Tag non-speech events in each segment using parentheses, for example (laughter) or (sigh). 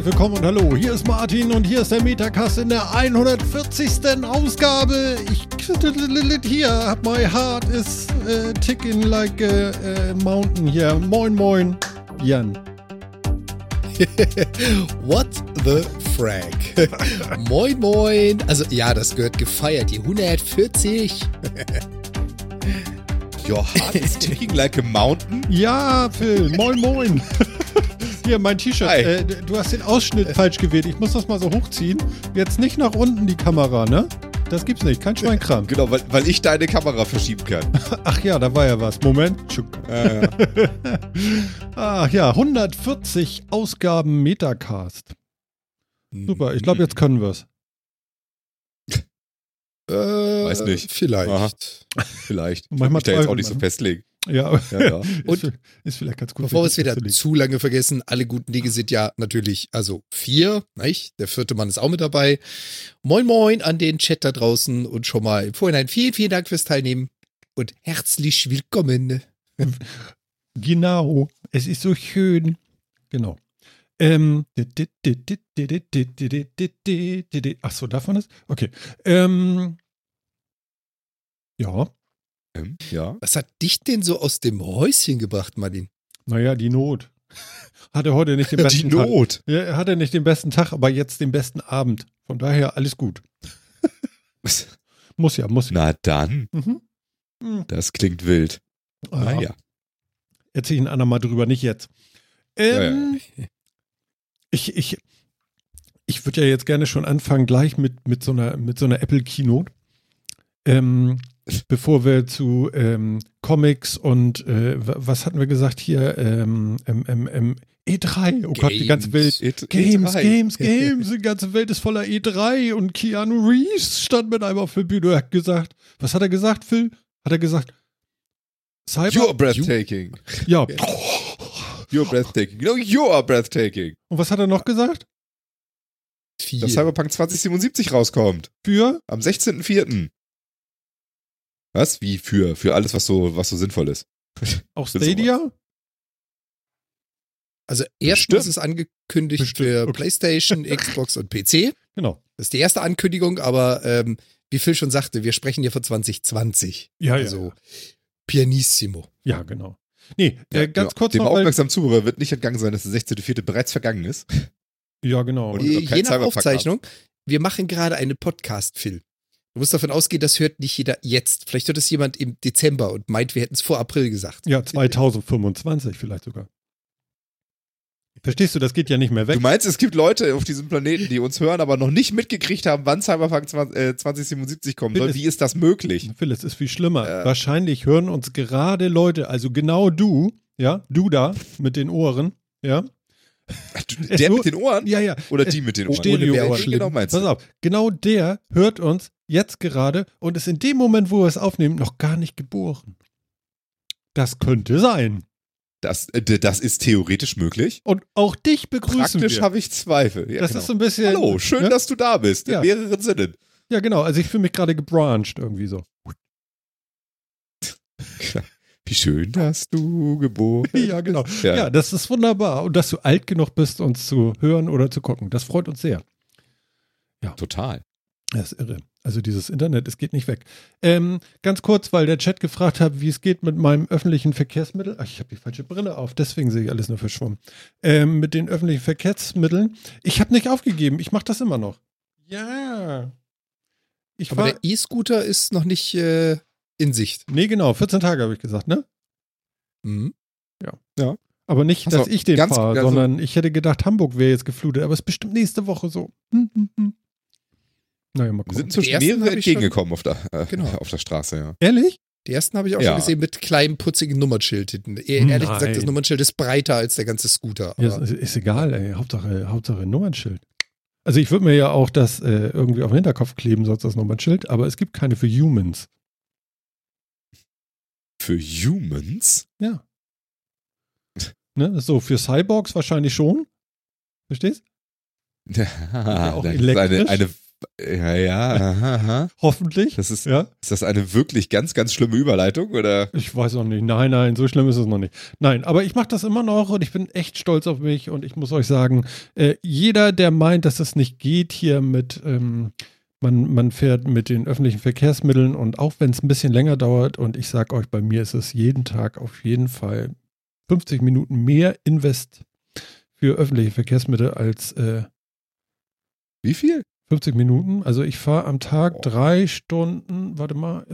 Herzlich willkommen und hallo. Hier ist Martin und hier ist der Metacast in der 140. Ausgabe. Ich hier, my heart is uh, ticking like a, a mountain hier. Moin, moin, Jan. (laughs) What the frack? (laughs) moin, moin. Also, ja, das gehört gefeiert. Die 140. (laughs) Your heart is ticking like a mountain? Ja, Phil. Moin, moin. Hier, mein T-Shirt. Äh, du hast den Ausschnitt falsch gewählt. Ich muss das mal so hochziehen. Jetzt nicht nach unten die Kamera, ne? Das gibt's nicht. Kein Schweinkram. Genau, weil, weil ich deine Kamera verschieben kann. (laughs) Ach ja, da war ja was. Moment. Ja, ja. (laughs) Ach ja, 140 Ausgaben Metacast. Super, ich glaube, jetzt können wir's. Äh, Weiß nicht. Vielleicht. Aha. Vielleicht. Ich Manchmal mich da jetzt auch nicht so festlegen. Ja, Ja, ja. ist, ist vielleicht ganz gut. Bevor wir es wieder zu lange vergessen, alle guten Dinge sind ja natürlich, also vier, nicht? Der vierte Mann ist auch mit dabei. Moin Moin an den Chat da draußen und schon mal im Vorhinein vielen, vielen Dank fürs Teilnehmen und herzlich willkommen. Genau, es ist so schön. Genau. Ähm. Ach so, davon ist? Okay. Ähm. Ja, Ähm, ja. Was hat dich denn so aus dem Häuschen gebracht, Martin? naja, die Not. Hatte heute nicht den (laughs) besten Die Tag. Not. Ja, er hatte nicht den besten Tag, aber jetzt den besten Abend. Von daher alles gut. Muss ja, muss ja. Na dann, Mhm. Mhm. das klingt wild. Ja. Naja. Erzähl ich ein andermal drüber, nicht jetzt. Ähm, Ich, ich, ich würde ja jetzt gerne schon anfangen, gleich mit, mit, so, einer, mit so einer Apple Keynote. Ähm, bevor wir zu ähm, Comics und äh, wa- was hatten wir gesagt hier? Ähm, ähm, ähm, ähm, E3. Oh Gott, die ganze Welt. It- Games, E3. (laughs) Games, Games. Die ganze Welt ist voller E3 und Keanu Reeves stand mit einem auf der Bühne und hat gesagt, was hat er gesagt, Phil? Hat er gesagt, Cyber? You're breathtaking. ja. (laughs) You're breathtaking. No, you are breathtaking. Und was hat er noch gesagt? Vier. Dass Cyberpunk 2077 rauskommt. Für? Am 16.04. Was? Wie für? Für alles, was so, was so sinnvoll ist. (laughs) Auch Stadia? Also erstens Bestimmt. ist angekündigt Bestimmt, für okay. PlayStation, (laughs) Xbox und PC. Genau. Das ist die erste Ankündigung, aber ähm, wie Phil schon sagte, wir sprechen hier von 2020. Ja, ja. Also pianissimo. Ja, genau. Nee, äh, ganz Ja, kurz Dem noch. Aufmerksamen Zuhörer wird nicht entgangen sein, dass der 16.04. bereits vergangen ist. ja, genau. Und- Und, noch Je nach Aufzeichnung, wir machen gerade eine Podcast, Phil. Du musst davon ausgehen, das hört nicht jeder jetzt. Vielleicht hört es jemand im Dezember und meint, wir hätten es vor April gesagt. ja, 2025 vielleicht sogar. Verstehst du, das geht ja nicht mehr weg. Du meinst, es gibt Leute auf diesem Planeten, die uns hören, aber noch nicht mitgekriegt haben, wann Cyberpunk 20, äh, 2077 kommen soll. Wie ist das möglich? Phil, es ist viel schlimmer. Äh. Wahrscheinlich hören uns gerade Leute, also genau du, ja, du da mit den Ohren, ja. Der mit den Ohren? Ja, ja. Oder die mit den Ohren? Stereo- Ohren. genau meinst Pass du? auf, genau der hört uns jetzt gerade und ist in dem Moment, wo wir es aufnehmen, noch gar nicht geboren. Das könnte sein. Das, äh, das ist theoretisch möglich. Und auch dich begrüßen Praktisch habe ich Zweifel. Ja, das genau. ist so ein bisschen. Hallo, schön, ne? dass du da bist. Ja. In mehreren Sinnen. Ja, genau. Also ich fühle mich gerade gebrancht irgendwie so. (laughs) Wie schön, dass du geboren (laughs) Ja, genau. Ja. Ja. das ist wunderbar. Und dass du alt genug bist, uns zu hören oder zu gucken. Das freut uns sehr. Total. Das ist irre. Also dieses Internet, es geht nicht weg. Ähm, ganz kurz, weil der Chat gefragt hat, wie es geht mit meinem öffentlichen Verkehrsmittel. Ach, ich habe die falsche Brille auf, deswegen sehe ich alles nur verschwommen. Ähm, mit den öffentlichen Verkehrsmitteln. Ich habe nicht aufgegeben. Ich mache das immer noch. Ja. Ich Aber der E-Scooter ist noch nicht äh, in Sicht. Nee, genau. 14 Tage habe ich gesagt, ne? Mhm. Aber nicht, Ach so, dass ich den fahre, also- sondern ich hätte gedacht, Hamburg wäre jetzt geflutet, aber es ist bestimmt nächste Woche so. Hm, hm, hm. Naja, mal Wir gucken. sind ersten mehrere entgegengekommen auf der, äh, Genau. auf der Straße, ja. Ehrlich? Die ersten habe ich auch Ja. schon gesehen mit kleinem, putzigen Nummernschild hinten. Eh- Ehrlich Nein. gesagt, das Nummernschild ist breiter als der ganze Scooter. Ja, ist, ist egal, ey. Hauptsache, Hauptsache Nummernschild. Also ich würde mir ja auch das äh, irgendwie auf den Hinterkopf kleben, sonst das Nummernschild, aber es gibt keine für Humans. Für Humans? Ja. Ne? So, für Cyborgs wahrscheinlich schon. Verstehst? (laughs) Ja, auch das ist eine, elektrisch. eine Ja, ja, aha, aha. Hoffentlich. Das ist, ja. ist das eine wirklich ganz, ganz schlimme Überleitung oder? Ich weiß auch nicht. Nein, nein, so schlimm ist es noch nicht. Nein, aber ich mache das immer noch und ich bin echt stolz auf mich und ich muss euch sagen, äh, jeder, der meint, dass es nicht geht hier mit, ähm, man, man fährt mit den öffentlichen Verkehrsmitteln und auch wenn es ein bisschen länger dauert und ich sage euch, bei mir ist es jeden Tag auf jeden Fall 50 Minuten mehr Invest für öffentliche Verkehrsmittel als äh, Wie viel? 50 Minuten. Also ich fahre am Tag Oh. drei Stunden, warte mal,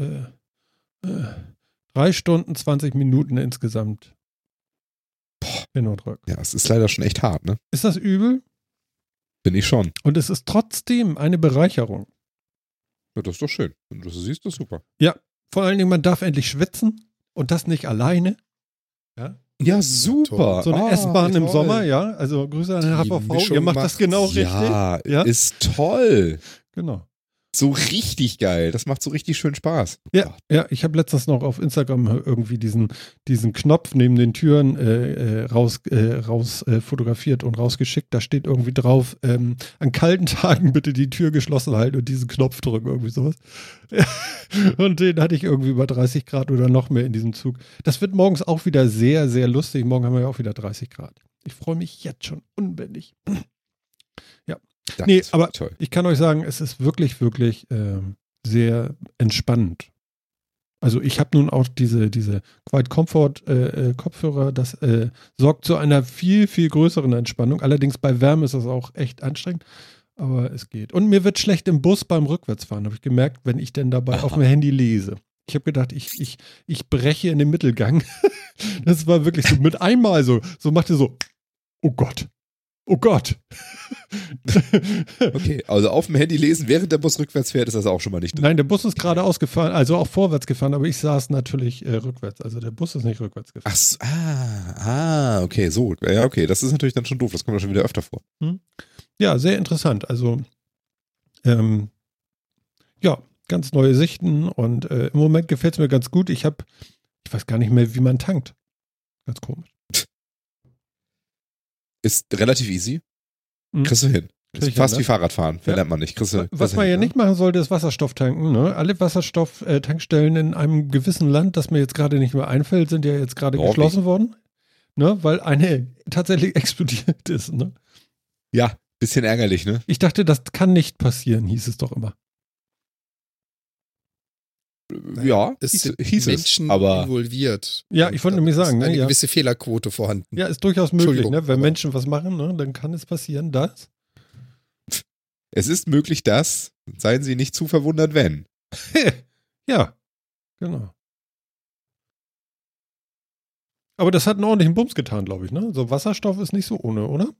äh, äh, drei Stunden 20 Minuten insgesamt. Hin und rück. Ja, es ist leider schon echt hart, ne? Ist das übel? Bin ich schon. Und es ist trotzdem eine Bereicherung. Ja, das ist doch schön. Wenn du das siehst, das ist super. Vor allen Dingen, man darf endlich schwitzen und das nicht alleine. Ja, super. So eine Ah, S-Bahn im. Sommer, ja. Also Grüße an den HVV. Ihr macht das genau richtig. Ja, Ja? ist toll. Genau. So richtig geil. Das macht so richtig schön Spaß. Ja, ja, ich habe letztens noch auf Instagram irgendwie diesen, diesen Knopf neben den Türen äh, äh, raus, äh, raus äh, fotografiert und rausgeschickt. Da steht irgendwie drauf, ähm, an kalten (laughs) Tagen bitte die Tür geschlossen halten und diesen Knopf drücken, irgendwie sowas. (laughs) und den hatte ich irgendwie über 30 Grad oder noch mehr in diesem Zug. Das wird morgens auch wieder sehr, sehr lustig. Morgen haben wir ja auch wieder 30 Grad. Ich freue mich jetzt schon unbändig. Das Nee, aber- toll. Ich kann euch sagen, es ist wirklich, wirklich ähm, sehr entspannend. Also ich habe nun auch diese, diese Quiet Comfort äh, äh, Kopfhörer, das äh, sorgt zu einer viel, viel größeren Entspannung. Allerdings bei Wärme ist das auch echt anstrengend, aber es geht. Und mir wird schlecht im Bus beim Rückwärtsfahren, habe ich gemerkt, wenn ich denn dabei auf (laughs) dem Handy lese. Ich habe gedacht, ich, ich, ich breche in den Mittelgang. (laughs) das war wirklich so mit einmal so, so machte so, oh Gott, oh Gott. Okay, also auf dem Handy lesen, während der Bus rückwärts fährt, ist das auch schon mal nicht drin. Nein, der Bus ist geradeaus gefahren, also auch vorwärts gefahren, aber ich saß natürlich äh, rückwärts. Also der Bus ist nicht rückwärts gefahren. Ach, so, ah, ah, okay, so. Ja, okay, das ist natürlich dann schon doof. Das kommt ja schon wieder öfter vor. Ja, sehr interessant. Also, ähm, ja, ganz neue Sichten und äh, im Moment gefällt es mir ganz gut. Ich habe, ich weiß gar nicht mehr, wie man tankt. Ganz komisch. Ist relativ easy. Mhm. Kriegst du hin. Ist fast hin, wie ne? Fahrradfahren. Ja. Verlernt man nicht. Kriegst du, Was man hin, ja ne? nicht machen sollte, ist Wasserstoff tanken. Ne? Alle Wasserstofftankstellen in einem gewissen Land, das mir jetzt gerade nicht mehr einfällt, sind ja jetzt gerade Norwegen. geschlossen worden. Ne? Weil eine (laughs) tatsächlich explodiert ist. Ne? Ja, bisschen ärgerlich, ne? Ich dachte, das kann nicht passieren, hieß es doch immer. Ja, Es hieß, hieß Menschen es. Aber involviert. Ja, ich wollte nämlich sagen, ne, eine ja. gewisse Fehlerquote vorhanden. Ja, ist durchaus möglich, ne? Wenn Menschen was machen, ne, dann kann es passieren, dass. es ist möglich, dass, seien Sie nicht zu verwundert, wenn. (laughs) ja, genau. Aber das hat einen ordentlichen Bums getan, glaube ich, ne? So Wasserstoff ist nicht so ohne, oder?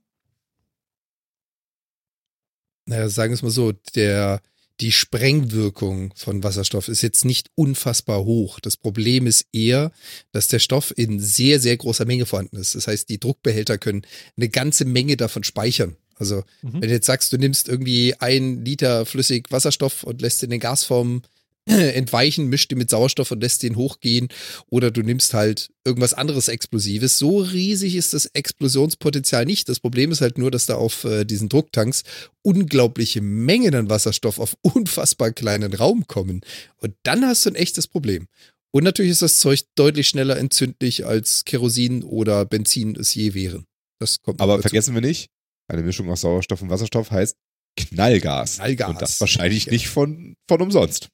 Naja, sagen wir es mal so, der, die Sprengwirkung von Wasserstoff ist jetzt nicht unfassbar hoch. Das Problem ist eher, dass der Stoff in sehr, sehr großer Menge vorhanden ist. Das heißt, die Druckbehälter können eine ganze Menge davon speichern. Also, Mhm. wenn du jetzt sagst, du nimmst irgendwie ein Liter flüssig Wasserstoff und lässt ihn in Gasform (clears throat) entweichen, mischt ihn mit Sauerstoff und lässt ihn hochgehen oder du nimmst halt irgendwas anderes Explosives. So riesig ist das Explosionspotenzial nicht. Das Problem ist halt nur, dass da auf äh, diesen Drucktanks unglaubliche Mengen an Wasserstoff auf (laughs) unfassbar kleinen Raum kommen. Und dann hast du ein echtes Problem. Und natürlich ist das Zeug deutlich schneller entzündlich als Kerosin oder Benzin es je wären. Das kommt Aber vergessen wir nicht, eine Mischung aus Sauerstoff und Wasserstoff heißt Knallgas. Knallgas. Und das wahrscheinlich Ja. nicht von, von umsonst.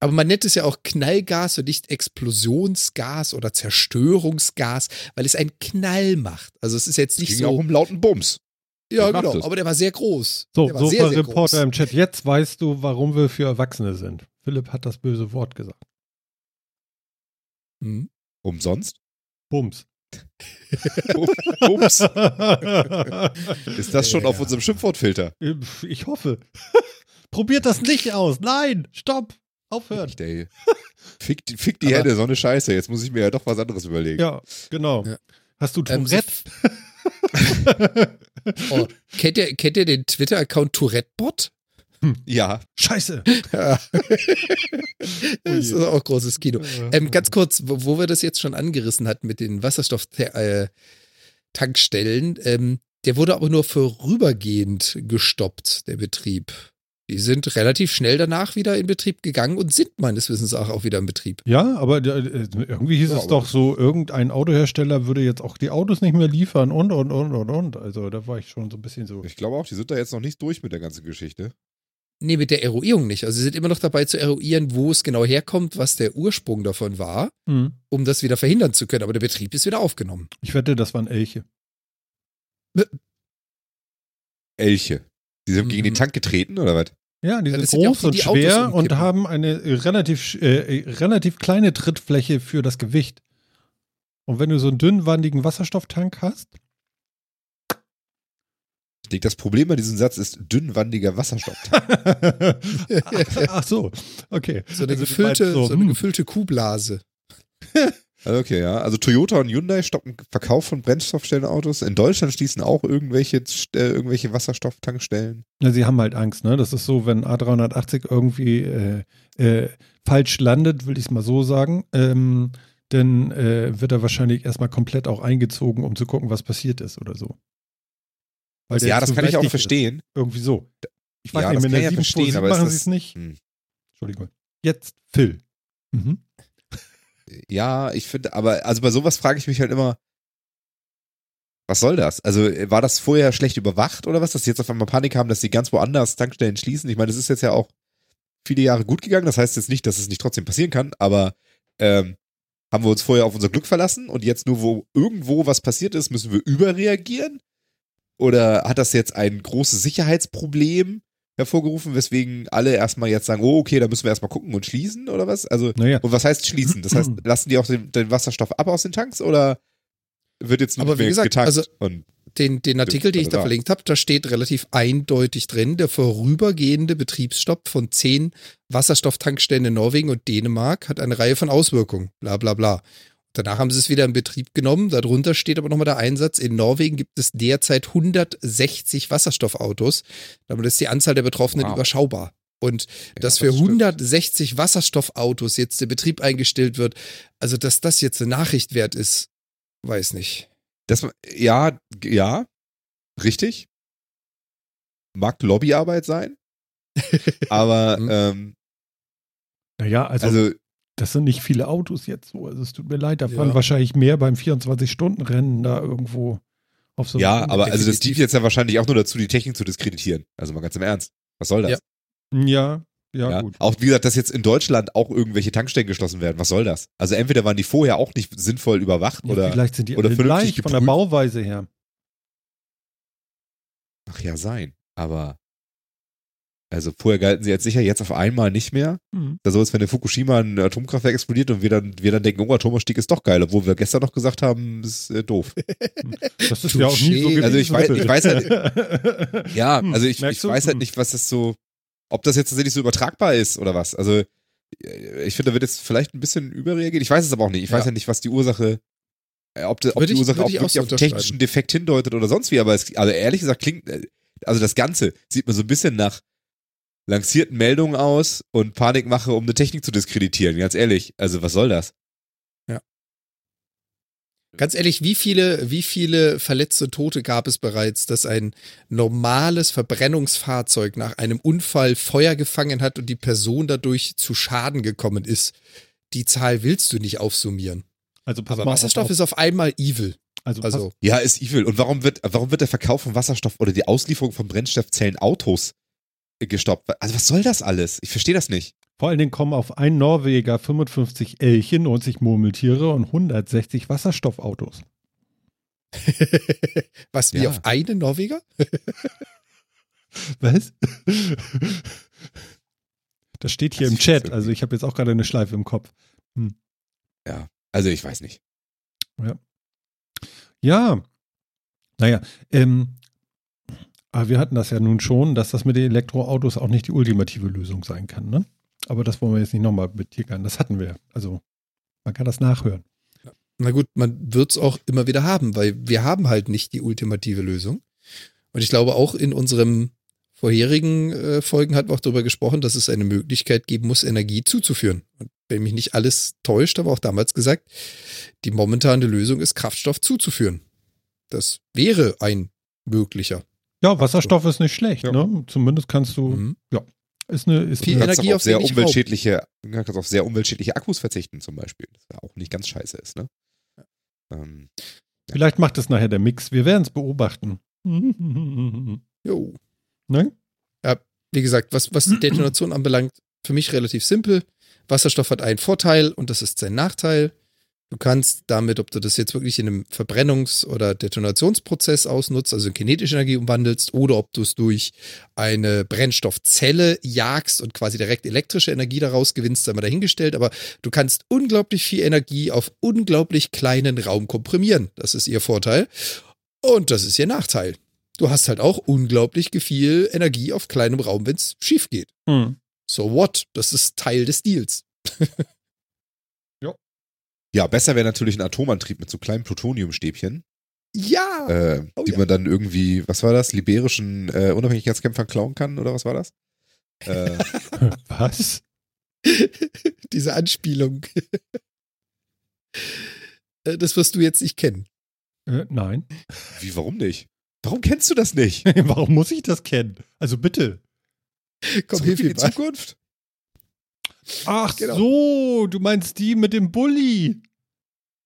Aber man nennt es ja auch Knallgas und nicht Explosionsgas oder Zerstörungsgas, weil es einen Knall macht. Also es ist jetzt Es nicht ging auch so. um lauten Bums. Ja, genau. Aber der war sehr groß. So, der war so sehr, sehr Reporter groß. im Chat. Jetzt weißt du, warum wir für Erwachsene sind. Philipp hat das böse Wort gesagt. Mhm. Umsonst? Bums. Bums. (laughs) Ist das schon Ja. auf unserem Schimpfwortfilter? Ich hoffe. (laughs) Probiert das nicht aus. Nein, stopp. Aufhören. Echt, ey. Fick, die- fick die Hände, so eine Scheiße. Jetzt muss ich mir ja doch was anderes überlegen. Ja, genau. Ja. Hast du Ähm, Tourette? (laughs) Oh, kennt, ihr, kennt ihr den Twitter-Account Tourette-Bot? Ja. Scheiße. (laughs) Ja. das ist auch großes Kino. Ähm, ganz kurz, wo, wo wir das jetzt schon angerissen hatten mit den Wasserstofftankstellen, ähm, der wurde aber nur vorübergehend gestoppt, der Betrieb. Die sind relativ schnell danach wieder in Betrieb gegangen und sind meines Wissens auch, auch wieder in Betrieb. Ja, aber äh, irgendwie hieß Ja, es doch so, irgendein Autohersteller würde jetzt auch die Autos nicht mehr liefern und, und, und, und, und. Also da war ich schon so ein bisschen so. Ich glaube auch, die sind da jetzt noch nicht durch mit der ganzen Geschichte. Nee, mit der Eruierung nicht. Also sie sind immer noch dabei zu eruieren, wo es genau herkommt, was der Ursprung davon war, Hm. um das wieder verhindern zu können. Aber der Betrieb ist wieder aufgenommen. Ich wette, das waren Elche. Elche. Die sind gegen Mhm. den Tank getreten, oder was? Ja, die sind auch groß die, und die schwer und haben eine relativ, äh, relativ kleine Trittfläche für das Gewicht. Und wenn du so einen dünnwandigen Wasserstofftank hast, Ich denke, das Problem bei diesem Satz ist dünnwandiger Wasserstoff. ach, (laughs) ach so, okay. So eine, Also gefüllte, so, so, eine hm. gefüllte Kuhblase. (laughs) Also okay, ja. Also Toyota und Hyundai stoppen Verkauf von Brennstoffstellenautos. In Deutschland schließen auch irgendwelche, äh, irgendwelche Wasserstofftankstellen. Ja, sie haben halt Angst, ne? Das ist so, wenn A380 irgendwie äh, äh, falsch landet, will ich es mal so sagen, ähm, dann äh, wird er wahrscheinlich erstmal komplett auch eingezogen, um zu gucken, was passiert ist oder so. Weil der ja, das zu kann ich auch verstehen. Ist. Irgendwie so. Ich weiß Ja, nicht, das mit der ja 727 verstehen, aber machen sie es nicht. Hm. Entschuldigung. Jetzt Phil. Mhm. Ja, ich finde, aber also bei sowas frage ich mich halt immer, was soll das? Also äh, war das vorher schlecht überwacht oder was, dass sie jetzt auf einmal Panik haben, dass sie ganz woanders Tankstellen schließen? Ich meine, das ist jetzt ja auch viele Jahre gut gegangen. Das heißt jetzt nicht, dass es nicht trotzdem passieren kann, aber ähm, haben wir uns vorher auf unser Glück verlassen und jetzt nur, wo irgendwo was passiert ist, müssen wir überreagieren? Oder hat das jetzt ein großes Sicherheitsproblem hervorgerufen, weswegen alle erstmal jetzt sagen, oh, okay, da müssen wir erstmal gucken und schließen oder was? Also, Naja, und was heißt schließen? Das heißt, (clears throat) lassen die auch den, den Wasserstoff ab aus den Tanks oder wird jetzt Aber nicht wie mehr gesagt, getankt? also- und Den, den Artikel, den ich da da. verlinkt habe, da steht relativ eindeutig drin, der vorübergehende Betriebsstopp von zehn Wasserstofftankstellen in Norwegen und Dänemark hat eine Reihe von Auswirkungen. Bla bla bla. Danach haben sie es wieder in Betrieb genommen. Darunter steht aber nochmal der Einsatz. In Norwegen gibt es derzeit 160 Wasserstoffautos. Damit ist die Anzahl der Betroffenen Wow. überschaubar. Und Ja, dass das für stimmt. 160 Wasserstoffautos jetzt der Betrieb eingestellt wird, also dass das jetzt eine Nachricht wert ist, weiß nicht. Das, ja, ja, richtig. Mag Lobbyarbeit sein. (laughs) aber, Mhm. ähm, naja, also, also, das sind nicht viele Autos jetzt so. Also es tut mir leid, da Ja. fahren wahrscheinlich mehr beim 24-Stunden-Rennen da irgendwo auf so ja, aber also das dient jetzt ja wahrscheinlich auch nur dazu, die Technik zu diskreditieren. Also mal ganz im Ernst. Was soll das? Ja. Ja, ja, Ja. gut. Auch wie gesagt, dass jetzt in Deutschland auch irgendwelche Tankstellen geschlossen werden. Was soll das? Also entweder waren die vorher auch nicht sinnvoll überwacht Ja, oder. vielleicht sind die oder vernünftig von der. Bauweise her. Ach ja, sein. Aber. Also vorher galten sie als sicher, jetzt auf einmal nicht mehr. Hm. Da so ist, wenn in Fukushima ein Atomkraftwerk explodiert und wir dann, wir dann denken, oh, Atomausstieg ist doch geil, obwohl wir gestern noch gesagt haben, das ist äh, doof. (laughs) Das ist ja auch nie so gewesen. Also ich weiß- ich weiß halt. (laughs) Ja, Hm, also ich, ich weiß halt Hm. nicht, was das so, ob das jetzt tatsächlich so übertragbar ist oder was. Also äh, ich finde, da wird jetzt vielleicht ein bisschen überreagiert. Ich weiß es aber auch nicht. Ich weiß Ja. ja nicht, was die Ursache, äh, ob, die- ob die ich- Ursache ich auch wirklich so auf technischen Defekt hindeutet oder sonst wie. Aber es, also ehrlich gesagt klingt, äh, also das Ganze sieht mir so ein bisschen nach lancierten Meldungen aus und Panikmache, um eine Technik zu diskreditieren. Ganz ehrlich. Also was soll das? Ganz ehrlich, wie viele, wie viele verletzte Tote gab es bereits, dass ein normales Verbrennungsfahrzeug nach einem Unfall Feuer gefangen hat und die Person dadurch zu Schaden gekommen ist? Die Zahl willst du nicht aufsummieren. Also pass Aber Wasserstoff auf, ist auf einmal evil. also, Also, Ja, ist evil. Und warum wird, warum wird der Verkauf von Wasserstoff oder die Auslieferung von Brennstoffzellen Autos gestoppt? Also was soll das alles? Ich verstehe das nicht. vor allen Dingen kommen auf einen Norweger 55 Elche, 90 Murmeltiere und 160 Wasserstoffautos. (laughs) was wie Ja. auf einen Norweger? (laughs) Was? Das steht hier Also im Chat, also ich habe jetzt auch gerade eine Schleife im Kopf. Ja. Also ich weiß nicht. Ja, naja, ähm, aber wir hatten das ja nun schon, dass das mit den Elektroautos auch nicht die ultimative Lösung sein kann, ne? Aber das wollen wir jetzt nicht nochmal betickern. Das hatten wir. Also, man kann das nachhören. Na gut, man wird es auch immer wieder haben, weil wir haben halt nicht die ultimative Lösung. Und ich glaube, auch in unserem vorherigen äh, Folgen hatten wir auch darüber gesprochen, dass es eine Möglichkeit geben muss, Energie zuzuführen. Und wenn mich nicht alles täuscht, aber auch damals gesagt, die momentane Lösung ist, Kraftstoff zuzuführen. Das wäre ein möglicher. Ja, Wasserstoff ist nicht schlecht, Ja. ne? Zumindest kannst du, Mhm. ja, Ist eine, ist Viel eine, Energie auch auf auf sehr umweltschädliche, kannst auf sehr umweltschädliche Akkus verzichten zum Beispiel. Das ja auch nicht ganz scheiße ist, ne? Ähm, Vielleicht macht es nachher der Mix. Wir werden es beobachten. ne? Jo. Wie gesagt, was, was die (clears throat) Detonation anbelangt, für mich relativ simpel. Wasserstoff hat einen Vorteil und das ist sein Nachteil. Du kannst damit, ob du das jetzt wirklich in einem Verbrennungs- oder Detonationsprozess ausnutzt, also in kinetische Energie umwandelst, oder ob du es durch eine Brennstoffzelle jagst und quasi direkt elektrische Energie daraus gewinnst, sei mal dahingestellt. Aber du kannst unglaublich viel Energie auf unglaublich kleinen Raum komprimieren. Das ist ihr Vorteil. Und das ist ihr Nachteil. Du hast halt auch unglaublich viel Energie auf kleinem Raum, wenn es schief geht. Hm. So what? Das ist Teil des Deals. (laughs) ja, besser wäre natürlich ein Atomantrieb mit so kleinen Plutoniumstäbchen, Ja! äh, Oh die ja. man dann irgendwie, was war das, liberischen äh, Unabhängigkeitskämpfern klauen kann oder was war das? Äh, (laughs) Was? (laughs) Diese Anspielung. Äh, das wirst du jetzt nicht kennen. Äh, nein. wie, warum nicht? Warum kennst du das nicht? (laughs) Warum muss ich das kennen? Also bitte. Komm, Zurück hilf in die. Zukunft? Ach Genau. so, du meinst die mit dem Bulli.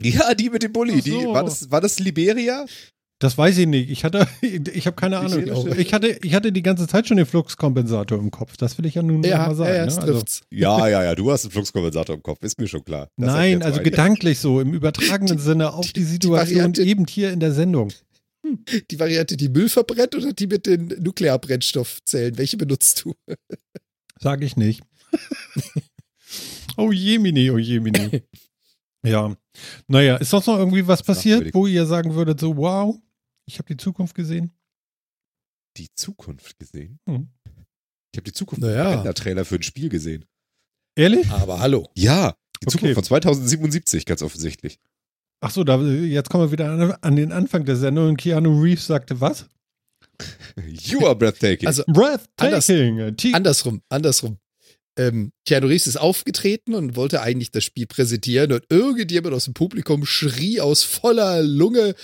Ja, die mit dem Bulli. Ach Die, so. war, das, war das Liberia? Das weiß ich nicht. Ich hatte, (laughs) ich habe keine Ahnung. Nigerische- Ich hatte, ich hatte die ganze Zeit schon den Fluxkompensator im Kopf. Das will ich ja nun Ja, mal sagen. ja, ja, ne? also. Ja, ja, ja, du hast einen Fluxkompensator im Kopf, ist mir schon klar. Das nein, also gedanklich so, im übertragenen (laughs) Sinne auf die- die, die Situation Variante- eben hier in der Sendung. (laughs) Die Variante, die Müll verbrennt oder die mit den Nuklearbrennstoffzellen? Welche benutzt du? Sag ich nicht. Oh Jemini, oh Jemini. (laughs) Ja. Naja, ist sonst noch irgendwie was passiert, wo ihr sagen würdet, so, wow, ich habe die Zukunft gesehen? Die Zukunft gesehen? Hm. Ich habe die Zukunft Naja. Trailer für ein Spiel gesehen. Ehrlich? Aber hallo. Ja, die Okay. Zukunft von 2077, ganz offensichtlich. Ach so, da, jetzt kommen wir wieder an, an den Anfang der Sendung und Keanu Reeves sagte was? (laughs) You are breathtaking. Also Breathtaking. T- andersrum, andersrum. Ähm, Keanu Reeves ist aufgetreten und wollte eigentlich das Spiel präsentieren und irgendjemand aus dem Publikum schrie aus voller Lunge,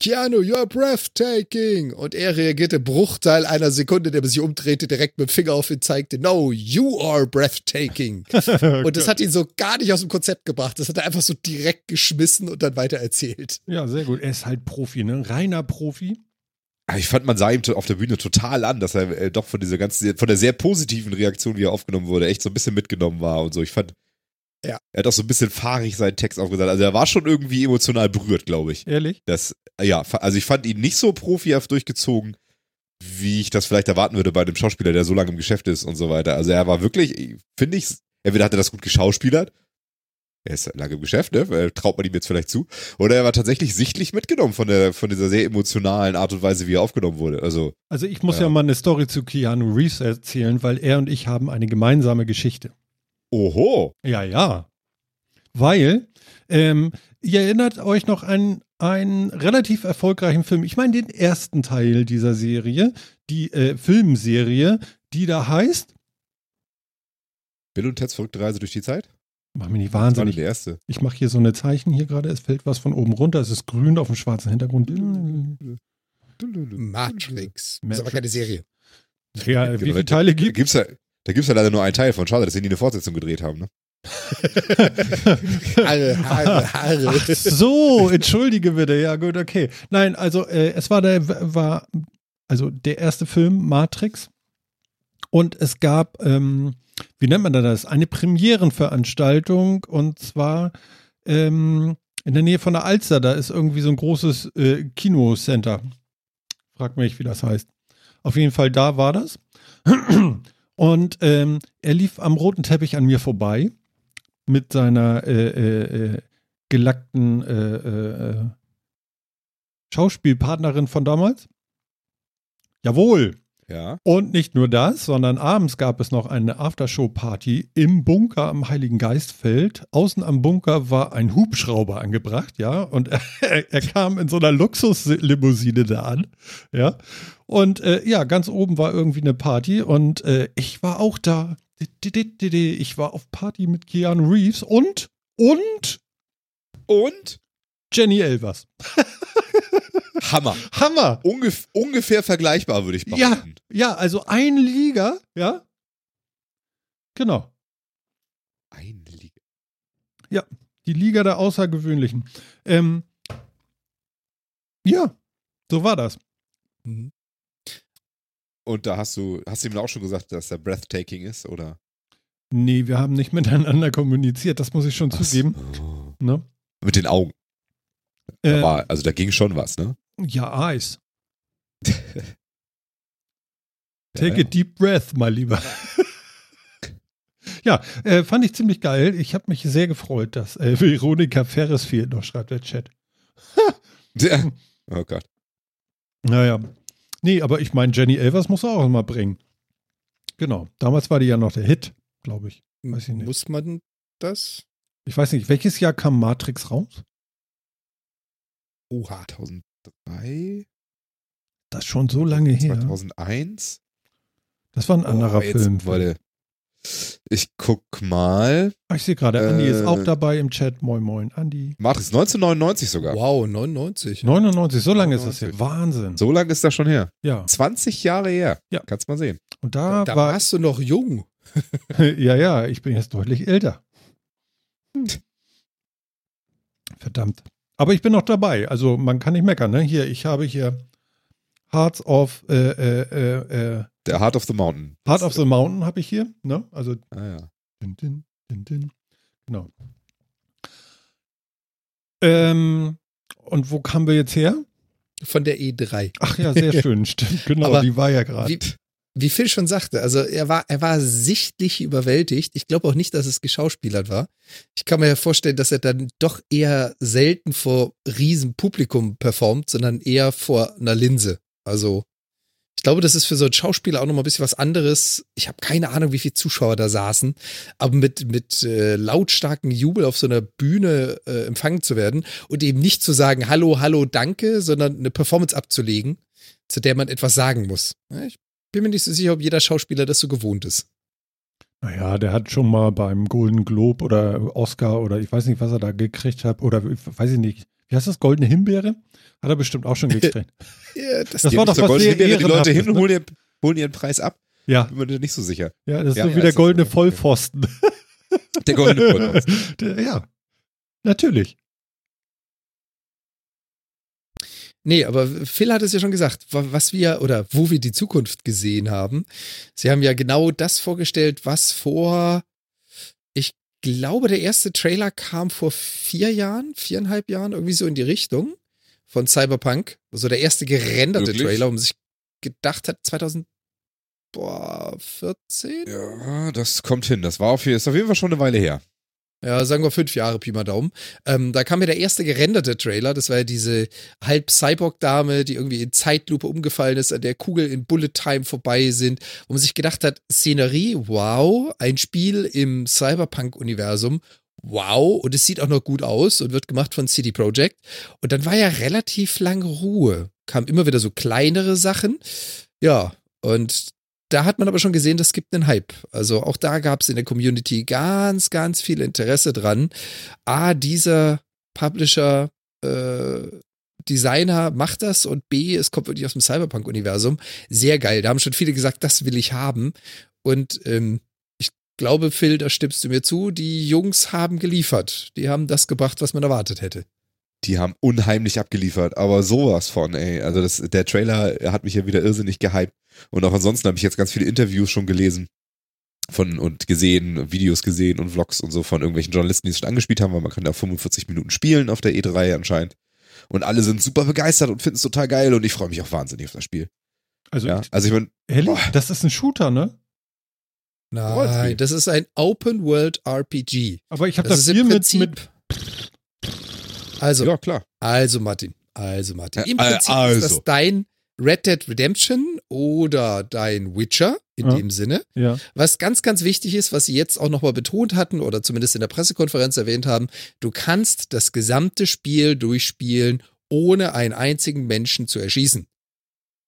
Keanu, you're breathtaking. Und er reagierte Bruchteil einer Sekunde, der sich umdrehte, direkt mit dem Finger auf ihn zeigte, no, you are breathtaking. (laughs) Und das hat ihn so gar nicht aus dem Konzept gebracht. Das hat er einfach so direkt geschmissen und dann weiter erzählt. ja, sehr gut. Er ist halt Profi, ne? Reiner Profi. Aber ich fand, man sah ihm auf der Bühne total an, dass er äh, doch von dieser ganzen, von der sehr positiven Reaktion, wie er aufgenommen wurde, echt so ein bisschen mitgenommen war und so. Ich fand, Ja. er hat auch so ein bisschen fahrig seinen Text aufgesagt. Also er war schon irgendwie emotional berührt, glaube ich. Ehrlich? Das, ja, also ich fand ihn nicht so profihaft durchgezogen, wie ich das vielleicht erwarten würde bei einem Schauspieler, der so lange im Geschäft ist und so weiter. Also er war wirklich, finde ich, entweder hat er das gut geschauspielert, er ist lange im Geschäft, ne? Traut man ihm jetzt vielleicht zu. Oder er war tatsächlich sichtlich mitgenommen von der, von dieser sehr emotionalen Art und Weise, wie er aufgenommen wurde. Also, Also ich muss ja. Ja. mal eine Story zu Keanu Reeves erzählen, weil er und ich haben eine gemeinsame Geschichte. oho. Ja, ja. Weil, ähm, ihr erinnert euch noch an einen relativ erfolgreichen Film. Ich meine den ersten Teil dieser Serie, die äh, Filmserie, die da heißt, Bill und Ted's verrückte Reise durch die Zeit? Mach mich nicht Das war wahnsinnig. der erste. Ich mache hier so eine Zeichen hier gerade, es fällt was von oben runter, es ist grün auf dem schwarzen Hintergrund. Matrix. Das ist aber Matrix. keine Serie. Ja, wie Genau, viele Teile Da gibt gibt's ja, da gibt's ja leider nur einen Teil von. Schade, dass sie nie eine Fortsetzung gedreht haben, ne? Haare, Haare, Haare. Ach so, entschuldige bitte. Ja, gut, okay. Nein, also äh, es war der war also der erste Film Matrix und es gab ähm, wie nennt man das? Eine Premierenveranstaltung und zwar ähm, in der Nähe von der Alster. Da ist irgendwie so ein großes äh, Kinocenter. Frag mich, wie das heißt. Auf jeden Fall da war das. (clears throat) Und ähm, er lief am roten Teppich an mir vorbei mit seiner äh, äh, äh, gelackten äh, äh, Schauspielpartnerin von damals. Jawohl. Ja. Und nicht nur das, sondern abends gab es noch eine Aftershow-Party im Bunker am Heiligen Geistfeld. Außen am Bunker war ein Hubschrauber angebracht, ja, und (laughs) er, er kam in so einer Luxuslimousine da an, ja. Und äh, ja, ganz oben war irgendwie eine Party und äh, ich war auch da. Ich war auf Party mit Keanu Reeves und, und Und? Jenny Elvers. (laughs) Hammer. Hammer! Ungef ungefähr vergleichbar, würde ich behaupten. Ja, also ein Liga, ja. Genau. Eine Liga. Die Liga der Außergewöhnlichen. Ähm, ja, so war das. Mhm. Und da hast du, hast du ihm auch schon gesagt, dass er breathtaking ist, oder? Nee, wir haben nicht (laughs) miteinander kommuniziert, das muss ich schon Ach zugeben. so. Ne? Mit den Augen. Äh, Aber, also da ging schon was, ne? Ja, Eis. (laughs) Take ja, a deep breath, mal lieber. (laughs) ja, äh, fand ich ziemlich geil. Ich habe mich sehr gefreut, dass äh, (laughs) Veronika Ferres fehlt noch, schreibt der Chat. Oh Gott. Naja. Nee, aber ich meine, Jenny Elvers muss er auch mal bringen. Genau. Damals war die ja noch der Hit, glaube ich. Weiß ich nicht. Muss man das? Ich weiß nicht, welches Jahr kam Matrix raus? Oha. 2003? Das ist schon so lange her. 2001? Das war ein anderer Oh, Film. Warte. Ich guck mal. Ah, ich sehe gerade, Andi ist Äh, auch dabei im Chat. Moin, moin, Andi. Matrix 1999 sogar. Wow, 99. 99, so lange ist das 99. hier. Wahnsinn. So lange ist das schon her. Ja. 20 Jahre her. Ja. Kannst mal sehen. Und da, da war. warst du noch jung. (laughs) ja, ja, ich bin jetzt deutlich älter. (laughs) Verdammt. Aber ich bin noch dabei. Also man kann nicht meckern, ne? Hier, ich habe hier Hearts of äh, äh, äh, äh, Der Heart of the Mountain. Heart of the Mountain habe ich hier, ne? Also Ah, ja. Din, din, din, din. Genau. Ähm, und wo kamen wir jetzt her? Von der E3. Ach ja, sehr (laughs) schön, stimmt. Genau, Aber die war ja gerade. Wie, wie Phil schon sagte, also er war, er war sichtlich überwältigt. Ich glaube auch nicht, dass es geschauspielert war. Ich kann mir ja vorstellen, dass er dann doch eher selten vor Riesenpublikum performt, sondern eher vor einer Linse. Also ich glaube, das ist für so einen Schauspieler auch nochmal ein bisschen was anderes. Ich habe keine Ahnung, wie viele Zuschauer da saßen, aber mit, mit äh, lautstarken Jubel auf so einer Bühne äh, empfangen zu werden und eben nicht zu sagen, hallo, hallo, danke, sondern eine Performance abzulegen, zu der man etwas sagen muss. Ich bin mir nicht so sicher, ob jeder Schauspieler das so gewohnt ist. Naja, der hat schon mal beim Golden Globe oder Oscar oder ich weiß nicht, was er da gekriegt hat oder weiß ich nicht. Wie heißt das? Goldene Himbeere? Hat er bestimmt auch schon gekriegt. (laughs) Ja, das, Das war doch was Goldenen sehr Himbeere, die Leute hin und ne? holen, ihren, holen ihren Preis ab. Ja, Bin mir nicht so sicher. ja, das ist Ja, so ja, wie der goldene. Vollpfosten. Der goldene (laughs) Vollpfosten. Der- ja, natürlich. Nee, aber Phil hat es ja schon gesagt, wa- was wir oder wo wir die Zukunft gesehen haben. Sie haben ja genau das vorgestellt, was vor, ich glaube, der erste Trailer kam vor vier Jahren, viereinhalb Jahren, irgendwie so in die Richtung von Cyberpunk. Also der erste gerenderte Wirklich? Trailer, man sich gedacht hat, 2014? Ja, das kommt hin. Das war auf, ist auf jeden Fall schon eine Weile her. Ja, sagen wir fünf Jahre, Pi mal Daumen. Ähm, da kam ja der erste gerenderte Trailer. Das war ja diese halb Cyborg-Dame, die irgendwie in Zeitlupe umgefallen ist, an der Kugel in Bullet Time vorbei sind, wo man sich gedacht hat, Szenerie, wow, ein Spiel im Cyberpunk-Universum, wow, und es sieht auch noch gut aus und wird gemacht von CD Projekt. Und dann war ja relativ lange Ruhe. Kamen immer wieder so kleinere Sachen. Ja, und da hat man aber schon gesehen, das gibt einen Hype. Also auch da gab es in der Community ganz, ganz viel Interesse dran. A, dieser Publisher, äh, Designer macht das und B, es kommt wirklich aus dem Cyberpunk-Universum. Sehr geil. Da haben schon viele gesagt, das will ich haben. Und ähm, ich glaube, Phil, da stimmst du mir zu, die Jungs haben geliefert. Die haben das gebracht, was man erwartet hätte. Die haben unheimlich abgeliefert, aber sowas von, ey. Also das, der Trailer hat mich ja wieder irrsinnig gehypt. Und auch ansonsten habe ich jetzt ganz viele Interviews schon gelesen von und gesehen, Videos gesehen und Vlogs und so von irgendwelchen Journalisten, die es schon angespielt haben, weil man kann da 45 Minuten spielen auf der E3 anscheinend. Und alle sind super begeistert und finden es total geil und ich freue mich auch wahnsinnig auf das Spiel. Also, Ja, also ich meine, ehrlich, Boah. das ist ein Shooter, ne? Nein, das ist ein Open World RPG. Aber ich habe Das das, im mit, Prinzip. mit also, ja klar. Also Martin, also Martin. Im Äh, Prinzip ist also. das dein Red Dead Redemption oder dein Witcher in Ja. dem Sinne. ja. Was ganz, ganz wichtig ist, was sie jetzt auch nochmal betont hatten oder zumindest in der Pressekonferenz erwähnt haben, du kannst das gesamte Spiel durchspielen, ohne einen einzigen Menschen zu erschießen.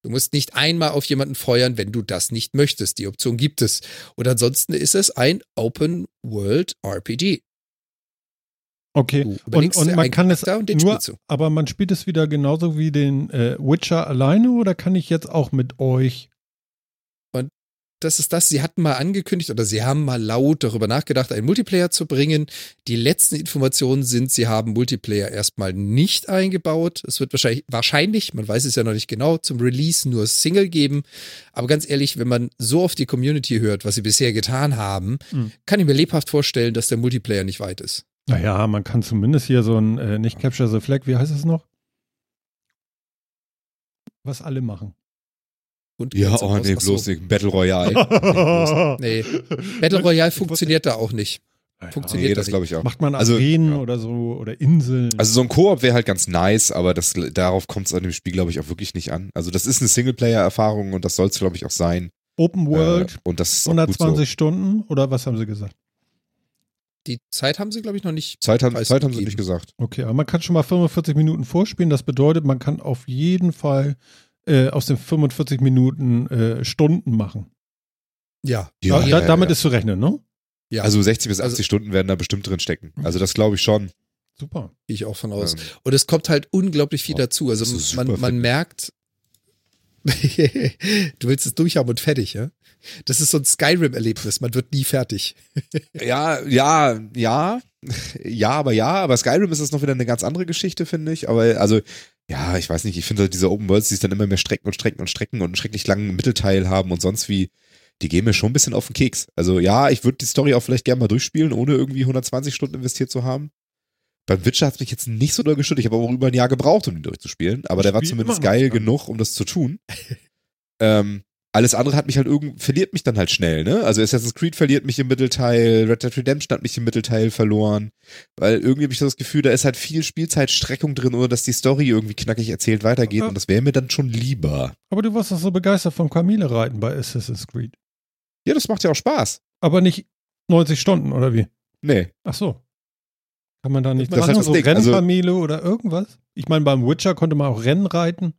Du musst nicht einmal auf jemanden feuern, wenn du das nicht möchtest. Die Option gibt es. Und ansonsten ist es ein Open World RPG. Okay. Und, und man kann es und nur, aber man spielt es wieder genauso wie den äh, Witcher alleine oder kann ich jetzt auch mit euch? das ist das. Sie hatten mal angekündigt oder sie haben mal laut darüber nachgedacht, einen Multiplayer zu bringen. Die letzten Informationen sind, sie haben Multiplayer erstmal nicht eingebaut. Es wird wahrscheinlich, wahrscheinlich, man weiß es ja noch nicht genau, zum Release nur Single geben. Aber ganz ehrlich, wenn man so auf die Community hört, was sie bisher getan haben, Mhm. kann ich mir lebhaft vorstellen, dass der Multiplayer nicht weit ist. Naja, man kann zumindest hier so ein, äh, nicht Capture the Flag, wie heißt es noch? Was alle machen. Und Ja, oh nee, so. bloß nicht. Battle Royale. (laughs) Nee. Battle Royale funktioniert da auch nicht. Naja, funktioniert Nee, das das glaube ich auch. Macht man Also, Arenen ja. oder so oder Inseln. Also so ein Koop wäre halt ganz nice, aber das, darauf kommt es an dem Spiel, glaube ich, auch wirklich nicht an. Also das ist eine Singleplayer-Erfahrung und das soll es, glaube ich, auch sein. Open World, Äh, und das ist auch gut 120 Stunden oder was haben sie gesagt? Die Zeit haben sie, glaube ich, noch nicht. Zeit, haben, Zeit haben sie nicht gesagt. Okay, aber man kann schon mal 45 Minuten vorspielen. Das bedeutet, man kann auf jeden Fall äh, aus den 45 Minuten äh, Stunden machen. Ja. da, ja, da, damit ja. ist zu rechnen, ne? Ja, Also 60 bis 80 Also- Stunden werden da bestimmt drin stecken. Also das glaube ich schon. Super. gehe ich auch von aus. Ähm, Und es kommt halt unglaublich viel Ja, dazu. Also man, man merkt, (laughs) du willst es durchhaben und fertig, ja? Das ist so ein Skyrim-Erlebnis. Man wird nie fertig. Ja, ja, ja, ja, aber ja, aber Skyrim ist das noch wieder eine ganz andere Geschichte, finde ich. Aber also, ja, ich weiß nicht, ich finde diese Open Worlds, die es dann immer mehr strecken und strecken und strecken und einen schrecklich langen Mittelteil haben und sonst wie, die gehen mir schon ein bisschen auf den Keks. Also ja, ich würde die Story auch vielleicht gerne mal durchspielen, ohne irgendwie 120 Stunden investiert zu haben. Beim Witcher hat es mich jetzt nicht so doll gestört. Ich habe auch über ein Jahr gebraucht, um ihn durchzuspielen. Aber Ich der war zumindest geil dran. genug, um das zu tun. ähm, alles andere hat mich halt irgend, verliert mich dann halt schnell, ne? Also Assassin's Creed verliert mich im Mittelteil, Red Dead Redemption hat mich im Mittelteil verloren, weil irgendwie habe ich das Gefühl, da ist halt viel Spielzeitstreckung drin, oder dass die Story irgendwie knackig erzählt weitergeht Ja. und das wäre mir dann schon lieber. Aber du warst doch so begeistert vom Kamele reiten bei Assassin's Creed. Ja, das macht ja auch Spaß. Aber nicht 90 Stunden, oder wie? Nee. Ach so. Kann man da nicht Das ist machen, halt das so Ding, also- Rennkamele oder irgendwas? Ich meine, beim Witcher konnte man auch Rennen reiten.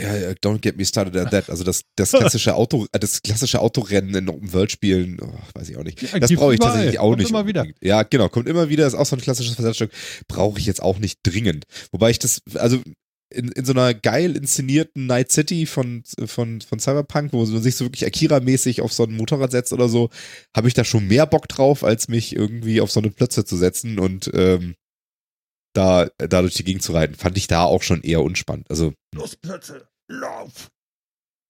Ja, ja, don't get me started at that. Also das, das klassische Auto, äh, das klassische Autorennen in Open World Spielen, oh, weiß ich auch nicht. Ja, Das brauche ich überall. tatsächlich auch Kommt nicht. immer wieder. Ja, genau, kommt immer wieder, ist auch so ein klassisches Versatzstück. Brauche ich jetzt auch nicht dringend. Wobei ich das, also in, in so einer geil inszenierten Night City von, von, von Cyberpunk, wo man sich so wirklich Akira-mäßig auf so ein Motorrad setzt oder so, habe ich da schon mehr Bock drauf, als mich irgendwie auf so eine Plötze zu setzen und ähm, da, da durch die Gegend zu reiten. Fand ich da auch schon eher unspannend. Also Los, Plötze, lauf!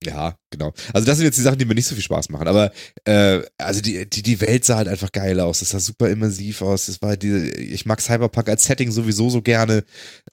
ja, genau. Also das sind jetzt die Sachen, die mir nicht so viel Spaß machen. Aber äh, also die, die, die Welt sah halt einfach geil aus. Es sah super immersiv aus. Es war die, ich mag Cyberpunk als Setting sowieso so gerne.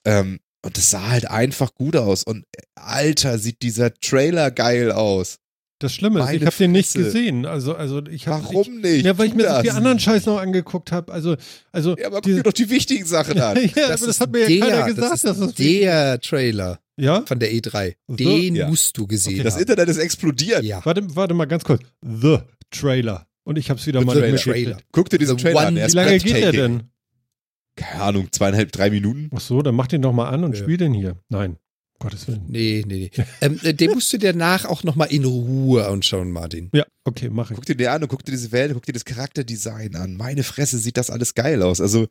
Ähm, und es sah halt einfach gut aus. Und äh, Alter, sieht dieser Trailer geil aus. Das Schlimme ist, ich habe den nicht gesehen. Also, also ich hab, Ich, Warum nicht? ja, weil ich mir das. viel anderen Scheiß noch angeguckt habe. Also, also Ja, aber guck dir doch die wichtigen Sachen (laughs) an. ja, aber das hat mir ja keiner gesagt, das dass ist das der Trailer Ja? von der E3. So, Den ja. musst du gesehen Okay. Das haben. Internet ist explodiert. Ja. Warte, warte mal ganz kurz. The Trailer. Und ich habe es wieder The mal Trailer. Trailer. Guck dir diesen The Trailer an. Wie lange geht der denn? Keine Ahnung, zweieinhalb, drei Minuten. Ach so, dann mach den doch mal an und Ja. spiel den hier. Nein, Gottes Willen. Nee, nee, nee. (laughs) ähm, äh, den musst du dir nach auch nochmal in Ruhe anschauen, Martin. Ja, okay, mach ich. Guck dir den an und guck dir diese Welt, guck dir das Charakterdesign an. Meine Fresse, sieht das alles geil aus. Also,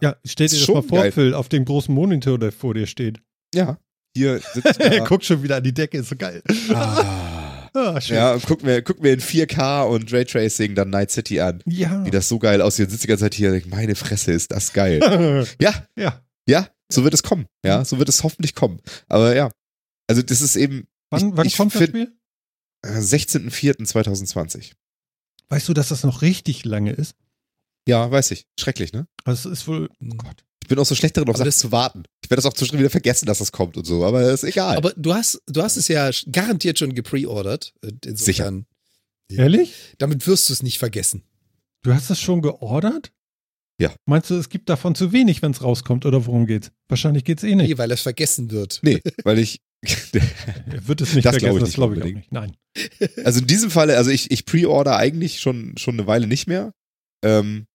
Ja, stell dir das schon mal vor, geil. Phil, auf dem großen Monitor, der vor dir steht. ja, hier sitzt (laughs) Er da. guckt schon wieder an die Decke, ist so geil. ah. (laughs) Ah, schön. Ja, und guck mir, guck mir in 4K und Raytracing dann Night City an. Ja. Wie das so geil aussieht. Sitzt die ganze Zeit hier meine Fresse, ist das geil. Ja, ja. ja, so wird es kommen. Ja, so wird es hoffentlich kommen. Aber ja, also das ist eben Wann, Ich- wann ich kommt das Spiel? äh, 16.04.2020. Weißt du, dass das noch richtig lange ist? Ja, weiß ich. Schrecklich, ne? Also es ist wohl, oh Gott. Ich bin auch so schlecht darin, auf Sachen zu warten. Ich werde das auch zwischendurch wieder vergessen, dass das kommt und so, aber ist egal. Aber du hast, du hast es ja garantiert schon gepreordert. äh, Insofern, Ehrlich? damit wirst du es nicht vergessen. Du hast das schon geordert? Ja. Meinst du, es gibt davon zu wenig, wenn es rauskommt, oder worum geht's? Wahrscheinlich geht's eh nicht. Nee, weil es vergessen wird. nee, weil ich (laughs) Er wird es nicht Das vergessen, glaub ich das glaube ich auch nicht. Nein. (laughs) Also in diesem Falle, also ich, ich pre-order eigentlich schon, schon eine Weile nicht mehr, ähm,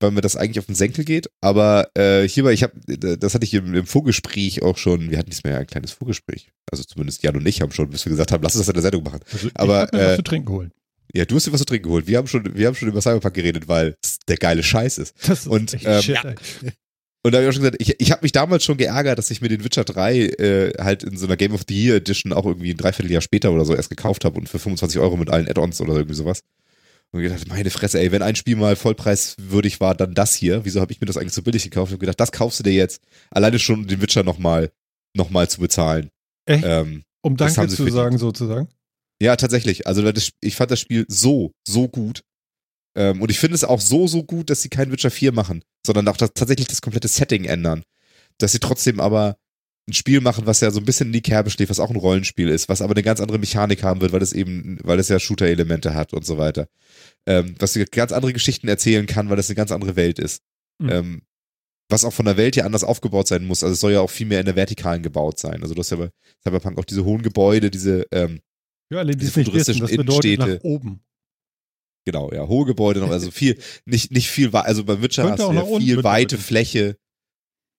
weil mir das eigentlich auf den Senkel geht. Aber äh, hierbei, ich habe, das hatte ich im, im Vorgespräch auch schon, wir hatten diesmal ja ein kleines Vorgespräch. Also zumindest Jan und ich haben schon, bis wir gesagt haben, lass uns das in der Sendung machen. Also Aber, ich mir äh, was zu trinken geholt. Ja, du hast dir was zu trinken geholt. Wir haben schon, wir haben schon über Cyberpunk geredet, weil es der geile Scheiß ist. (laughs) Das ist und, ähm, shit, ja. Und da habe ich auch schon gesagt, ich, ich habe mich damals schon geärgert, dass ich mir den Witcher 3 äh, halt in so einer Game of the Year Edition auch irgendwie ein Dreivierteljahr später oder so erst gekauft habe und für 25 Euro mit allen Add-ons oder irgendwie sowas. Und gedacht, meine Fresse, ey, wenn ein Spiel mal vollpreiswürdig war, dann das hier. Wieso habe ich mir das eigentlich so billig gekauft? Ich habe gedacht, das kaufst du dir jetzt. Alleine schon, um den Witcher nochmal noch mal zu bezahlen. Echt? Ähm, um Danke zu sagen, sozusagen? Ja, tatsächlich. Also das, ich fand das Spiel so, so gut. Ähm, und ich finde es auch so, so gut, dass sie kein Witcher 4 machen, sondern auch das, tatsächlich das komplette Setting ändern. Dass sie trotzdem aber ein Spiel machen, was ja so ein bisschen in die Kerbe steht, was auch ein Rollenspiel ist, was aber eine ganz andere Mechanik haben wird, weil es eben, weil es ja Shooter-Elemente hat und so weiter. Ähm, was ganz andere Geschichten erzählen kann, weil es eine ganz andere Welt ist. Mhm. Ähm, was auch von der Welt ja anders aufgebaut sein muss. Also es soll ja auch viel mehr in der Vertikalen gebaut sein. Also du hast ja bei Cyberpunk auch diese hohen Gebäude, diese, ähm, ja, alle, die diese futuristischen wissen, das Innenstädte. Nach oben. Genau, ja, hohe Gebäude noch, also viel, (laughs) nicht, nicht viel, also bei Witcher hast du ja viel weite Fläche.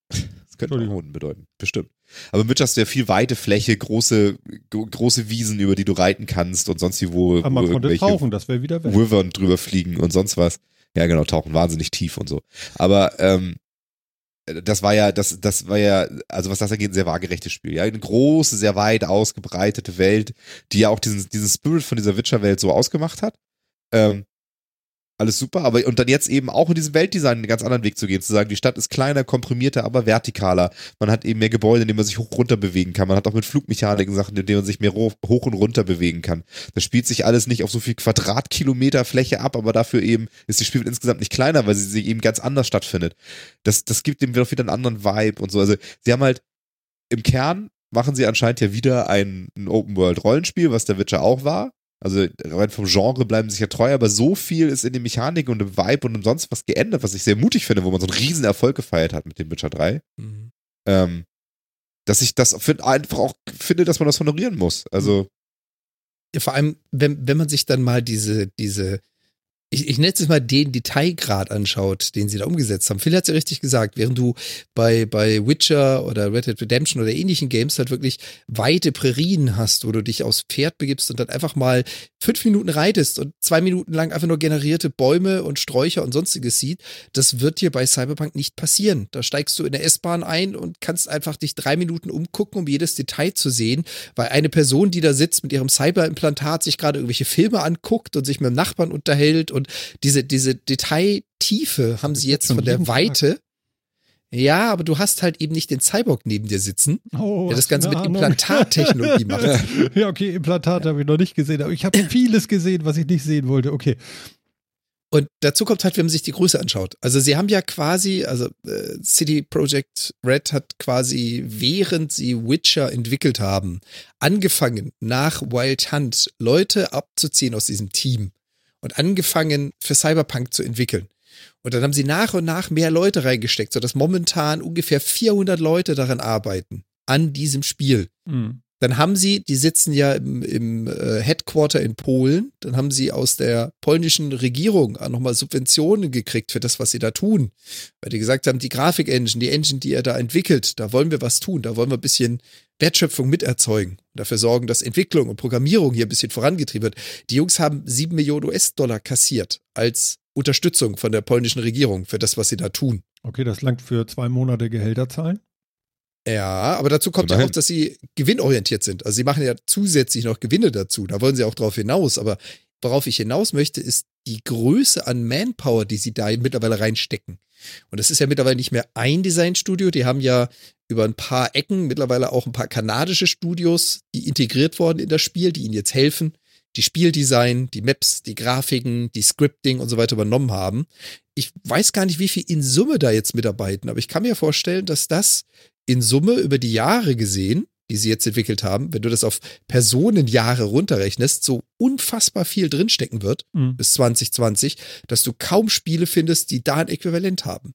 Das könnte auch unten bedeuten, bestimmt. Aber im Witcher hast du ja viel weite Fläche, große, große Wiesen, über die du reiten kannst und sonst wie wo, Aber man wo konnte tauchen, das wäre wieder weg. Wyvern drüber fliegen und sonst was. Ja, genau, tauchen wahnsinnig tief und so. Aber ähm, das war ja, das, das war ja, also was das angeht, ein sehr waagerechtes Spiel. Ja, eine große, sehr weit ausgebreitete Welt, die ja auch diesen, diesen Spirit von dieser Witcher-Welt so ausgemacht hat. Ähm, alles super, aber und dann jetzt eben auch in diesem Weltdesign einen ganz anderen Weg zu gehen, zu sagen, die Stadt ist kleiner, komprimierter, aber vertikaler. Man hat eben mehr Gebäude, in denen man sich hoch runter bewegen kann. Man hat auch mit Flugmechaniken Sachen, in denen man sich mehr hoch und runter bewegen kann. Das spielt sich alles nicht auf so viel Quadratkilometer Fläche ab, aber dafür eben ist die Spielwelt insgesamt nicht kleiner, weil sie sich eben ganz anders stattfindet. Das, das gibt dem wieder einen anderen Vibe und so. Also sie haben halt im Kern machen sie anscheinend ja wieder ein, ein Open-World-Rollenspiel, was der Witcher auch war. Also rein vom Genre bleiben sie sich ja treu, aber so viel ist in der Mechanik und im Vibe und sonst was geändert, was ich sehr mutig finde, wo man so einen riesen Erfolg gefeiert hat mit dem Witcher 3. Mhm. Ähm, dass ich das find, einfach auch finde, dass man das honorieren muss. Also. Ja, vor allem, wenn, wenn man sich dann mal diese, diese ich, ich nenne es mal den Detailgrad anschaut, den sie da umgesetzt haben. Phil hat es ja richtig gesagt, während du bei, bei Witcher oder Red Dead Redemption oder ähnlichen Games halt wirklich weite Prärien hast, wo du dich aufs Pferd begibst und dann einfach mal fünf Minuten reitest und zwei Minuten lang einfach nur generierte Bäume und Sträucher und sonstiges sieht, das wird dir bei Cyberpunk nicht passieren. Da steigst du in der S-Bahn ein und kannst einfach dich drei Minuten umgucken, um jedes Detail zu sehen, weil eine Person, die da sitzt mit ihrem Cyberimplantat, sich gerade irgendwelche Filme anguckt und sich mit dem Nachbarn unterhält und und diese, diese Detailtiefe haben sie jetzt von der Weite. Ja, aber du hast halt eben nicht den Cyborg neben dir sitzen, oh, der das Ganze mit Implantattechnologie macht. (laughs) Ja, okay, Implantat ja. habe ich noch nicht gesehen, aber ich habe vieles gesehen, was ich nicht sehen wollte. Okay. Und dazu kommt halt, wenn man sich die Größe anschaut. Also sie haben ja quasi, also äh, City Project Red hat quasi, während sie Witcher entwickelt haben, angefangen nach Wild Hunt Leute abzuziehen aus diesem Team und angefangen für Cyberpunk zu entwickeln. Und dann haben sie nach und nach mehr Leute reingesteckt, sodass momentan ungefähr 400 Leute daran arbeiten, an diesem Spiel. Mhm. Dann haben sie, die sitzen ja im, im äh, Headquarter in Polen, dann haben sie aus der polnischen Regierung nochmal Subventionen gekriegt für das, was sie da tun. Weil die gesagt haben, die Grafik-Engine, die Engine, die ihr da entwickelt, da wollen wir was tun, da wollen wir ein bisschen Wertschöpfung miterzeugen dafür sorgen, dass Entwicklung und Programmierung hier ein bisschen vorangetrieben wird. Die Jungs haben sieben Millionen US-Dollar kassiert als Unterstützung von der polnischen Regierung für das, was sie da tun. Okay, das langt für zwei Monate Gehälter zahlen? Ja, aber dazu kommt ja auch, dass sie gewinnorientiert sind. Also sie machen ja zusätzlich noch Gewinne dazu. Da wollen sie auch drauf hinaus. Aber worauf ich hinaus möchte, ist die Größe an Manpower, die sie da mittlerweile reinstecken. Und das ist ja mittlerweile nicht mehr ein Designstudio. Die haben ja über ein paar Ecken mittlerweile auch ein paar kanadische Studios, die integriert wurden in das Spiel, die ihnen jetzt helfen, die Spieldesign, die Maps, die Grafiken, die Scripting und so weiter übernommen haben. Ich weiß gar nicht, wie viel in Summe da jetzt mitarbeiten, aber ich kann mir vorstellen, dass das in Summe über die Jahre gesehen, die sie jetzt entwickelt haben, wenn du das auf Personenjahre runterrechnest, so unfassbar viel drinstecken wird mhm. bis 2020, dass du kaum Spiele findest, die da ein Äquivalent haben.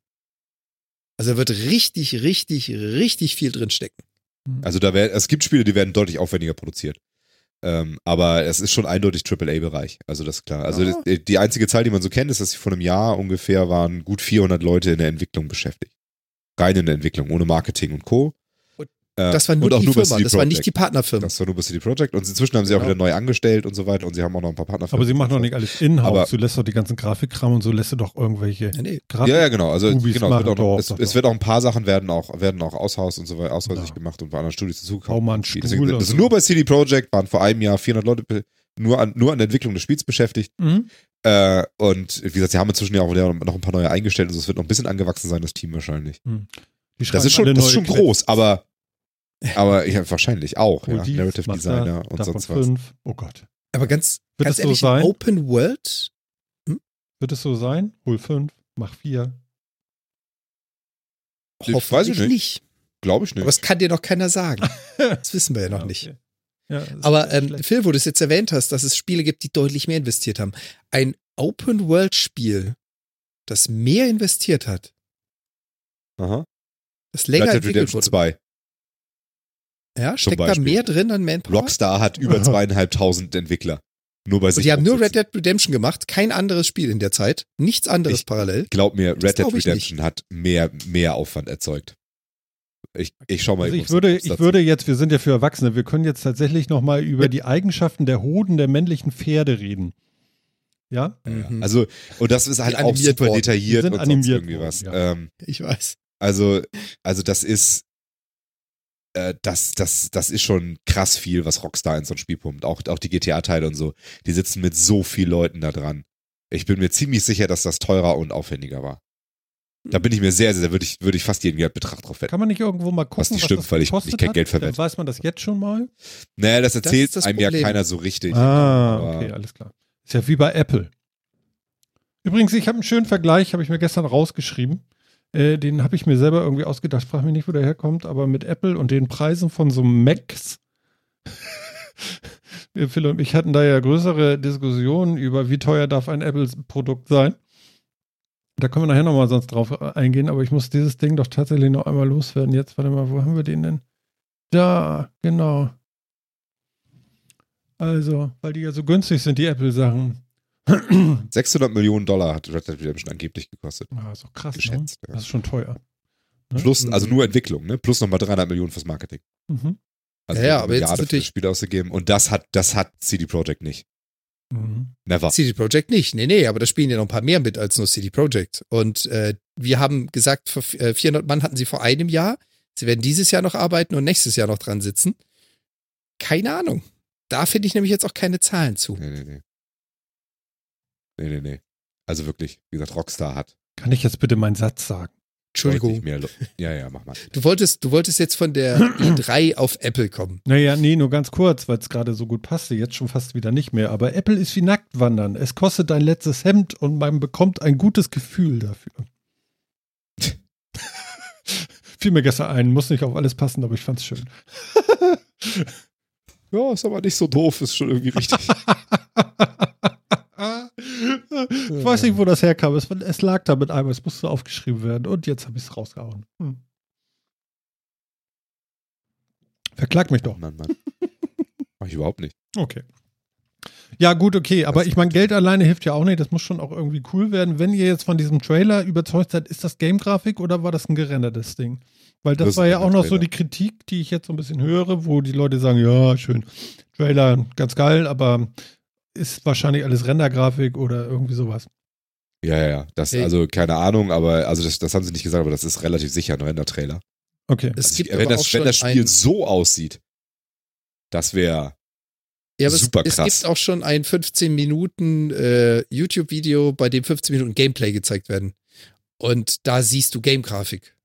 Also da wird richtig, richtig, richtig viel drinstecken. Mhm. Also da wär, es gibt Spiele, die werden deutlich aufwendiger produziert. Ähm, aber es ist schon eindeutig AAA-Bereich. Also das ist klar. Also ja. die, die einzige Zahl, die man so kennt, ist, dass sie vor einem Jahr ungefähr waren gut 400 Leute in der Entwicklung beschäftigt rein in der Entwicklung, ohne Marketing und Co. Äh, Das war nur auch die nur Firma, das war nicht die Partnerfirma. Das war nur bei CD Projekt. Und inzwischen haben sie auch Genau. wieder neu angestellt und so weiter. Und sie haben auch noch ein paar Partner. Aber sie machen doch nicht alles Aber- in-house. Du lässt doch die ganzen Grafikkram und so lässt du doch irgendwelche Nee, nee. Grafik. Ja, ja, genau. Also Ubis genau, es wird, auch noch, doch, es, doch, es wird auch ein paar Sachen werden auch werden auch aus Haus und so weiter aushäusig Ja. gemacht und bei anderen Studios einen Deswegen, das ist so. nur bei CD Projekt waren vor einem Jahr 400 Leute nur an nur an der Entwicklung des Spiels beschäftigt. Mhm. Äh, und wie gesagt, sie haben inzwischen ja auch wieder noch ein paar neue eingestellt. Also es wird noch ein bisschen angewachsen sein, das Team wahrscheinlich. Die Das ist schon, das ist schon groß, aber aber ja, wahrscheinlich auch. Ja. Narrative Designer das, und davon sonst was. fünf. Oh Gott. Aber ganz, Wird ganz es so ehrlich, sein? Open World, Wird es so sein? Hol fünf, mach vier. Ich hoffentlich weiß ich nicht. nicht. Glaube ich Aber nicht. es kann dir noch keiner sagen. (laughs) Das wissen wir ja noch Ja, nicht. okay. Ja, ist Aber nicht ähm. Phil, wo du es jetzt erwähnt hast, dass es Spiele gibt, die deutlich mehr investiert haben. Ein Open-World-Spiel, das mehr investiert hat, Aha. das länger Red Dead Redemption wurde. 2. Ja, steckt da mehr drin an Manpower? Rockstar hat über zweieinhalbtausend Entwickler. Nur bei Und sich. die haben nur. Red Dead Redemption gemacht, kein anderes Spiel in der Zeit, nichts anderes Ich- parallel. Glaub mir, Das Red Dead ich Redemption hat mehr, mehr Aufwand erzeugt. Ich, ich schau mal. Also ich ob's- würde, ich würde jetzt, wir sind ja für Erwachsene, wir können jetzt tatsächlich nochmal über die Eigenschaften der Hoden der männlichen Pferde reden. Ja? Ja, ja. Mhm. Also, und das ist halt Die auch animiert super worden. detailliert und sonst irgendwie worden, was. ja. Ähm, Ich weiß. also, also das ist, äh, das, das, das ist schon krass viel, was Rockstar in so ein Spiel pumpt. Auch, auch die GTA-Teile und so. Die sitzen mit so vielen Leuten da dran. Ich bin mir ziemlich sicher, dass das teurer und aufwendiger war. Da bin ich mir sehr, sehr, würde ich, würde ich fast jeden Betracht drauf wetten. Kann man nicht irgendwo mal gucken, Was nicht stimmt, das weil ich nicht kein hat? Geld verwette. Dann weiß man das jetzt schon mal. Naja, das erzählt ist das einem ja Problem. keiner so richtig. Ah, okay, alles klar. Ist ja wie bei Apple. Übrigens, ich habe einen schönen Vergleich, habe ich mir gestern rausgeschrieben. Äh, den habe ich mir selber irgendwie ausgedacht. Frag mich nicht, wo der herkommt, aber mit Apple und den Preisen von so Macs. (laughs) Phil und ich hatten da ja größere Diskussionen über, wie teuer darf ein Apple-Produkt sein. Da können wir nachher nochmal sonst drauf eingehen, aber ich muss dieses Ding doch tatsächlich noch einmal loswerden. Jetzt, warte mal, wo haben wir den denn? Da, genau. Also, weil die ja so günstig sind, die Apple-Sachen. (clears throat) 600 Millionen Dollar hat Red Dead Redemption angeblich gekostet. Ah, ist doch krass, ne? Geschätzt. Das Ja. ist schon teuer. Ne? Plus, also nur Entwicklung, ne? Plus nochmal 300 Millionen fürs Marketing. Mhm. Also Ja, ja, aber jetzt für natürlich- das Spiel ausgegeben. Und das hat, das hat CD Projekt nicht. Mhm. Never. CD Projekt nicht. Nee, nee, aber da spielen ja noch ein paar mehr mit als nur CD Projekt. Und äh, wir haben gesagt, vor, äh, 400 Mann hatten sie vor einem Jahr. Sie werden dieses Jahr noch arbeiten und nächstes Jahr noch dran sitzen. Keine Ahnung. Da finde ich nämlich jetzt auch keine Zahlen zu. Nee, nee, nee. Nee, nee, nee. Also wirklich, wie gesagt, Rockstar hat Kann ich jetzt bitte meinen Satz sagen? Entschuldigung. Ja, ja, mach mal. Du wolltest, du wolltest jetzt von der (clears throat) i3 auf Apple kommen. Naja, nee, nur ganz kurz, weil es gerade so gut passte. Jetzt schon fast wieder nicht mehr. Aber Apple ist wie Nacktwandern. Es kostet ein letztes Hemd und man bekommt ein gutes Gefühl dafür. (laughs) Fiel mir gestern ein, muss nicht auf alles passen, aber ich fand's schön. (laughs) Ja, ist aber nicht so doof, ist schon irgendwie richtig. (laughs) ich weiß nicht, wo das herkam. Es, es lag da mit einmal, es musste aufgeschrieben werden und jetzt habe ich es rausgehauen. Hm. Verklag mich doch. Mann, Mann. Mach ich überhaupt nicht. Okay. Ja, gut, okay, aber ich meine, Geld alleine hilft ja auch nicht. Das muss schon auch irgendwie cool werden. Wenn ihr jetzt von diesem Trailer überzeugt seid, ist das Game-Grafik oder war das ein gerendertes Ding? Weil das, Das war ja auch noch so Trailer. die Kritik, die ich jetzt so ein bisschen höre, wo die Leute sagen, ja, schön, Trailer, ganz geil, aber ist wahrscheinlich alles Rendergrafik oder irgendwie sowas. Ja, ja, ja. Das, Hey. also keine Ahnung, aber also das, das haben sie nicht gesagt, aber das ist relativ sicher ein Render-Trailer. Okay. Es Also gibt ich, wenn, das, wenn das Spiel ein, so aussieht, das wäre ja, aber super es, es krass. gibt auch schon ein 15 Minuten äh, YouTube-Video, bei dem 15 Minuten Gameplay gezeigt werden. Und da siehst du Game-Grafik.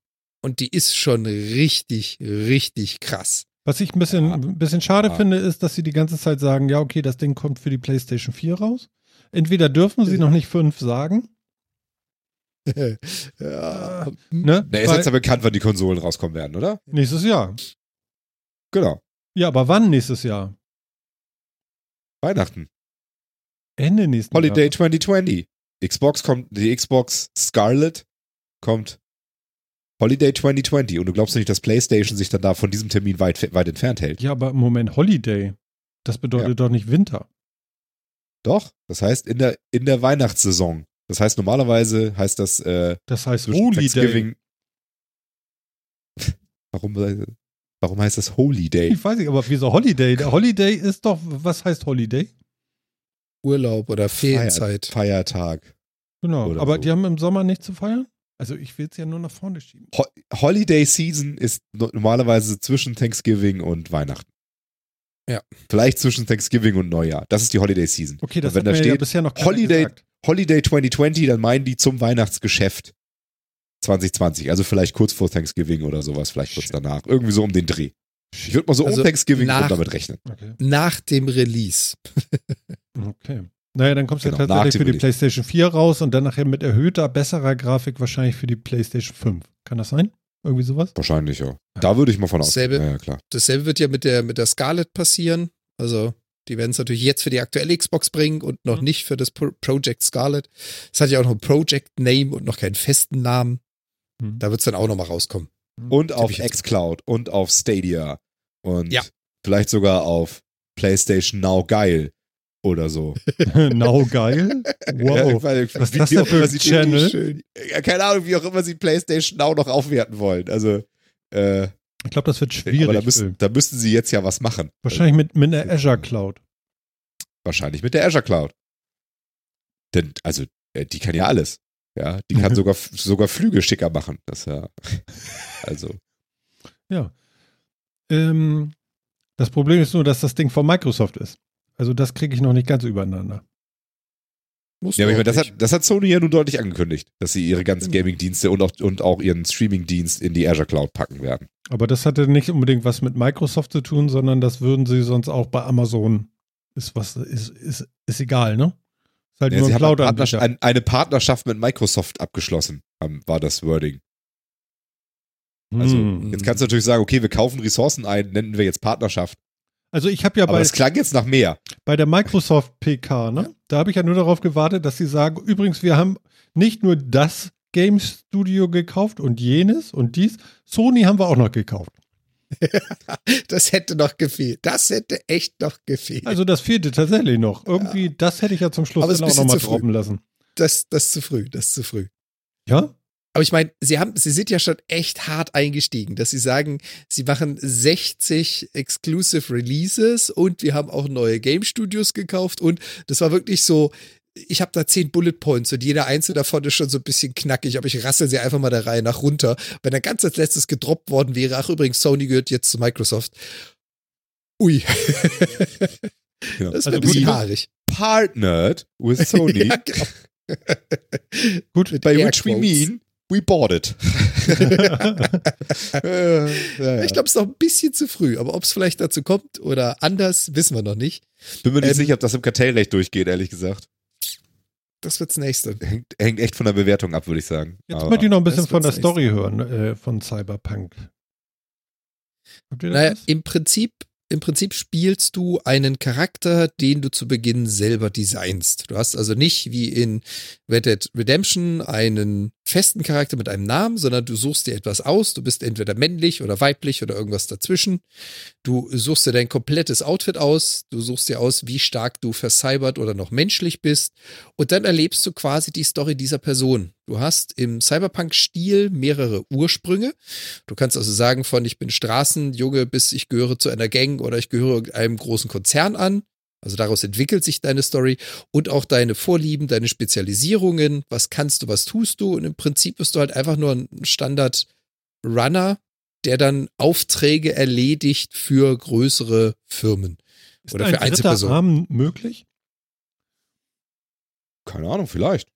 Und die ist schon richtig, richtig krass. Was ich ein bisschen, Ja. ein bisschen schade Ja. finde, ist, dass sie die ganze Zeit sagen, ja, okay, das Ding kommt für die PlayStation 4 raus. Entweder dürfen sie noch nicht fünf sagen, (laughs) ja. ne? Na, ist jetzt ja bekannt, wann die Konsolen rauskommen werden, oder? nächstes Jahr. Genau. Ja, aber wann nächstes Jahr? Weihnachten. Ende nächsten Holiday Jahr. 2020. Xbox kommt, die Xbox Scarlet kommt Holiday 2020. Und du glaubst nicht, dass PlayStation sich dann da von diesem Termin weit, weit entfernt hält? Ja, aber im Moment Holiday. Das bedeutet Ja. doch nicht Winter. Doch. Das heißt, in der, in der Weihnachtssaison. Das heißt, normalerweise heißt das äh, Das heißt Holiday. Thanksgiving. (laughs) Warum? Warum heißt das Holy Day? Ich weiß nicht, aber wieso Holiday? Der Holiday ist doch, was heißt Holiday? Urlaub oder Ferienzeit. Feiertag. Genau, aber so. die haben im Sommer nicht zu feiern? Also ich will es ja nur nach vorne schieben. Ho Holiday Season ist no normalerweise zwischen Thanksgiving und Weihnachten. Ja. Vielleicht zwischen Thanksgiving und Neujahr. Das ist die Holiday Season. Okay, das Und wenn hat da mir ja steht bisher noch Holiday, gesagt. Holiday 2020, dann meinen die zum Weihnachtsgeschäft 2020. Also vielleicht kurz vor Thanksgiving oder sowas, vielleicht kurz Shit. danach. Irgendwie so um den Dreh. Ich würde mal so Also um Thanksgiving nach- damit rechnen. Okay. Nach dem Release. (laughs) okay. Naja, dann kommst du Genau, ja tatsächlich für die. PlayStation 4 raus und dann nachher mit erhöhter, besserer Grafik wahrscheinlich für die PlayStation 5. Kann das sein? Irgendwie sowas? Wahrscheinlich, ja. Da würde ich mal von ausgehen. Dasselbe- Ja, ja, klar. Dasselbe wird ja mit der, mit der Scarlet passieren. Also, die werden es natürlich jetzt für die aktuelle Xbox bringen und noch Mhm. nicht für das Pro Project Scarlet. Es hat ja auch noch ein Project Name und noch keinen festen Namen. Hm. Da wird es dann auch noch mal rauskommen. Und auf ich jetzt xCloud und auf Stadia. Und Ja. vielleicht sogar auf PlayStation Now geil oder so. (laughs) Now geil? (laughs) Ja, Wow. weil, Was ist wie- das denn für ein Channel? Schön. Ja, keine Ahnung, wie auch immer sie PlayStation Now noch aufwerten wollen. Also, äh, Ich glaube, das wird aber schwierig. da müssen, da müssten sie jetzt ja was machen. Wahrscheinlich mit, mit einer Azure Cloud. Wahrscheinlich mit der Azure Cloud. Denn, also, äh, die kann ja alles. Ja, die kann sogar, sogar Flüge schicker machen. Das ja, (laughs) also, Ja. Ähm, das Problem ist nur, dass das Ding von Microsoft ist. Also das kriege ich noch nicht ganz übereinander. Muss ja, aber ich auch meine, das hat, das hat Sony ja nun deutlich angekündigt, dass sie ihre ganzen Genau. Gaming-Dienste und auch, und auch ihren Streaming-Dienst in die Azure Cloud packen werden. Aber das hatte nicht unbedingt was mit Microsoft zu tun, sondern das würden sie sonst auch bei Amazon. Ist was, ist, ist, ist egal, ne? Ist halt Ja, nur sie ein haben eine. Partnerschaft, ein, eine Partnerschaft mit Microsoft abgeschlossen, war das Wording. Also, Hm. jetzt kannst du natürlich sagen, okay, wir kaufen Ressourcen ein, nennen wir jetzt Partnerschaft. Also ich habe ja Aber bei, das klang jetzt nach mehr. bei der Microsoft PK, ne? Da habe ich ja nur darauf gewartet, dass sie sagen, übrigens, wir haben nicht nur das Game Studio gekauft und jenes und dies, Sony haben wir auch noch gekauft. (laughs) Das hätte noch gefehlt. Das hätte echt noch gefehlt. Also das fehlte tatsächlich noch. Irgendwie, das hätte ich ja zum Schluss Aber es dann auch nochmal droppen lassen. das, das ist zu früh. Das ist zu früh. Ja? Aber ich meine, sie haben, sie sind ja schon echt hart eingestiegen, dass sie sagen, sie machen 60 Exclusive Releases und wir haben auch neue Game Studios gekauft und das war wirklich so, ich habe da zehn Bullet Points und jeder einzelne davon ist schon so ein bisschen knackig, aber ich rassel sie einfach mal der Reihe nach runter. Wenn dann ganz als letztes gedroppt worden wäre, ach übrigens, Sony gehört jetzt zu Microsoft. Ui. (laughs) Ja. Das Also wäre ein bisschen haarig. Partnered with (laughs) Sony, Ja, genau. Gut. By which we mean, we bought it. (laughs) Ich glaube, es ist noch ein bisschen zu früh, aber ob es vielleicht dazu kommt oder anders, wissen wir noch nicht. bin mir nicht ähm, sicher, ob das im Kartellrecht durchgeht, ehrlich gesagt. Das wird's nächste. Hängt, hängt echt von der Bewertung ab, würde ich sagen. Jetzt Aber- möchte ich noch ein bisschen von der Story hören, äh, von Cyberpunk. Habt ihr das? Naja, im Prinzip, im Prinzip spielst du einen Charakter, den du zu Beginn selber designst. Du hast also nicht wie in Red Dead Redemption einen festen Charakter mit einem Namen, sondern du suchst dir etwas aus. Du bist entweder männlich oder weiblich oder irgendwas dazwischen. Du suchst dir dein komplettes Outfit aus. Du suchst dir aus, wie stark du vercybert oder noch menschlich bist. Und dann erlebst du quasi die Story dieser Person. Du hast im Cyberpunk-Stil mehrere Ursprünge. Du kannst also sagen von ich bin Straßenjunge bis ich gehöre zu einer Gang oder ich gehöre einem großen Konzern an. Also daraus entwickelt sich deine Story und auch deine Vorlieben, deine Spezialisierungen. Was kannst du, was tust du? Und im Prinzip bist du halt einfach nur ein Standard-Runner, der dann Aufträge erledigt für größere Firmen. ist oder ein für Einzelpersonen. Arm möglich? Keine Ahnung, vielleicht.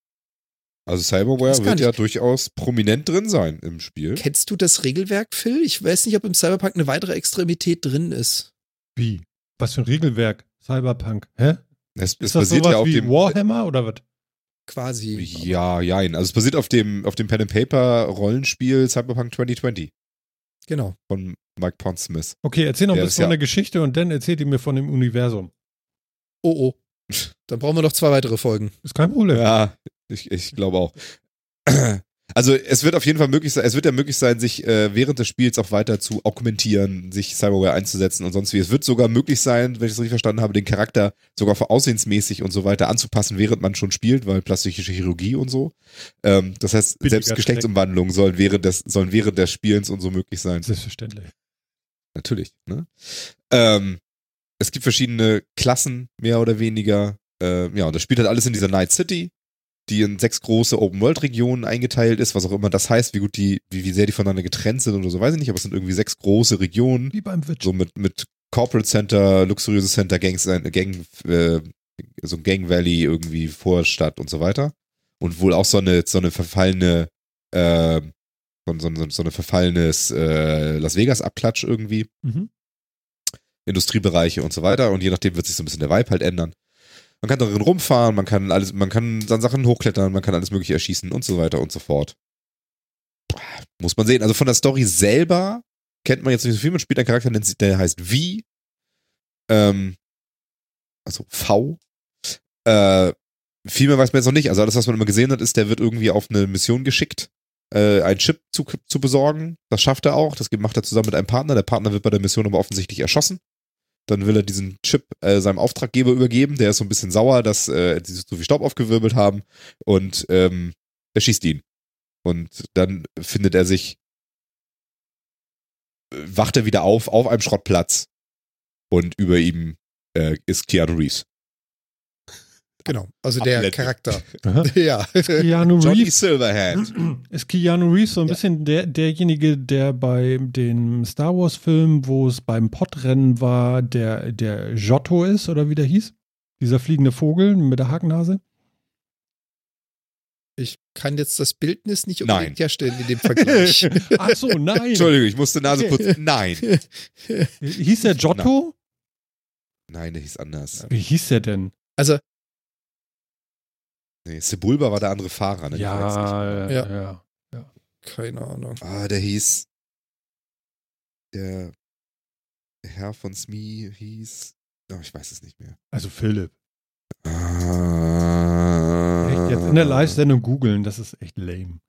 Also Cyberware wird ja durchaus prominent drin sein im Spiel. Kennst du das Regelwerk, Phil? Ich weiß nicht, ob im Cyberpunk eine weitere Extremität drin ist. Wie? Was für ein Regelwerk? Cyberpunk. Hä? Es, es Ist das basiert sowas ja auf wie dem. Warhammer oder was? Quasi. Ja, ja. Also es basiert auf dem, auf dem Pen and Paper Rollenspiel Cyberpunk 2020 Genau. von Mike Pondsmith. Okay, erzähl noch ein bisschen von der Geschichte und dann erzählt ihr mir von dem Universum. Oh, oh. Dann brauchen wir noch zwei weitere Folgen. Ist kein Problem. Ja, ich, ich glaube auch. (clears throat) Also es wird auf jeden Fall möglich sein, es wird ja möglich sein, sich äh, während des Spiels auch weiter zu augmentieren, sich Cyberware einzusetzen und sonst wie. Es wird sogar möglich sein, wenn ich es richtig verstanden habe, den Charakter sogar für aussehensmäßig und so weiter anzupassen, während man schon spielt, weil plastische Chirurgie und so. Ähm, das heißt, Billiger selbst Geschlechtsumwandlungen sollen während des, sollen während des Spielens und so möglich sein. Selbstverständlich. natürlich. Ne? Ähm, es gibt verschiedene Klassen, mehr oder weniger. Äh, ja, und das spielt halt alles in dieser Night City, die in sechs große Open-World-Regionen eingeteilt ist, was auch immer das heißt, wie gut die, wie, wie sehr die voneinander getrennt sind oder so, weiß ich nicht, aber es sind irgendwie sechs große Regionen. Wie beim Witch. So mit, mit Corporate Center, luxuriöses Center, Gangs, äh, Gang, äh, so ein Gang Valley irgendwie, Vorstadt und so weiter. Und wohl auch so eine, so eine verfallene, äh, so, so, so eine verfallenes äh, Las Vegas-Abklatsch irgendwie. Mhm. Industriebereiche und so weiter. Und je nachdem wird sich so ein bisschen der Vibe halt ändern. Man kann darin rumfahren, man kann alles, man kann dann Sachen hochklettern, man kann alles mögliche erschießen und so weiter und so fort. Muss man sehen. Also von der Story selber kennt man jetzt nicht so viel. Man spielt einen Charakter, der heißt V. Ähm, also V. Äh, viel mehr weiß man jetzt noch nicht. Also alles, was man immer gesehen hat, ist, der wird irgendwie auf eine Mission geschickt, äh, einen Chip zu, zu besorgen. Das schafft er auch. Das macht er zusammen mit einem Partner. Der Partner wird bei der Mission aber offensichtlich erschossen. Dann will er diesen Chip äh, seinem Auftraggeber übergeben. Der ist so ein bisschen sauer, dass äh, die so viel Staub aufgewirbelt haben. Und ähm, er schießt ihn. Und dann findet er sich, äh, wacht er wieder auf, auf einem Schrottplatz. Und über ihm äh, ist Keanu Reeves. Genau, also der Abblenden. Charakter. (laughs) (laughs) Ja. Keanu Johnny Reeves Silverhand. (clears throat) ist Keanu Reeves so ein Ja. bisschen der, derjenige, der bei dem Star Wars Film, wo es beim Podrennen war, der, der Giotto ist oder wie der hieß? Dieser fliegende Vogel mit der Hakennase? Ich kann jetzt das Bildnis nicht Nein. unbedingt herstellen in dem Vergleich. (laughs) Ach so, nein. Entschuldigung, ich musste Nase putzen. Nein. Hieß der Giotto? Nein, der hieß anders. Wie hieß der denn? Also, Nee, Sebulba war der andere Fahrer. Ne? Ich weiß nicht. Ja, Ja. ja. keine Ahnung. Ah, der hieß. Der Herr von Smee hieß. Oh, ich weiß es nicht mehr. Also Philipp. Ah. Echt jetzt in der Live-Sendung googeln, das ist echt lame.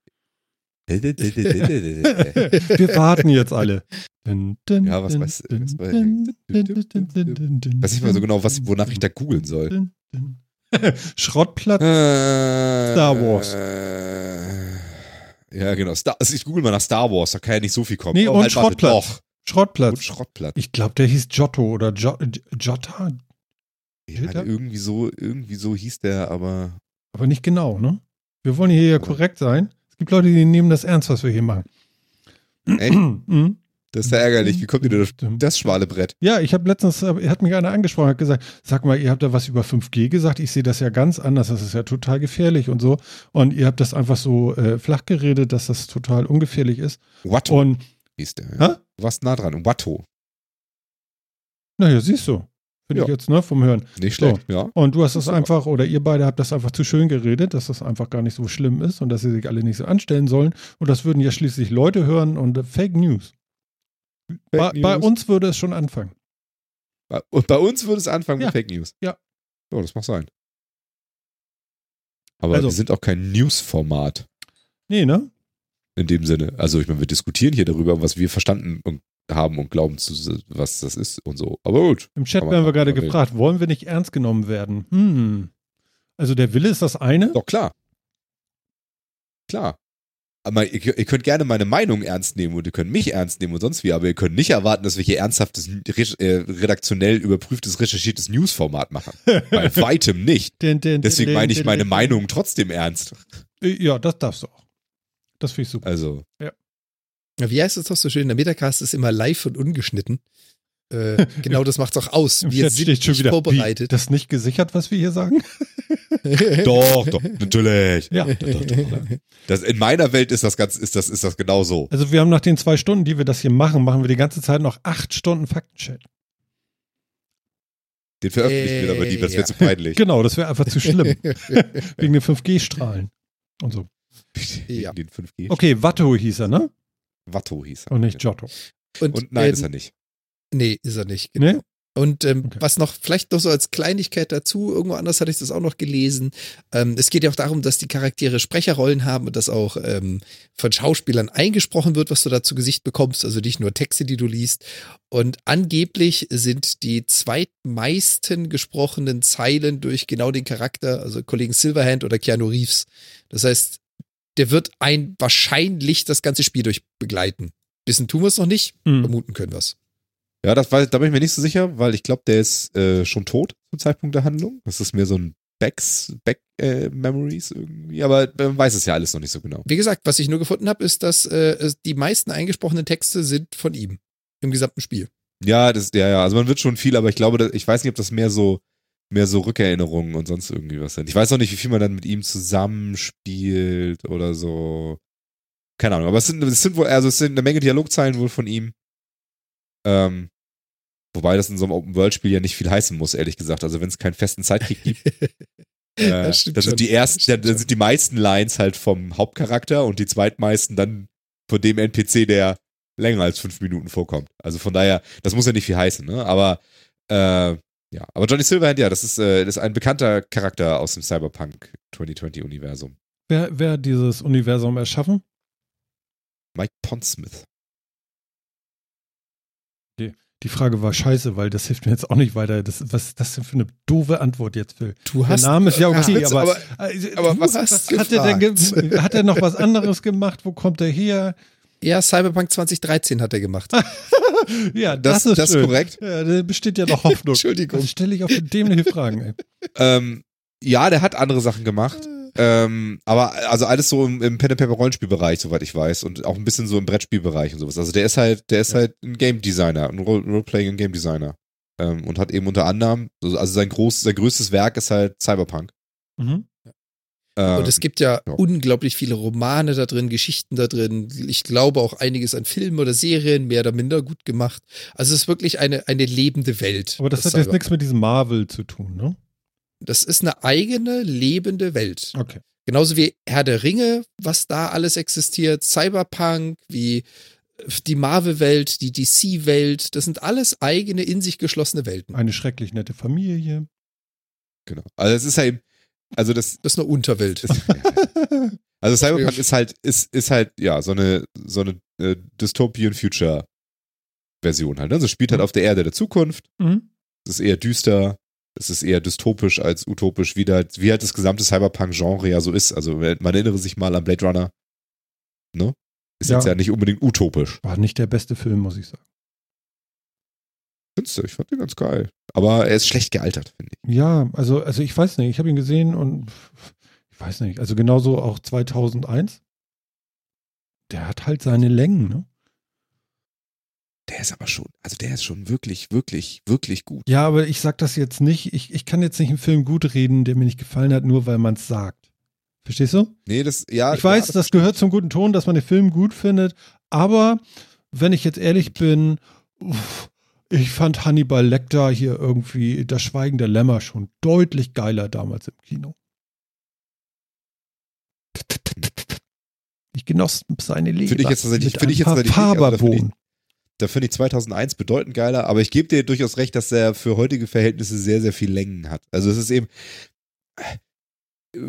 (laughs) Wir warten jetzt alle. Ja, was weiß- was weiß- Weiß nicht mal so genau, was, wonach ich da googeln soll. (laughs) Schrottplatz. Star Wars. Ja, genau. Star, also ich google mal nach Star Wars, da kann ja nicht so viel kommen. Nee, Oh, und halt, warte, Schrottplatz. Und Schrottplatz. Schrottplatz. Ich glaube, der hieß Giotto oder Jo- Jotta, Ja, irgendwie so, irgendwie so hieß der, aber. aber nicht genau, ne? Wir wollen hier ja korrekt sein. Es gibt Leute, die nehmen das ernst, was wir hier machen. Echt? (clears throat) Mhm. Das ist ja ärgerlich. Wie kommt ihr auf das schmale Brett? Ja, ich habe letztens, äh, hat mich einer angesprochen, hat gesagt, sag mal, ihr habt da was über 5G gesagt, ich sehe das ja ganz anders, das ist ja total gefährlich und so. Und ihr habt das einfach so äh, flach geredet, dass das total ungefährlich ist. Watto Und, hieß der. Hä? Ja. Du warst nah dran. Watto. naja, siehst du. Finde ich Ja. jetzt, ne, vom Hören. Nicht So. schlecht, ja. Und du hast das Das einfach, oder ihr beide habt das einfach zu schön geredet, dass das einfach gar nicht so schlimm ist und dass sie sich alle nicht so anstellen sollen. Und das würden ja schließlich Leute hören und Fake News. Bei, bei uns würde es schon anfangen. Bei- Und bei uns würde es anfangen Ja. mit Fake News. Ja. Ja, das mag sein. Aber Also- wir sind auch kein News-Format Nee, ne? in dem Sinne. Also ich meine, wir diskutieren hier darüber, was wir verstanden und haben und glauben, zu, was das ist und so. Aber gut. Im Chat werden wir gerade gefragt, wollen wir nicht ernst genommen werden? Hm. Also der Wille ist das eine. Doch, klar. Klar. Aber ihr, ihr könnt gerne meine Meinung ernst nehmen und ihr könnt mich ernst nehmen und sonst wie, aber ihr könnt nicht erwarten, dass wir hier ernsthaftes, äh, redaktionell überprüftes, recherchiertes Newsformat machen. (laughs) Bei weitem nicht. Deswegen meine ich meine Meinung trotzdem ernst. Ja, das darfst du auch. Das finde ich super. Also, Ja, Wie heißt es doch so schön? Der Metacast ist immer live und ungeschnitten. Äh, (laughs) genau das macht's auch aus. Im Wir Chat sind steht schon nicht wieder, vorbereitet. Wie, das nicht gesichert, was wir hier sagen? (laughs) doch, doch, natürlich. Ja. (laughs) Doch, doch, doch. Das, in meiner Welt ist das ganz, ist das, ist das genau so. Also wir haben nach den zwei Stunden, die wir das hier machen, machen wir die ganze Zeit noch acht Stunden Faktencheck. Den veröffentlichen wir aber nie, das wäre zu peinlich. (laughs) Genau, das wäre einfach zu schlimm. Wegen den 5G-Strahlen und so. Ja. Den 5G. Okay, Watto hieß er, ne? Watto hieß er. Und nicht Giotto. Und nein, ähm, ist er nicht. Nee, ist er nicht. Genau. Ne? Und ähm, Okay. was noch, vielleicht noch so als Kleinigkeit dazu, irgendwo anders hatte ich das auch noch gelesen. Ähm, es geht ja auch darum, dass die Charaktere Sprecherrollen haben und dass auch ähm, von Schauspielern eingesprochen wird, was du da zu Gesicht bekommst, also nicht nur Texte, die du liest. Und angeblich sind die zweitmeisten gesprochenen Zeilen durch genau den Charakter, also Kollegen Silverhand oder Keanu Reeves. Das heißt, der wird ein wahrscheinlich das ganze Spiel durch begleiten. Wissen tun wir es noch nicht, Hm. vermuten können wir es. Ja, das war, da bin ich mir nicht so sicher, weil ich glaube, der ist äh, schon tot zum Zeitpunkt der Handlung. Das ist mehr so ein Backs, Back äh, Memories irgendwie, aber man weiß es ja alles noch nicht so genau. Wie gesagt, was ich nur gefunden habe, ist, dass äh, die meisten eingesprochenen Texte sind von ihm im gesamten Spiel. Ja, das, ja, ja, also man wird schon viel, aber ich glaube, dass, ich weiß nicht, ob das mehr so, mehr so Rückerinnerungen und sonst irgendwie was sind. Ich weiß auch nicht, wie viel man dann mit ihm zusammenspielt oder so. Keine Ahnung, aber es sind, es sind wohl, also es sind eine Menge Dialogzeilen wohl von ihm. Ähm, wobei das in so einem Open-World-Spiel ja nicht viel heißen muss, ehrlich gesagt. Also wenn es keinen festen Zeitkrieg gibt. (laughs) äh, dann sind die ersten, dann sind die meisten Lines halt vom Hauptcharakter und die zweitmeisten dann von dem NPC, der länger als fünf Minuten vorkommt. Also von daher, das muss ja nicht viel heißen, ne? Aber äh, ja, aber Johnny Silverhand, ja, das ist, äh, das ist ein bekannter Charakter aus dem Cyberpunk 2020-Universum. Wer, wer hat dieses Universum erschaffen? Mike Pondsmith. Die, Frage war scheiße, weil das hilft mir jetzt auch nicht weiter. Das, was ist das denn für eine doofe Antwort jetzt, Phil? Du hast, Der Name ist ja okay, hast, aber, aber, äh, aber was hast, hat, er denn (laughs) hat er noch was anderes gemacht? Wo kommt er her? ja, Cyberpunk 2013 hat er gemacht. (laughs) Ja, Das, das, ist das schön. korrekt. Ja, da besteht ja noch (laughs) Hoffnung. Entschuldigung. Was stelle ich auf für dämliche Fragen, ey. Ähm, ja, der hat andere Sachen gemacht. Ähm, aber also alles so im, im Pen and Paper Rollenspielbereich, soweit ich weiß, und auch ein bisschen so im Brettspielbereich und sowas. Also der ist halt, der ist halt ein Game Designer, ein Role- Roleplaying Game Designer. Ähm, und hat eben unter anderem, also sein groß, sein größtes Werk ist halt Cyberpunk. Mhm. Ähm, Und es gibt ja, ja. unglaublich viele Romane da drin, Geschichten da drin. Ich glaube auch einiges an Filmen oder Serien, mehr oder minder gut gemacht. Also es ist wirklich eine, eine lebende Welt. Aber das hat jetzt nichts mit diesem Marvel zu tun, ne? Das ist eine eigene, lebende Welt. Okay. Genauso wie Herr der Ringe, was da alles existiert, Cyberpunk, wie die Marvel-Welt, die DC-Welt, das sind alles eigene, in sich geschlossene Welten. Eine schrecklich nette Familie. genau. Also es ist halt, also das, Das ist eine Unterwelt. ist, (laughs) also Cyberpunk ist halt, ist, ist halt, ja, so eine, so eine äh, Dystopian Future Version halt. Ne? Also es spielt halt Mhm. auf der Erde der Zukunft. Mhm. Es ist eher düster. Es ist eher dystopisch als utopisch, wie, da, wie halt das gesamte Cyberpunk-Genre ja so ist. Also man erinnere sich mal an Blade Runner. Ne? Ist Ja. jetzt ja nicht unbedingt utopisch. War nicht der beste Film, muss ich sagen. Findest du? Ich fand den ganz geil. Aber er ist schlecht gealtert, finde ich. Ja, also, also ich weiß nicht. Ich habe ihn gesehen und ich weiß nicht. Also genauso auch 2001. Der hat halt seine Längen, ne? Der ist aber schon, also der ist schon wirklich, wirklich, wirklich gut. Ja, aber ich sag das jetzt nicht. Ich, ich kann jetzt nicht einen Film gut reden, der mir nicht gefallen hat, nur weil man es sagt. Verstehst du? Nee, das, ja. ich weiß, ja, das gehört zum guten Ton, dass man den Film gut findet. Aber wenn ich jetzt ehrlich bin, uff, ich fand Hannibal Lecter hier irgendwie das Schweigen der Lämmer schon deutlich geiler damals im Kino. Ich genoss seine Leber. Finde ich jetzt tatsächlich- finde ich jetzt tatsächlich Faberbohnen. Da finde ich 2001 bedeutend geiler, aber ich gebe dir durchaus recht, dass er für heutige Verhältnisse sehr, sehr viel Längen hat. Also es ist eben,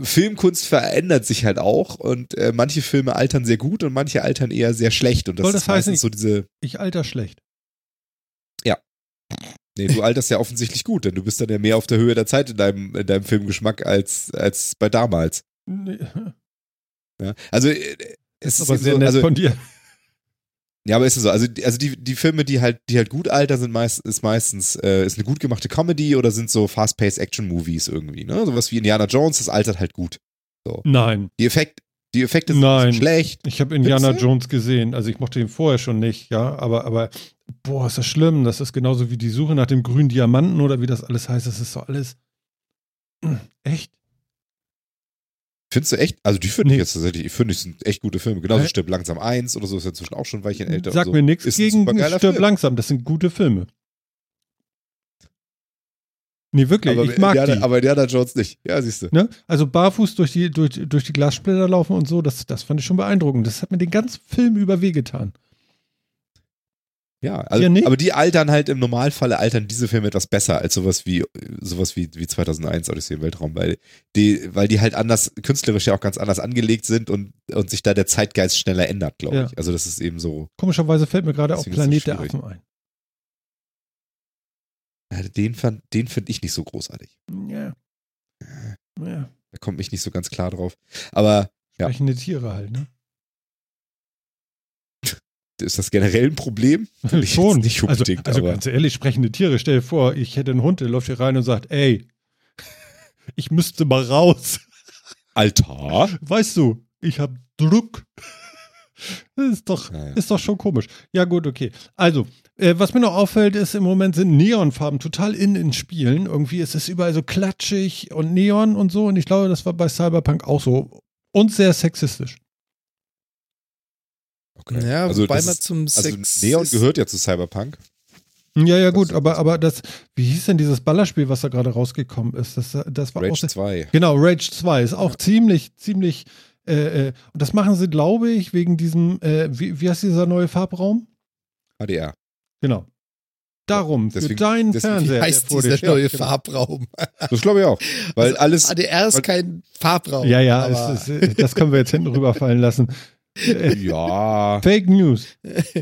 Filmkunst verändert sich halt auch und äh, manche Filme altern sehr gut und manche altern eher sehr schlecht und das, Soll das ist heißen, so diese, Ich alter schlecht. nee, du alterst ja offensichtlich gut, denn du bist dann ja mehr auf der Höhe der Zeit in deinem, in deinem Filmgeschmack als, als bei damals. Nee, Ja? Also, äh, es ist ist aber sehr so, nett also, von dir. Ja, aber ist es so. Also, die- also die, die Filme, die halt, die halt gut altern, sind meist, ist meistens, äh, ist eine gut gemachte Comedy oder sind so fast-paced Action-Movies irgendwie, ne? Sowas wie Indiana Jones, das altert halt gut. Nein, Die, Effekt, die Effekte sind Nein. schlecht. ich habe Indiana? Jones gesehen. Also ich mochte ihn vorher schon nicht, ja. Aber, aber, boah, ist das schlimm. Das ist genauso wie die Suche nach dem grünen Diamanten oder wie das alles heißt. Das ist so alles. (clears throat) Echt? Findest du echt? Also, die finde ich jetzt tatsächlich, ich finde, die sind echt gute Filme. Genauso Hä? Stirb langsam eins oder so, ist ja inzwischen auch schon ein Weilchen älter. Sag so. mir nichts gegen Stirb Film. langsam. Das sind gute Filme. Nee, wirklich. Aber, ich mag Indiana, die. aber Indiana Jones nicht. Ja, siehst du. Ne? Also barfuß durch die, durch, durch die Glassplitter laufen und so, das, das fand ich schon beeindruckend. Das hat mir den ganzen Film über wehgetan. Ja, also, Ja, nicht? aber die altern halt im Normalfall altern diese Filme etwas besser als sowas wie sowas wie, wie 2001 Odyssey im Weltraum, weil die weil die halt anders künstlerisch ja auch ganz anders angelegt sind und und sich da der Zeitgeist schneller ändert, glaube Ja. ich. Also das ist eben so Komischerweise fällt mir gerade auch Planet der. Affen ein. ja, den fand den finde ich nicht so großartig. Ja. Ja. Da kommt mich nicht so ganz klar drauf. Aber Ja. Sprechende Tiere halt, ne? Ist das generell ein Problem? (laughs) Ich Schon. Nicht also, unbedingt, also aber ganz ehrlich, sprechende Tiere. Stell dir vor, ich hätte einen Hund, der läuft hier rein und sagt, ey, ich müsste mal raus. Altar? Weißt du, ich hab Druck. Das ist doch, Naja. ist doch schon komisch. Ja, gut, okay. Also, äh, was mir noch auffällt, ist im Moment sind Neonfarben total in in Spielen. Irgendwie ist es überall so klatschig und Neon und so. Und ich glaube, das war bei Cyberpunk auch so. Und sehr sexistisch. Okay. Ja, also wobei das man ist- zum Also Sex Neon ist- gehört ja zu Cyberpunk. Ja, ja, gut, aber, aber das, wie hieß denn dieses Ballerspiel, was da gerade rausgekommen ist? Das, das war auch Rage sehr, 2. Genau, Rage 2 ist auch ziemlich, ziemlich, äh, äh, und das machen sie, glaube ich, wegen diesem, äh, wie, wie heißt dieser neue Farbraum? HDR. Genau. Darum, für Deswegen- deinen deswegen Fernseher. Wie der heißt dir dieser neue Genau. Farbraum? Das glaube ich auch. Weil Also, alles, ADR ist weil- kein Farbraum. Ja, ja, aber es ist, äh, das können wir jetzt hinten rüberfallen lassen. Ja, Fake News.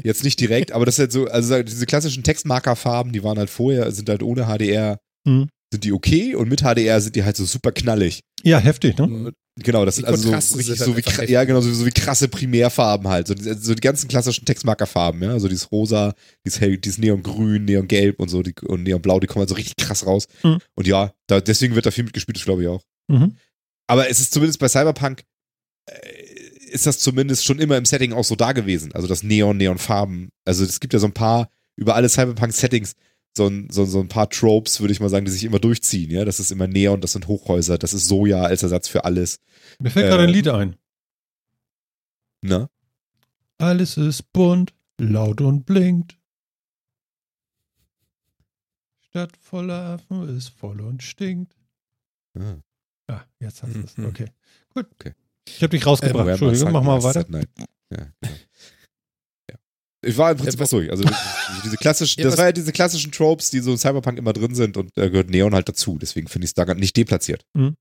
jetzt nicht direkt, aber das ist halt so, also diese klassischen Textmarkerfarben, die waren halt vorher, sind halt ohne HDR, Mhm. sind die okay und mit HDR sind die halt so super knallig. Ja, heftig, ne? Genau, das Die sind also so, Kontraste so richtig sind so halt wie, ja, genau, so, so wie krasse Primärfarben halt. So, die- so die ganzen klassischen Textmarkerfarben, ja. Also dieses Rosa, dieses hell, dieses Neongrün, Neongelb und so die, und Neonblau, die kommen halt so richtig krass raus. Mhm. Und ja, da, deswegen wird da viel mitgespielt, das glaube ich auch. Mhm. Aber es ist zumindest bei Cyberpunk, äh, ist das zumindest schon immer im Setting auch so da gewesen. Also das Neon, Neonfarben. Also es gibt ja so ein paar, über alle Cyberpunk-Settings, so ein, so, so ein paar Tropes, würde ich mal sagen, die sich immer durchziehen. Ja, Das ist immer Neon, das sind Hochhäuser, das ist Soja als Ersatz für alles. Mir fällt gerade Äh, ein Lied ein. Ne? Alles ist bunt, laut und blinkt. Stadt voller Affen ist voll und stinkt. Ah. Ah, jetzt hast du es. Mhm. Okay. Gut. Okay. Ich habe dich rausgebracht. Where Entschuldigung, mach mal weiter. night. Ja, genau. ja. Ich war im Prinzip Ja, auch durch. Also (laughs) diese klassischen, das was- war ja diese klassischen Tropes, die so in Cyberpunk immer drin sind und da gehört Neon halt dazu. Deswegen finde ich es da gar nicht deplatziert. Mhm.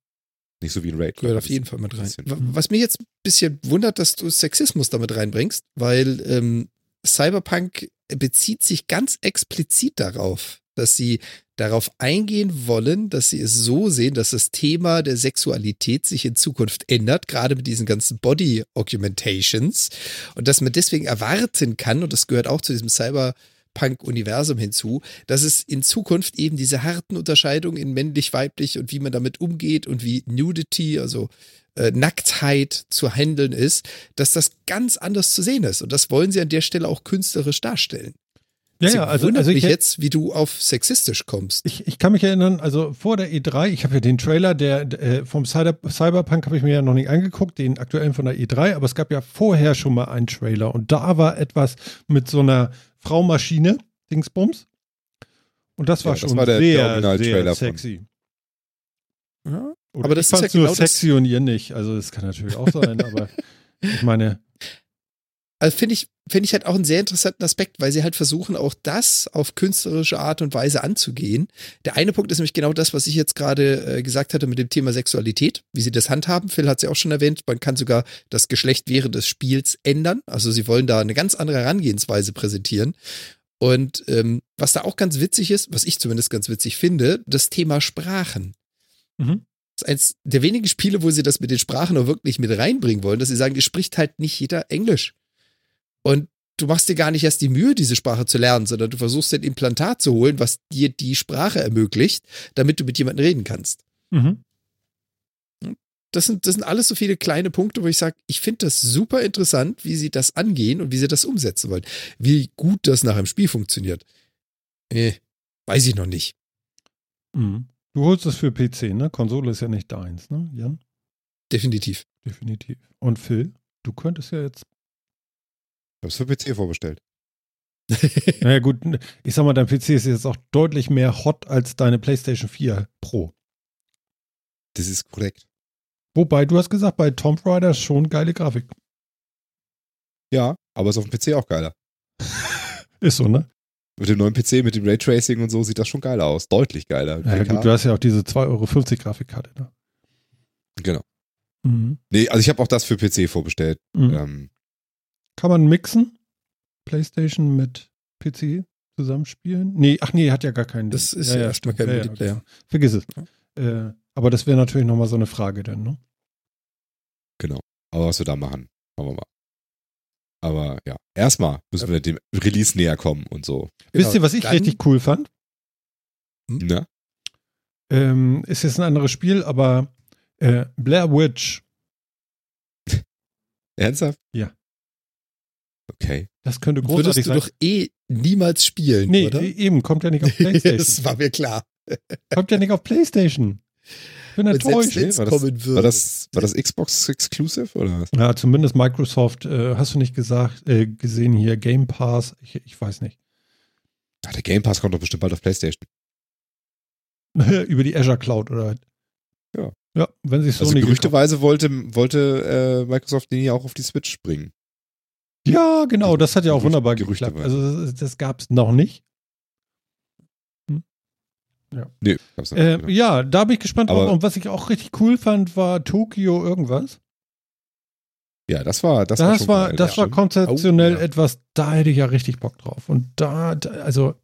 Nicht so wie ein Raid. Gehört auf jeden Fall mit rein. Was mich jetzt ein bisschen wundert, dass du Sexismus damit reinbringst, weil ähm, Cyberpunk bezieht sich ganz explizit darauf, dass sie darauf eingehen wollen, dass sie es so sehen, dass das Thema der Sexualität sich in Zukunft ändert, gerade mit diesen ganzen Body Augmentations und dass man deswegen erwarten kann, und das gehört auch zu diesem Cyberpunk-Universum hinzu, dass es in Zukunft eben diese harten Unterscheidungen in männlich-weiblich und wie man damit umgeht und wie Nudity, also äh, Nacktheit zu handeln ist, dass das ganz anders zu sehen ist. Und das wollen sie an der Stelle auch künstlerisch darstellen. Ja, ja, also, wundert also ich, mich jetzt, wie du auf sexistisch kommst. ich, ich kann mich erinnern, also vor der E3, ich habe ja den Trailer der, der äh, vom Cyber, Cyberpunk habe ich mir ja noch nicht angeguckt, den aktuellen von der E3, aber es gab ja vorher schon mal einen Trailer und da war etwas mit so einer Fraumaschine, Dingsbums. Und das war Ja, das schon war der- der sehr, Original-Trailer sehr sexy. Ja. Aber das ist ja nur genau das- sexy und ihr nicht. Also das kann natürlich auch sein, aber (laughs) ich meine, Also finde ich, finde ich halt auch einen sehr interessanten Aspekt, weil sie halt versuchen, auch das auf künstlerische Art und Weise anzugehen. Der eine Punkt ist nämlich genau das, was ich jetzt gerade äh, gesagt hatte mit dem Thema Sexualität, wie sie das handhaben. Phil hat es ja auch schon erwähnt, man kann sogar das Geschlecht während des Spiels ändern. Also sie wollen da eine ganz andere Herangehensweise präsentieren. Und ähm, was da auch ganz witzig ist, was ich zumindest ganz witzig finde, das Thema Sprachen. mhm. Das ist eins der wenigen Spiele, wo sie das mit den Sprachen auch wirklich mit reinbringen wollen, dass sie sagen, es spricht halt nicht jeder Englisch. Und du machst dir gar nicht erst die Mühe, diese Sprache zu lernen, sondern du versuchst ein Implantat zu holen, was dir die Sprache ermöglicht, damit du mit jemandem reden kannst. Mhm. Das sind, das sind alles so viele kleine Punkte, wo ich sage, ich finde das super interessant, wie sie das angehen und wie sie das umsetzen wollen. Wie gut das nach einem Spiel funktioniert. Eh, weiß ich noch nicht. Mhm. Du holst es für PC, ne? Konsole ist ja nicht deins, ne, Jan? Definitiv. Definitiv. Und Phil, du könntest ja jetzt hab's für PC vorbestellt. (laughs) Naja, gut, ich sag mal, dein PC ist jetzt auch deutlich mehr hot als deine PlayStation 4 Pro. Das ist korrekt. Wobei, du hast gesagt, bei Tomb Raider schon geile Grafik. Ja, aber ist auf dem PC auch geiler. (laughs) Ist so, ne? Mit dem neuen PC, mit dem Raytracing und so sieht das schon geiler aus. Deutlich geiler. Ja, 4K. gut, du hast ja auch diese 2,50 Euro Grafikkarte, ne? Genau. Mhm. Nee, also ich habe auch das für PC vorbestellt. Mhm. Ähm, Kann man mixen? PlayStation mit PC zusammenspielen? Nee, ach nee, hat ja gar keinen. Das ist ja, ja, ja, erstmal kein Ja, ja, Multiplayer. Vergiss es. Äh, aber das wäre natürlich nochmal so eine Frage dann, ne? aber was wir da machen, schauen wir mal. Aber ja, erstmal müssen wir dem Release näher kommen und so. Wisst ihr, was ich Dann- richtig cool fand? Ne? Ähm, ist jetzt ein anderes Spiel, aber äh, Blair Witch, (laughs) Ernsthaft? Ja. Okay. das könnte Würdest großartig du sein. doch eh niemals spielen, nee, oder? eben, kommt ja nicht auf (laughs) das Playstation. war mir klar. kommt ja nicht auf Playstation. Ich bin enttäuscht. wenn es war das- kommen würde. War das, war das Xbox Exclusive oder was? Ja, zumindest Microsoft, äh, hast du nicht gesagt, äh, gesehen hier, Game Pass, ich, ich weiß nicht. Ach, der Game Pass kommt doch bestimmt bald auf PlayStation. (laughs) Über die Azure Cloud oder Ja. Ja, wenn sie es so Also nicht gerüchteweise wollte, wollte äh, Microsoft den ja auch auf die Switch bringen. Ja, genau, das hat ja auch wunderbar Gerüchte geklappt. Also das, das gab es noch nicht. Nee, gab's noch Äh, nicht. ja, da bin ich gespannt drauf. Und was ich auch richtig cool fand, war Tokio irgendwas. Ja, das war das, Das, schon war, geil, das war stimmt. konzeptionell Oh, ja. etwas, da hätte ich ja richtig Bock drauf. Und da, da also,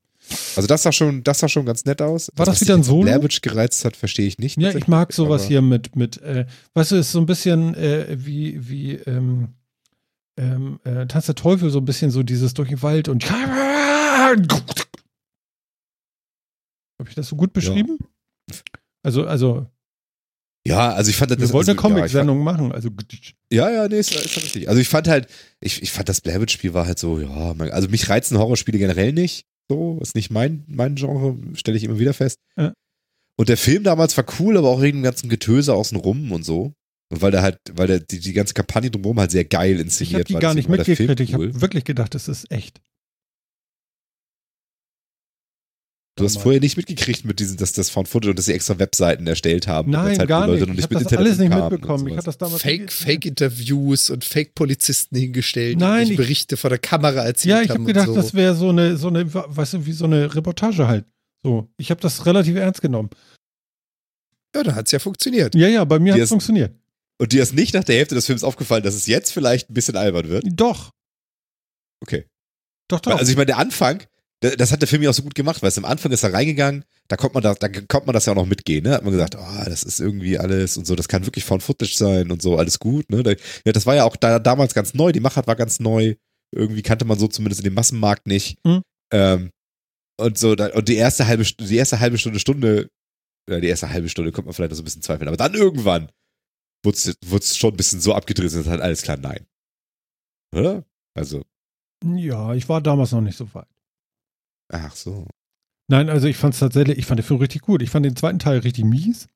Also das sah schon, das sah schon ganz nett aus. War das was wieder ein Solo? Blair Witch gereizt hat, verstehe ich nicht. ja, ich mag sowas hier mit, mit äh, weißt du, ist so ein bisschen äh, wie, wie, ähm, ähm, äh, Tanz der Teufel, so ein bisschen so dieses durch den Wald und Habe ich das so gut beschrieben? Also, also, Ja, also ich fand das. wir wollten also, eine ja, Comic-Sendung machen. Also, Ja, ja, nee, ist, ist richtig. Also ich fand halt, ich, ich fand das Blair Witch-Spiel war halt so, ja, also mich reizen Horrorspiele generell nicht. So, ist nicht mein, mein Genre, stelle ich immer wieder fest. Ja. Und der Film damals war cool, aber auch wegen dem ganzen Getöse außenrum und so. Und weil der halt, weil der die, die ganze Kampagne drumherum halt sehr geil ich inszeniert habe die war. gar nicht deswegen war der Film mitgekriegt. Ich cool. habe wirklich gedacht, das ist echt. Du hast vorher nicht mitgekriegt mit diesen, dass das Found Footage und dass sie extra Webseiten erstellt haben. Nein, halt gar die Leute nicht. Ich habe das Internet alles nicht mitbekommen. Ich das damals Fake, Fake-Interviews und Fake-Polizisten hingestellt, Nein, die ich- Berichte vor der Kamera erzählt Ja, ich habe gedacht, so. das wäre so eine, so eine, weißt du, wie so eine Reportage halt. So, ich habe das relativ ernst genommen. Ja, da hat's ja funktioniert. Ja, ja, bei mir Die hat es funktioniert. Und dir ist nicht nach der Hälfte des Films aufgefallen, dass es jetzt vielleicht ein bisschen albern wird. Doch, Okay. doch, doch. Also ich meine, der Anfang, das hat der Film ja auch so gut gemacht, weil es am Anfang ist er reingegangen, da kommt man da, da kommt man das ja auch noch mitgehen, ne? Hat man gesagt, ah, das ist irgendwie alles und so, das kann wirklich Found Footage sein und so, alles gut, ne? Ja, das war ja auch da, damals ganz neu, die Machart war ganz neu, irgendwie kannte man so zumindest in dem Massenmarkt nicht. Mhm. Ähm, und so, da, und die erste halbe, die erste halbe Stunde, Stunde, die erste halbe Stunde kommt man vielleicht noch so ein bisschen zweifeln, aber dann irgendwann wurde es schon ein bisschen so abgedreht, und halt alles klar, nein. Oder? Also, ja, ich war damals noch nicht so weit. ach so. Nein, also ich fand es tatsächlich, ich fand den Film richtig gut. Ich fand den zweiten Teil richtig mies,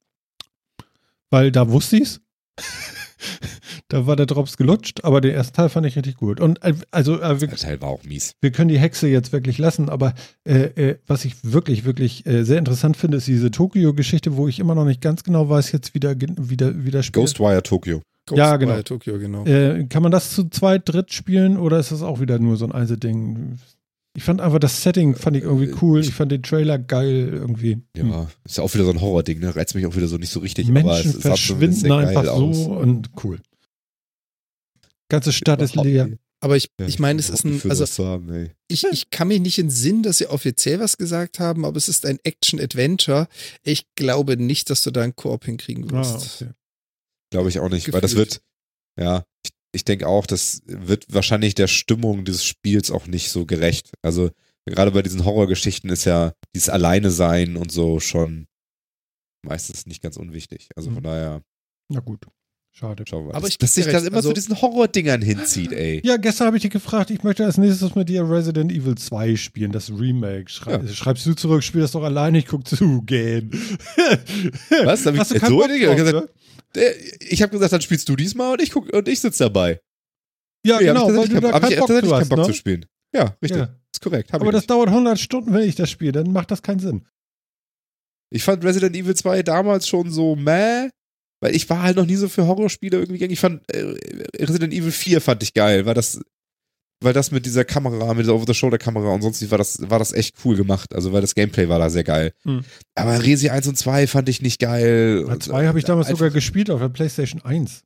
weil da wusste ich's. (laughs) (laughs) da war der Drops gelutscht, aber den ersten Teil fand ich richtig gut. Und äh, also äh, wir, Der Teil war auch mies. wir können die Hexe jetzt wirklich lassen, aber äh, äh, was ich wirklich, wirklich äh, sehr interessant finde, ist diese Tokio-Geschichte, wo ich immer noch nicht ganz genau weiß, jetzt wieder, wieder, wieder spielt. Ghostwire Tokyo. Ja, genau. Ghostwire Tokyo, genau. Äh, kann man das zu zweit, dritt spielen oder ist das auch wieder nur so ein Einzelding? Ich fand einfach das Setting, fand ich irgendwie cool. Ich fand den Trailer geil irgendwie. Hm. Ja, ist ja auch wieder so ein Horror-Ding, ne? Reizt mich auch wieder so nicht so richtig. aber Menschen verschwinden geil einfach so aus. und cool. Ganze Stadt ist leer. Aber ich, Ja, ich meine, es ist ein, also haben, ich, ich kann mich nicht in Sinn, dass sie offiziell was gesagt haben, aber es ist ein Action-Adventure. Ich glaube nicht, dass du da einen Koop hinkriegen Ah, wirst. okay. Glaube ich auch nicht, weil das Gefühlt. wird, ja, ich, ich denke auch, das wird wahrscheinlich der Stimmung dieses Spiels auch nicht so gerecht. Also, gerade bei diesen Horrorgeschichten ist ja dieses Alleine sein und so schon meistens nicht ganz unwichtig. Also von Mhm. daher, Na gut. Schade. schauen wir mal. Aber dass, ich dass sich das immer also- zu diesen Horror-Dingern hinzieht, ey. Ja, gestern habe ich dich gefragt, ich möchte als nächstes mit dir Resident Evil 2 spielen, das Remake. Schrei Ja. Schreibst du zurück, spiel das doch alleine, ich guck zu, gehen. (laughs) Was? Hab ich- Hast du keinen so drauf, gesagt, ne? Der- Ich habe gesagt, dann spielst du diesmal und ich guck und ich sitze dabei. Ja, Nee, hab genau, ich weil tatsächlich du da keinen- hab ich keinen Bock tatsächlich zu keinen hast, Bock ne? zu spielen. Ja, richtig. Ja. Ist korrekt. Hab Aber ich das nicht. dauert 100 Stunden, wenn ich das spiele, dann macht das keinen Sinn. Ich fand Resident Evil 2 damals schon so meh, weil ich war halt noch nie so für Horrorspiele irgendwie gegangen. Ich fand äh, Resident Evil 4 fand ich geil, weil das weil das mit dieser Kamera, mit dieser Over-the-Shoulder-Kamera und sonst war das, war das echt cool gemacht. Also, weil das Gameplay war da sehr geil. Hm. Aber Resi 1 und 2 fand ich nicht geil. Bei Und, 2 habe ich äh, damals einfach- sogar gespielt auf der PlayStation 1.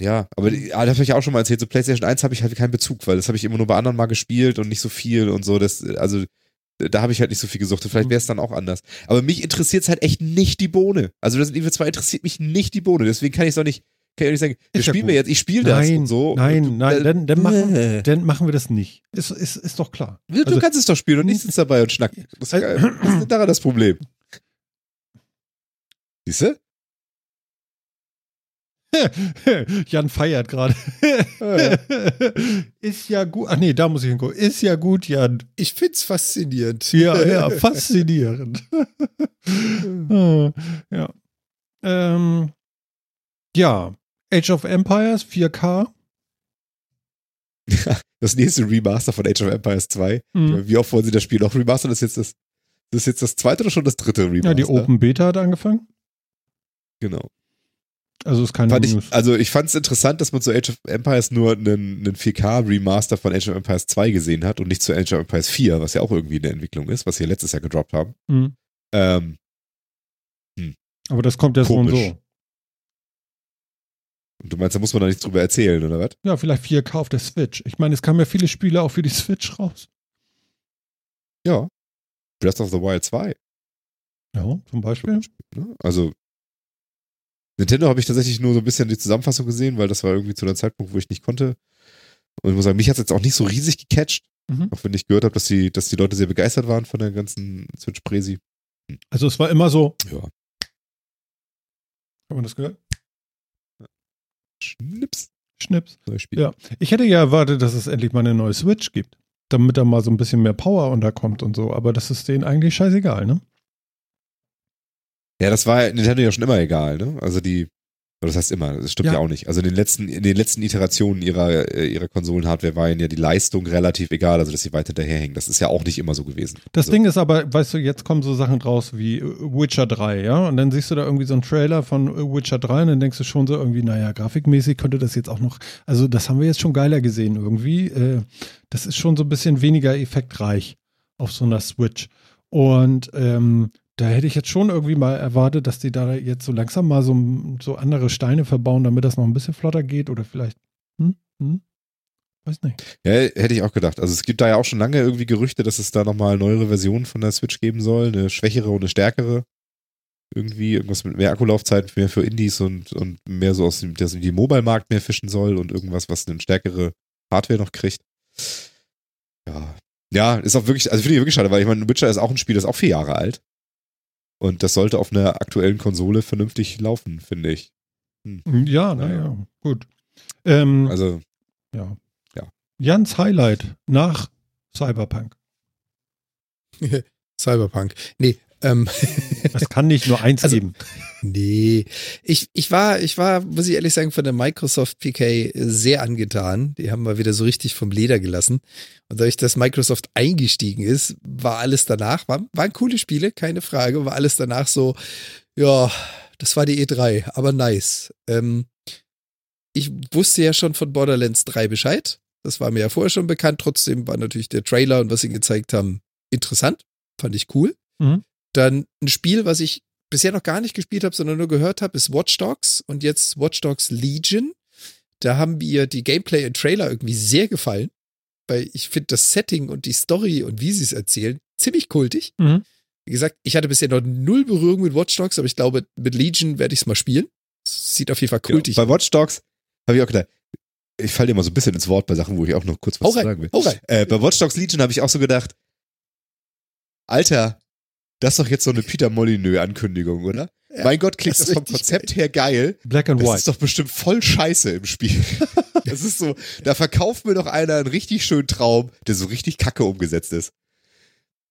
Ja, aber ah, das habe ich auch schon mal erzählt. So PlayStation 1 habe ich halt keinen Bezug, weil das habe ich immer nur bei anderen mal gespielt und nicht so viel und so. Das, also da habe ich halt nicht so viel gesucht. Vielleicht wäre es dann auch anders. Aber mich interessiert es halt echt nicht die Bohne. Also Resident Evil 2 interessiert mich nicht die Bohne. Deswegen kann ich es auch nicht, kann ich nicht sagen, wir Ist spielen wir jetzt, ich spiele das Nein, und so. nein, und, nein, äh, dann, dann, machen, äh. dann machen wir das nicht. Ist, ist, ist doch klar. Du Also- kannst es doch spielen und ich sitze dabei und schnack. Das ist, geil. (clears throat) Was ist denn daran das Problem? Siehst du? (laughs) Jan feiert gerade. (laughs) ist ja gut. Ach nee, da muss ich hingucken. Ist ja gut, Jan. Ich find's faszinierend. (laughs) Ja, ja, faszinierend. Ah, ja. Ähm, ja, Age of Empires 4K. Das nächste Remaster von Age of Empires 2. Mhm. Wie oft wollen sie das Spiel noch remastern? Das ist jetzt das, das ist jetzt das zweite oder schon das dritte Remaster? Ja, die Open Beta hat angefangen. Genau. Also ist keine Fand ich, also ich fand es interessant, dass man zu Age of Empires nur einen, einen 4K-Remaster von Age of Empires 2 gesehen hat und nicht zu Age of Empires 4, was ja auch irgendwie eine Entwicklung ist, was sie letztes Jahr gedroppt haben. Mhm. Ähm, Aber das kommt ja so und so. und du meinst, da muss man da nichts drüber erzählen, oder was? Ja, vielleicht 4K auf der Switch. Ich meine, es kamen ja viele Spiele auch für die Switch raus. Ja. Breath of the Wild 2. Ja, zum Beispiel. Also Nintendo habe ich tatsächlich nur so ein bisschen die Zusammenfassung gesehen, weil das war irgendwie zu einem Zeitpunkt, wo ich nicht konnte. Und ich muss sagen, mich hat es jetzt auch nicht so riesig gecatcht, Mhm. auch wenn ich gehört habe, dass die, dass die Leute sehr begeistert waren von der ganzen Switch-Presi. Also es war immer so. Ja. Hat man das gehört? Schnips. Schnips. Ja. Ich hätte ja erwartet, dass es endlich mal eine neue Switch gibt. Damit da mal so ein bisschen mehr Power unterkommt und so. Aber das ist denen eigentlich scheißegal, ne? Ja, das war Nintendo ja schon immer egal, ne? Also die, oder das heißt immer, das stimmt ja. Ja. auch nicht. Also in den letzten, in den letzten Iterationen ihrer, äh, ihrer Konsolenhardware war ihnen ja die Leistung relativ egal, also dass sie weit hinterherhängen. Das ist ja auch nicht immer so gewesen. Das also, Ding ist aber, weißt du, jetzt kommen so Sachen draus wie äh, Witcher 3, ja? Und dann siehst du da irgendwie so einen Trailer von äh, Witcher 3 und dann denkst du schon so irgendwie, naja, grafikmäßig könnte das jetzt auch noch, also das haben wir jetzt schon geiler gesehen irgendwie. Äh, Das ist schon so ein bisschen weniger effektreich auf so einer Switch. Und ähm, da hätte ich jetzt schon irgendwie mal erwartet, dass die da jetzt so langsam mal so, so andere Steine verbauen, damit das noch ein bisschen flotter geht oder vielleicht, hm, hm, weiß nicht. Ja, hätte ich auch gedacht. Also es gibt da ja auch schon lange irgendwie Gerüchte, dass es da nochmal neuere Versionen von der Switch geben soll, eine schwächere und eine stärkere. Irgendwie irgendwas mit mehr Akkulaufzeit, mehr für Indies und, und mehr so aus dem, dass die Mobile-Markt mehr fischen soll und irgendwas, was eine stärkere Hardware noch kriegt. Ja. Ja, ist auch wirklich, also finde ich wirklich schade, weil ich meine, Witcher ist auch ein Spiel, das ist auch vier Jahre alt. Und das sollte auf einer aktuellen Konsole vernünftig laufen, finde ich. Ja, naja, gut. Ähm, Also, ja. Ja. Jans Highlight nach Cyberpunk. (laughs) Cyberpunk. Nee, ähm, Es kann nicht nur eins (laughs) Also- geben. Nee. Ich, ich war, ich war, muss ich ehrlich sagen, von der Microsoft PK sehr angetan. Die haben mal wieder so richtig vom Leder gelassen. Und dadurch, dass Microsoft eingestiegen ist, war alles danach, war, waren coole Spiele, keine Frage, war alles danach so, ja, das war die E3, aber nice. Ähm, ich wusste ja schon von Borderlands 3 Bescheid. Das war mir ja vorher schon bekannt. Trotzdem war natürlich der Trailer und was sie gezeigt haben interessant. Fand ich cool. Mhm. Dann ein Spiel, was ich bisher noch gar nicht gespielt habe, sondern nur gehört habe, ist Watch Dogs und jetzt Watch Dogs Legion. Da haben mir die Gameplay und Trailer irgendwie sehr gefallen, weil ich finde das Setting und die Story und wie sie es erzählen ziemlich kultig. Mhm. Wie gesagt, ich hatte bisher noch null Berührung mit Watch Dogs, aber ich glaube, mit Legion werde ich es mal spielen. Sieht auf jeden Fall kultig Genau. Bei Watch Dogs habe ich auch gedacht, ich falle dir mal so ein bisschen ins Wort bei Sachen, wo ich auch noch kurz was rein, sagen will. Äh, bei Watch Dogs Legion habe ich auch so gedacht, Alter, das ist doch jetzt so eine Peter Molyneux-Ankündigung, oder? Ja, mein Gott, klingt das das, vom Konzept her geil. Black and Das White. ist doch bestimmt voll scheiße im Spiel. (laughs) das ist so, da verkauft mir doch einer einen richtig schönen Traum, der so richtig kacke umgesetzt ist.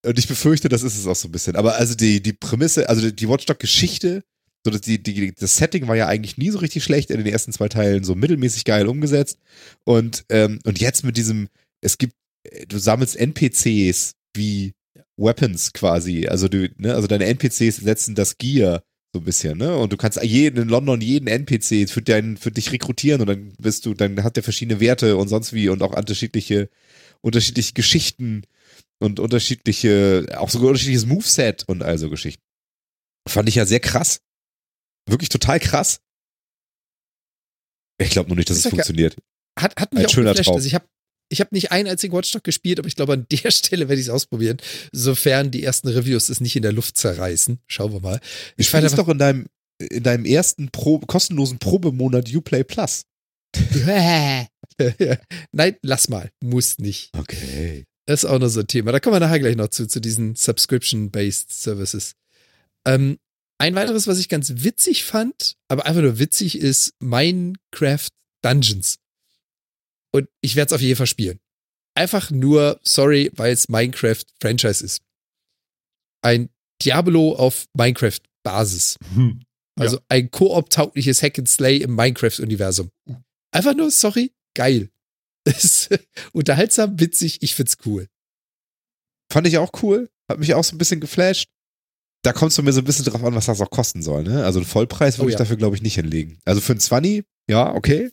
Und ich befürchte, das ist es auch so ein bisschen. Aber also die, die Prämisse, also die Watchdog-Geschichte, so dass die, die, das Setting war ja eigentlich nie so richtig schlecht in den ersten zwei Teilen, so mittelmäßig geil umgesetzt. Und, ähm, und jetzt mit diesem, es gibt, du sammelst NPCs wie Weapons quasi. Also du, ne, also deine NPCs setzen das Gear so ein bisschen, ne? Und du kannst jeden in London jeden NPC für, dein, für dich rekrutieren und dann bist du, dann hat der verschiedene Werte und sonst wie und auch unterschiedliche, unterschiedliche Geschichten und unterschiedliche, auch sogar unterschiedliches Moveset und all so Geschichten. Fand ich ja sehr krass. Wirklich total krass. Ich glaube nur nicht, dass es funktioniert. Hat, hat mich Ein auch schöner geflasht. Traum. Also ich habe ich hab nicht einen einzigen Watchdog gespielt, aber ich glaube, an (laughs) der Stelle werde ich es ausprobieren, sofern die ersten Reviews es nicht in der Luft zerreißen. Schauen wir mal. Ich fand finde es doch in deinem, in deinem ersten Pro kostenlosen Probemonat Uplay Plus. (laughs) Nein, lass mal. Muss nicht. Okay. Das ist auch noch so ein Thema. Da kommen wir nachher gleich noch zu, zu diesen Subscription-Based Services. Ähm, ein weiteres, was ich ganz witzig fand, aber einfach nur witzig, ist Minecraft Dungeons. Und ich werde es auf jeden Fall spielen. Einfach nur, sorry, weil es Minecraft-Franchise ist. Ein Diablo auf Minecraft-Basis. Hm. Also ein koop-taugliches Hack and Slay im Minecraft-Universum. Einfach nur, sorry, geil. (laughs) ist unterhaltsam, witzig, ich find's cool. Fand ich auch cool. Hat mich auch so ein bisschen geflasht. Da kommt es mir so ein bisschen drauf an, was das auch kosten soll. Ne? Also einen Vollpreis würde Oh ich ja. dafür, glaube ich, nicht hinlegen. Also für ein 20, ja, okay.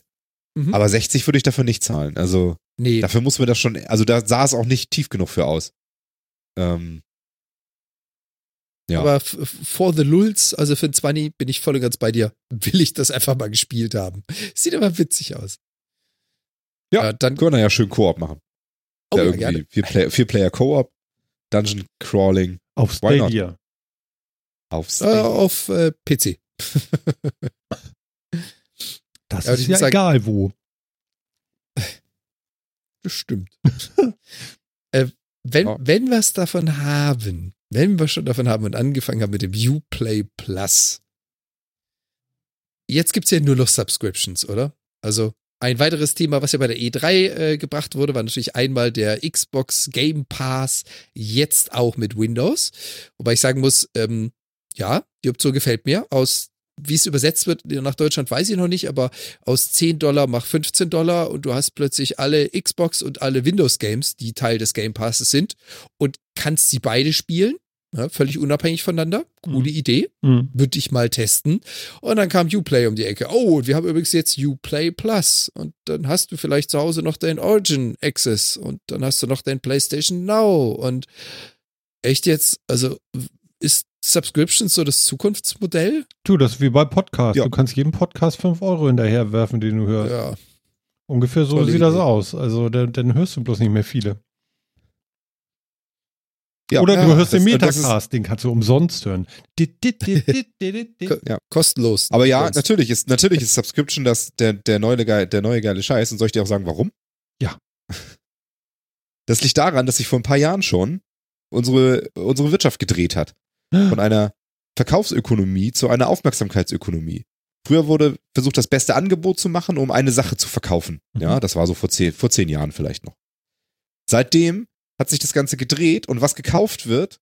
Mhm. Aber 60 würde ich dafür nicht zahlen. Also Nee, dafür muss mir das schon, also da sah es auch nicht tief genug für aus. Ähm, ja. aber for the Lulz, also für ein 20 bin ich voll und ganz bei dir, will ich das einfach mal gespielt haben. Sieht aber witzig aus. Ja, Äh, dann, können wir ja schön Koop machen. oh, ja, ja, irgendwie gerne. vier, Play vier Player Koop, Dungeon Crawling Auf Why not? Stadia. aufs Äh, auf äh, PC. (laughs) Das Ja, ist ja egal wo. (laughs) Bestimmt. (laughs) äh, wenn, Ja. wenn wir es davon haben, wenn wir schon davon haben und angefangen haben mit dem Uplay Plus, jetzt gibt's ja nur noch Subscriptions, oder? Also ein weiteres Thema, was ja bei der E3 äh, gebracht wurde, war natürlich einmal der Xbox Game Pass, jetzt auch mit Windows. Wobei ich sagen muss, ähm, ja, die Option gefällt mir. Aus, wie es übersetzt wird nach Deutschland, weiß ich noch nicht, aber aus 10 Dollar mach 15 Dollar und du hast plötzlich alle Xbox und alle Windows Games, die Teil des Game Passes sind und kannst sie beide spielen. Ja, völlig unabhängig voneinander. Coole Idee. Hm. Würde ich mal testen. Und dann kam Uplay um die Ecke. Oh, und wir haben übrigens jetzt Uplay Plus. Und dann hast du vielleicht zu Hause noch dein Origin Access. Und dann hast du noch dein PlayStation Now. Und echt jetzt, also ist Subscriptions so das Zukunftsmodell? Du, das ist wie bei Podcasts. Ja. Du kannst jedem Podcast 5 Euro hinterher werfen, den du hörst. Ja. Ungefähr so Tolle sieht das Idee. aus. Also dann, dann hörst du bloß nicht mehr viele. Ja, Oder ja, du hörst den das- das ist- Metacast, den kannst du umsonst hören. Ja. Kostenlos. Aber ja, Sonst. natürlich ist, natürlich ist Subscription das, der, der, neue, geile- der neue geile Scheiß. Und soll ich dir auch sagen, warum? Ja. Das liegt daran, dass sich vor ein paar Jahren schon unsere, unsere Wirtschaft gedreht hat. Von einer Verkaufsökonomie zu einer Aufmerksamkeitsökonomie. Früher wurde versucht, das beste Angebot zu machen, um eine Sache zu verkaufen. Mhm. Ja, das war so vor zehn, vor zehn Jahren vielleicht noch. Seitdem hat sich das Ganze gedreht und was gekauft wird,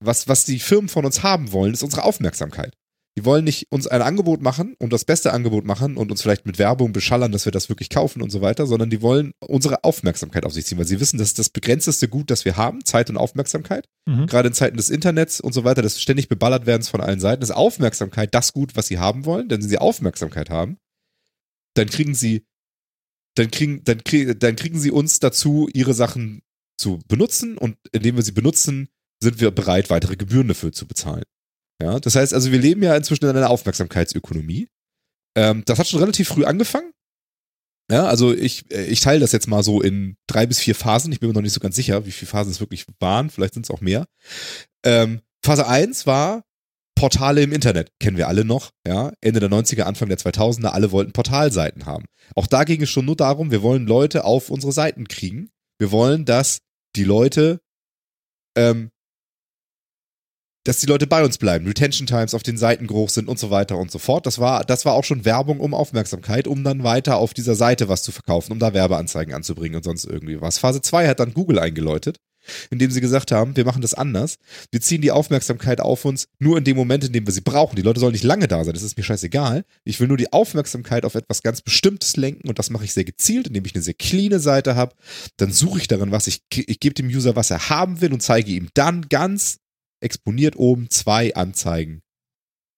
was, was die Firmen von uns haben wollen, ist unsere Aufmerksamkeit. Die wollen nicht uns ein Angebot machen und das beste Angebot machen und uns vielleicht mit Werbung beschallern, dass wir das wirklich kaufen und so weiter, sondern die wollen unsere Aufmerksamkeit auf sich ziehen, weil sie wissen, das ist das begrenzteste Gut, das wir haben, Zeit und Aufmerksamkeit. Mhm. Gerade in Zeiten des Internets und so weiter, das ständig beballert werden von allen Seiten, ist Aufmerksamkeit das Gut, was sie haben wollen, denn wenn sie Aufmerksamkeit haben, dann kriegen sie, dann kriegen, dann kriegen, dann kriegen sie uns dazu, ihre Sachen zu benutzen und indem wir sie benutzen, sind wir bereit, weitere Gebühren dafür zu bezahlen. Ja, das heißt also, wir leben ja inzwischen in einer Aufmerksamkeitsökonomie. Ähm, das hat schon relativ früh angefangen. Ja, also ich, äh, ich teile das jetzt mal so in drei bis vier Phasen. Ich bin mir noch nicht so ganz sicher, wie viele Phasen es wirklich waren. Vielleicht sind es auch mehr. Ähm, Phase 1 war Portale im Internet. Kennen wir alle noch. Ja, Ende der 90er, Anfang der 2000er. Alle wollten Portalseiten haben. Auch da ging es schon nur darum, wir wollen Leute auf unsere Seiten kriegen. Wir wollen, dass die Leute ähm, dass die Leute bei uns bleiben, Retention Times auf den Seiten groß sind und so weiter und so fort. Das war, das war auch schon Werbung um Aufmerksamkeit, um dann weiter auf dieser Seite was zu verkaufen, um da Werbeanzeigen anzubringen und sonst irgendwie was. Phase 2 hat dann Google eingeläutet, indem sie gesagt haben, wir machen das anders. Wir ziehen die Aufmerksamkeit auf uns nur in dem Moment, in dem wir sie brauchen. Die Leute sollen nicht lange da sein, das ist mir scheißegal. Ich will nur die Aufmerksamkeit auf etwas ganz Bestimmtes lenken und das mache ich sehr gezielt, indem ich eine sehr cleane Seite habe. Dann suche ich darin was, ich, ich gebe dem User, was er haben will und zeige ihm dann ganz exponiert oben zwei Anzeigen.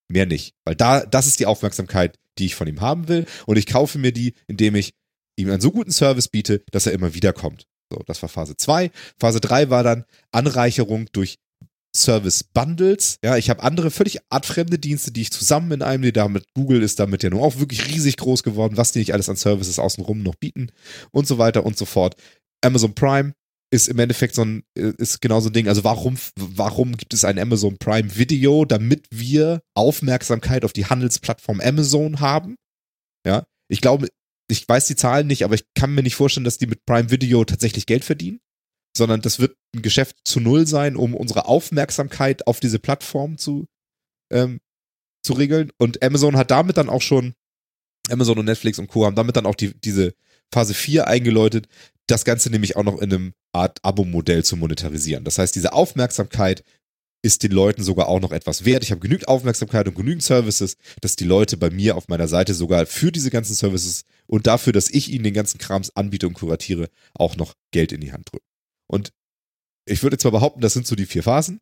Mehr nicht. Weil da, das ist die Aufmerksamkeit, die ich von ihm haben will. Und ich kaufe mir die, indem ich ihm einen so guten Service biete, dass er immer wieder kommt. So, das war Phase 2. Phase 3 war dann Anreicherung durch Service Bundles. Ja, ich habe andere völlig artfremde Dienste, die ich zusammen in einem, die damit, Google ist damit ja nun auch wirklich riesig groß geworden, was die nicht alles an Services außenrum noch bieten und so weiter und so fort. Amazon Prime ist im Endeffekt so ein, ist genau so ein Ding. Also warum, warum gibt es ein Amazon Prime Video? Damit wir Aufmerksamkeit auf die Handelsplattform Amazon haben. Ja. Ich glaube, ich weiß die Zahlen nicht, aber ich kann mir nicht vorstellen, dass die mit Prime Video tatsächlich Geld verdienen, sondern das wird ein Geschäft zu null sein, um unsere Aufmerksamkeit auf diese Plattform zu, ähm, zu regeln. Und Amazon hat damit dann auch schon, Amazon und Netflix und Co. haben damit dann auch die, diese Phase 4 eingeläutet, das Ganze nämlich auch noch in einem Art Abo-Modell zu monetarisieren. Das heißt, diese Aufmerksamkeit ist den Leuten sogar auch noch etwas wert. Ich habe genügend Aufmerksamkeit und genügend Services, dass die Leute bei mir auf meiner Seite sogar für diese ganzen Services und dafür, dass ich ihnen den ganzen Krams anbiete und kuratiere, auch noch Geld in die Hand drücken. Und ich würde zwar behaupten, das sind so die vier Phasen.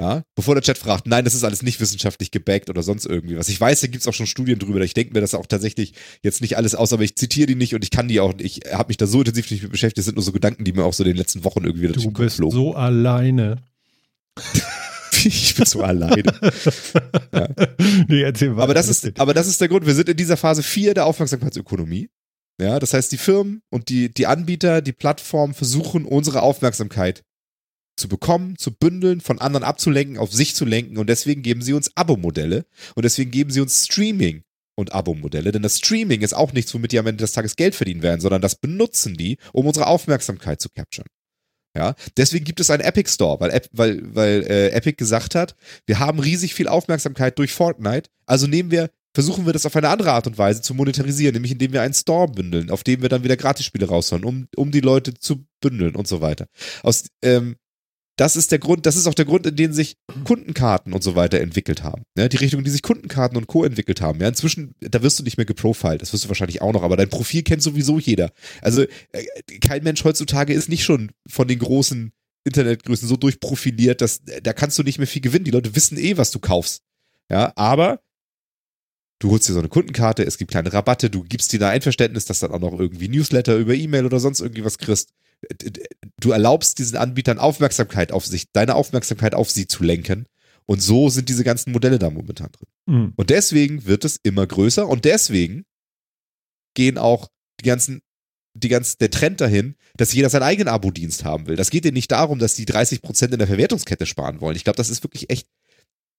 Ja, bevor der Chat fragt, nein, das ist alles nicht wissenschaftlich gebackt oder sonst irgendwie was. Ich weiß, da gibt es auch schon Studien drüber. Ich denke mir das auch tatsächlich jetzt nicht alles aus, aber ich zitiere die nicht und ich kann die auch nicht. Ich habe mich da so intensiv nicht mit beschäftigt. Das sind nur so Gedanken, die mir auch so in den letzten Wochen irgendwie Du bist so alleine. (laughs) ich bin so alleine. (laughs) Ja. Nee, erzähl weiter. Aber das ist, aber das ist der Grund. Wir sind in dieser Phase 4 der Aufmerksamkeitsökonomie. Ja, das heißt, die Firmen und die, die Anbieter, die Plattformen versuchen, unsere Aufmerksamkeit zu bekommen, zu bündeln, von anderen abzulenken, auf sich zu lenken. Und deswegen geben sie uns Abo-Modelle. Und deswegen geben sie uns Streaming und Abo-Modelle, denn das Streaming ist auch nichts, womit die am Ende des Tages Geld verdienen werden, sondern das benutzen die, um unsere Aufmerksamkeit zu capturen. Ja, deswegen gibt es einen Epic Store, weil, weil, weil äh, Epic gesagt hat, wir haben riesig viel Aufmerksamkeit durch Fortnite, also nehmen wir, versuchen wir das auf eine andere Art und Weise zu monetarisieren, nämlich indem wir einen Store bündeln, auf dem wir dann wieder Gratisspiele raushauen, um, um die Leute zu bündeln und so weiter. Aus, ähm, das ist der Grund, das ist auch der Grund, in dem sich Kundenkarten und so weiter entwickelt haben. Ja, die Richtung, in die sich Kundenkarten und Co. entwickelt haben. Ja, inzwischen, da wirst du nicht mehr geprofiled, das wirst du wahrscheinlich auch noch, aber dein Profil kennt sowieso jeder. Also äh, kein Mensch heutzutage ist nicht schon von den großen Internetgrößen so durchprofiliert, dass da kannst du nicht mehr viel gewinnen. Die Leute wissen eh, was du kaufst. Ja, aber du holst dir so eine Kundenkarte, es gibt kleine Rabatte, du gibst dir da Einverständnis, dass dann auch noch irgendwie Newsletter über E-Mail oder sonst irgendwie was kriegst du erlaubst diesen Anbietern Aufmerksamkeit auf sich, deine Aufmerksamkeit auf sie zu lenken. Und so sind diese ganzen Modelle da momentan drin. Mhm. Und deswegen wird es immer größer und deswegen gehen auch die ganzen, die ganzen, der Trend dahin, dass jeder seinen eigenen Abo-Dienst haben will. Das geht dir nicht darum, dass die 30% in der Verwertungskette sparen wollen. Ich glaube, das ist wirklich echt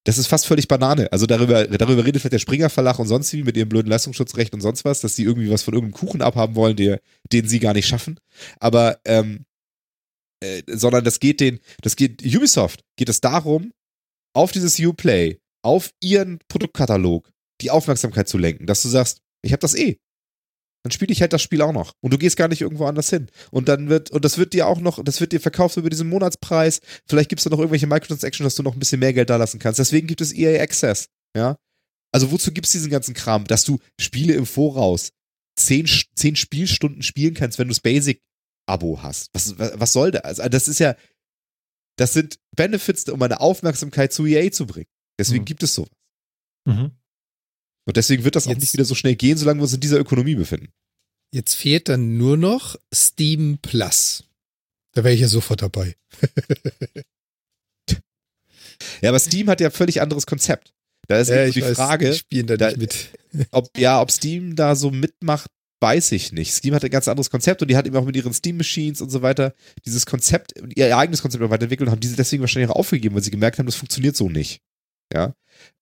das ist fast völlig Banane. Also darüber, darüber redet vielleicht der Springer Verlag und sonst wie mit ihrem blöden Leistungsschutzrecht und sonst was, dass sie irgendwie was von irgendeinem Kuchen abhaben wollen, der, den sie gar nicht schaffen. Aber, ähm, äh, sondern das geht den, das geht, Ubisoft geht es darum, auf dieses Uplay, auf ihren Produktkatalog die Aufmerksamkeit zu lenken, dass du sagst, ich habe das eh dann spiele ich halt das Spiel auch noch. Und du gehst gar nicht irgendwo anders hin. Und dann wird, und das wird dir auch noch, das wird dir verkauft über diesen Monatspreis. Vielleicht gibt es da noch irgendwelche Microtransactions, dass du noch ein bisschen mehr Geld da lassen kannst. Deswegen gibt es EA Access. Ja. Also wozu gibt es diesen ganzen Kram? Dass du Spiele im Voraus zehn, zehn Spielstunden spielen kannst, wenn du das Basic-Abo hast. Was, was, was soll das? Also das ist ja, das sind Benefits, um eine Aufmerksamkeit zu EA zu bringen. Deswegen mhm. gibt es sowas. Mhm. Und deswegen wird das jetzt, auch nicht wieder so schnell gehen, solange wir uns in dieser Ökonomie befinden. Jetzt fehlt dann nur noch Steam Plus. Da wäre ich ja sofort dabei. (laughs) ja, aber Steam hat ja völlig anderes Konzept. Da ist ja, die weiß, Frage, spielen da, da nicht mit. (laughs) ob, ja, ob Steam da so mitmacht, weiß ich nicht. Steam hat ein ganz anderes Konzept und die hat eben auch mit ihren Steam Machines und so weiter dieses Konzept, ihr eigenes Konzept weiterentwickelt und haben diese deswegen wahrscheinlich auch aufgegeben, weil sie gemerkt haben, das funktioniert so nicht. Ja.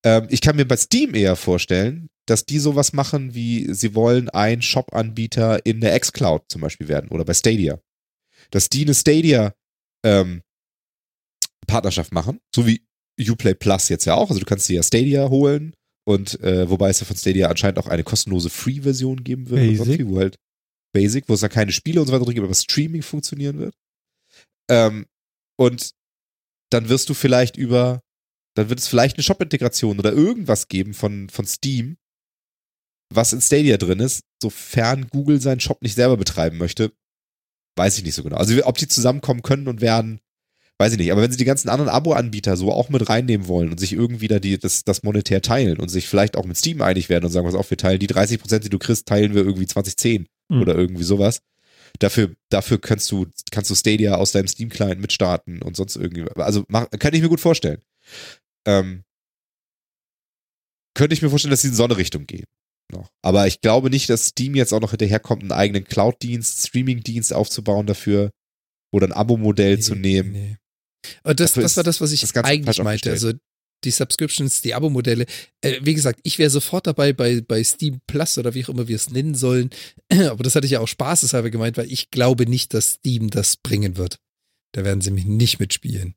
Ähm, ich kann mir bei Steam eher vorstellen, dass die sowas machen, wie sie wollen ein Shop-Anbieter in der xCloud zum Beispiel werden oder bei Stadia. Dass die eine Stadia ähm, Partnerschaft machen, so wie Uplay Plus jetzt ja auch. Also du kannst dir ja Stadia holen und äh, wobei es ja von Stadia anscheinend auch eine kostenlose Free-Version geben wird. Basic. Wo halt Basic, wo es da keine Spiele und so weiter drin gibt, aber Streaming funktionieren wird. Ähm, und dann wirst du vielleicht über dann wird es vielleicht eine Shop-Integration oder irgendwas geben von, von Steam, was in Stadia drin ist, sofern Google seinen Shop nicht selber betreiben möchte. Weiß ich nicht so genau. Also ob die zusammenkommen können und werden, weiß ich nicht. Aber wenn sie die ganzen anderen Abo-Anbieter so auch mit reinnehmen wollen und sich irgendwie da die, das, das monetär teilen und sich vielleicht auch mit Steam einig werden und sagen, was auch, wir teilen die 30 Prozent, die du kriegst, teilen wir irgendwie 2010 mhm. oder irgendwie sowas. Dafür, dafür kannst du, kannst du Stadia aus deinem Steam-Client mitstarten und sonst irgendwie. Also mach, kann ich mir gut vorstellen. Ähm, könnte ich mir vorstellen, dass sie in so eine Richtung gehen. Noch. Aber ich glaube nicht, dass Steam jetzt auch noch hinterherkommt, einen eigenen Cloud-Dienst, Streaming-Dienst aufzubauen dafür. oder ein Abo-Modell zu nehmen. Nee. Und das, das war das, was ich das eigentlich meinte. Also die Subscriptions, die Abo-Modelle. Äh, wie gesagt, ich wäre sofort dabei bei, bei Steam Plus oder wie auch immer wir es nennen sollen. (clears throat) Aber das hatte ich ja auch spaßeshalber gemeint, weil ich glaube nicht, dass Steam das bringen wird. Da werden sie mich nicht mitspielen.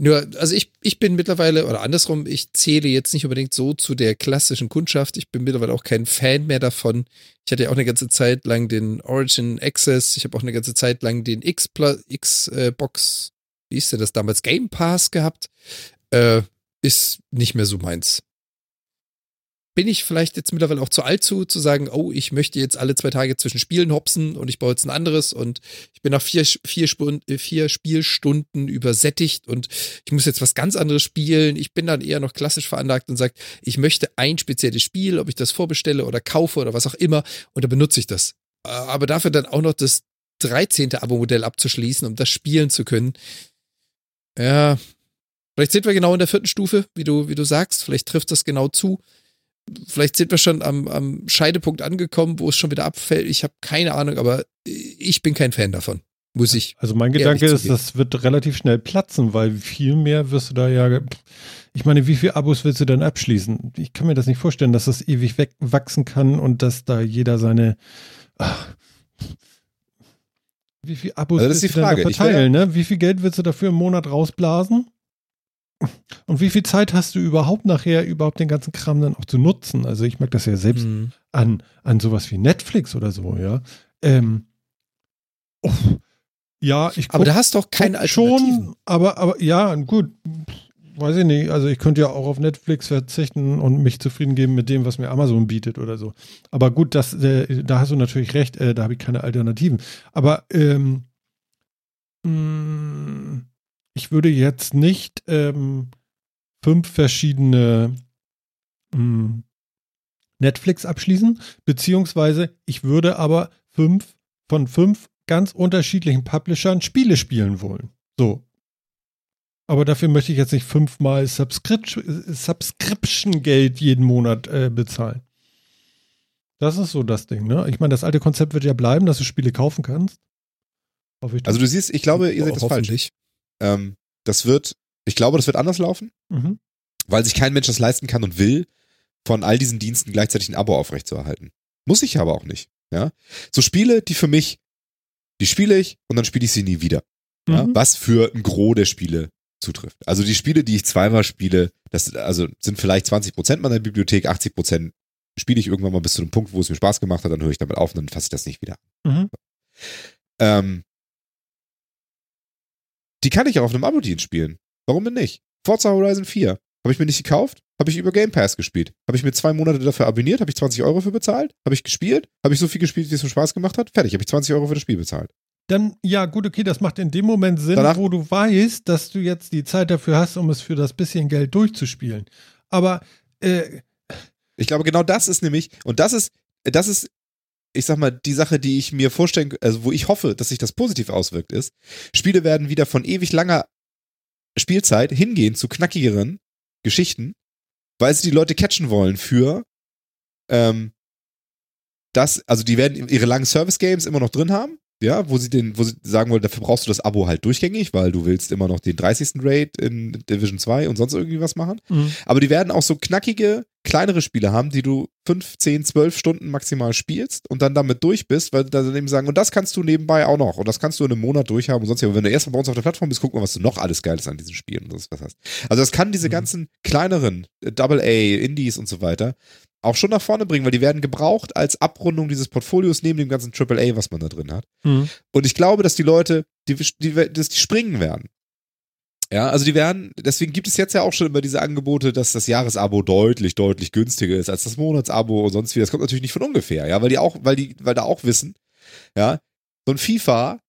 Nur, also ich, ich bin mittlerweile, oder andersrum, ich zähle jetzt nicht unbedingt so zu der klassischen Kundschaft. Ich bin mittlerweile auch kein Fan mehr davon. Ich hatte ja auch eine ganze Zeit lang den Origin Access. Ich habe auch eine ganze Zeit lang den X Xbox, wie ist denn das damals, Game Pass gehabt. Äh, ist nicht mehr so meins. Bin ich vielleicht jetzt mittlerweile auch zu alt zu, zu sagen, oh, ich möchte jetzt alle zwei Tage zwischen Spielen hopsen und ich baue jetzt ein anderes und ich bin nach vier, vier, äh, vier Spielstunden übersättigt und ich muss jetzt was ganz anderes spielen. Ich bin dann eher noch klassisch veranlagt und sage, ich möchte ein spezielles Spiel, ob ich das vorbestelle oder kaufe oder was auch immer und da benutze ich das. Äh, Aber dafür dann auch noch das 13. Abo-Modell abzuschließen, um das spielen zu können. Ja, Vielleicht sind wir genau in der vierten Stufe, wie du, wie du sagst. Vielleicht trifft das genau zu. Vielleicht sind wir schon am, am Scheidepunkt angekommen, wo es schon wieder abfällt. Ich habe keine Ahnung, aber ich bin kein Fan davon. Muss ich. Also mein Gedanke ist, das wird relativ schnell platzen, weil viel mehr wirst du da ja. Ich meine, wie viele Abos willst du denn abschließen? Ich kann mir das nicht vorstellen, dass das ewig wachsen kann und dass da jeder seine. Ach, wie viele Abos also das ist die Frage. verteilen? Ne? Wie viel Geld willst du dafür im Monat rausblasen? Und wie viel Zeit hast du überhaupt nachher, überhaupt den ganzen Kram dann auch zu nutzen? Also ich mag das ja selbst mhm. an, an sowas wie Netflix oder so, ja. Ähm, oh, ja, ich guck, Aber da hast doch keine Schon, aber, aber ja, gut, weiß ich nicht. Also ich könnte ja auch auf Netflix verzichten und mich zufrieden geben mit dem, was mir Amazon bietet oder so. Aber gut, das, äh, da hast du natürlich recht, äh, da habe ich keine Alternativen. Aber ähm, mh, mm, ich würde jetzt nicht ähm, fünf verschiedene ähm, Netflix abschließen, beziehungsweise ich würde aber fünf von fünf ganz unterschiedlichen Publishern Spiele spielen wollen. So. Aber dafür möchte ich jetzt nicht fünfmal Subscription-Geld jeden Monat äh, bezahlen. Das ist so das Ding, ne? Ich meine, das alte Konzept wird ja bleiben, dass du Spiele kaufen kannst. Also du siehst, ich glaube, ihr seht das falsch. Ähm, das wird, ich glaube, das wird anders laufen, mhm. weil sich kein Mensch das leisten kann und will, von all diesen Diensten gleichzeitig ein Abo aufrechtzuerhalten. Muss ich aber auch nicht. Ja, so Spiele, die für mich, die spiele ich und dann spiele ich sie nie wieder. Ja? Mhm. Was für ein Gros der Spiele zutrifft. Also die Spiele, die ich zweimal spiele, das also sind vielleicht 20 Prozent meiner Bibliothek, 80 Prozent spiele ich irgendwann mal bis zu einem Punkt, wo es mir Spaß gemacht hat, dann höre ich damit auf und dann fasse ich das nicht wieder. Mhm. Ähm, die kann ich auch auf einem Abo-Dienst spielen. Warum denn nicht? Forza Horizon 4. Habe ich mir nicht gekauft? Habe ich über Game Pass gespielt? Habe ich mir zwei Monate dafür abonniert? Habe ich 20 Euro für bezahlt? Habe ich gespielt? Habe ich so viel gespielt, wie es mir Spaß gemacht hat? Fertig. Habe ich 20 Euro für das Spiel bezahlt. Dann, ja, gut, okay, das macht in dem Moment Sinn, Danach, wo du weißt, dass du jetzt die Zeit dafür hast, um es für das bisschen Geld durchzuspielen. Aber, äh, Ich glaube, genau das ist nämlich, und das ist, das ist ich sag mal, die Sache, die ich mir vorstellen, also wo ich hoffe, dass sich das positiv auswirkt, ist, Spiele werden wieder von ewig langer Spielzeit hingehen zu knackigeren Geschichten, weil sie die Leute catchen wollen für ähm, das, also die werden ihre langen Service-Games immer noch drin haben, ja, wo sie den, wo sie sagen wollen, dafür brauchst du das Abo halt durchgängig, weil du willst immer noch den 30. Raid in Division 2 und sonst irgendwie was machen. Mhm. Aber die werden auch so knackige, kleinere Spiele haben, die du 5, 10, 12 Stunden maximal spielst und dann damit durch bist, weil dann eben sagen, und das kannst du nebenbei auch noch und das kannst du in einem Monat durchhaben und sonst ja, aber wenn du erstmal bei uns auf der Plattform bist, guck mal, was du noch alles Geiles an diesen Spielen und was hast. Also das kann diese mhm. ganzen kleineren äh, Double A, Indies und so weiter auch schon nach vorne bringen, weil die werden gebraucht als Abrundung dieses Portfolios neben dem ganzen AAA, was man da drin hat. Mhm. Und ich glaube, dass die Leute, die, die, dass die springen werden. Ja, also die werden, deswegen gibt es jetzt ja auch schon immer diese Angebote, dass das Jahresabo deutlich, deutlich günstiger ist als das Monatsabo und sonst wie. Das kommt natürlich nicht von ungefähr, ja, weil die auch, weil die, weil da auch wissen, ja, so ein FIFA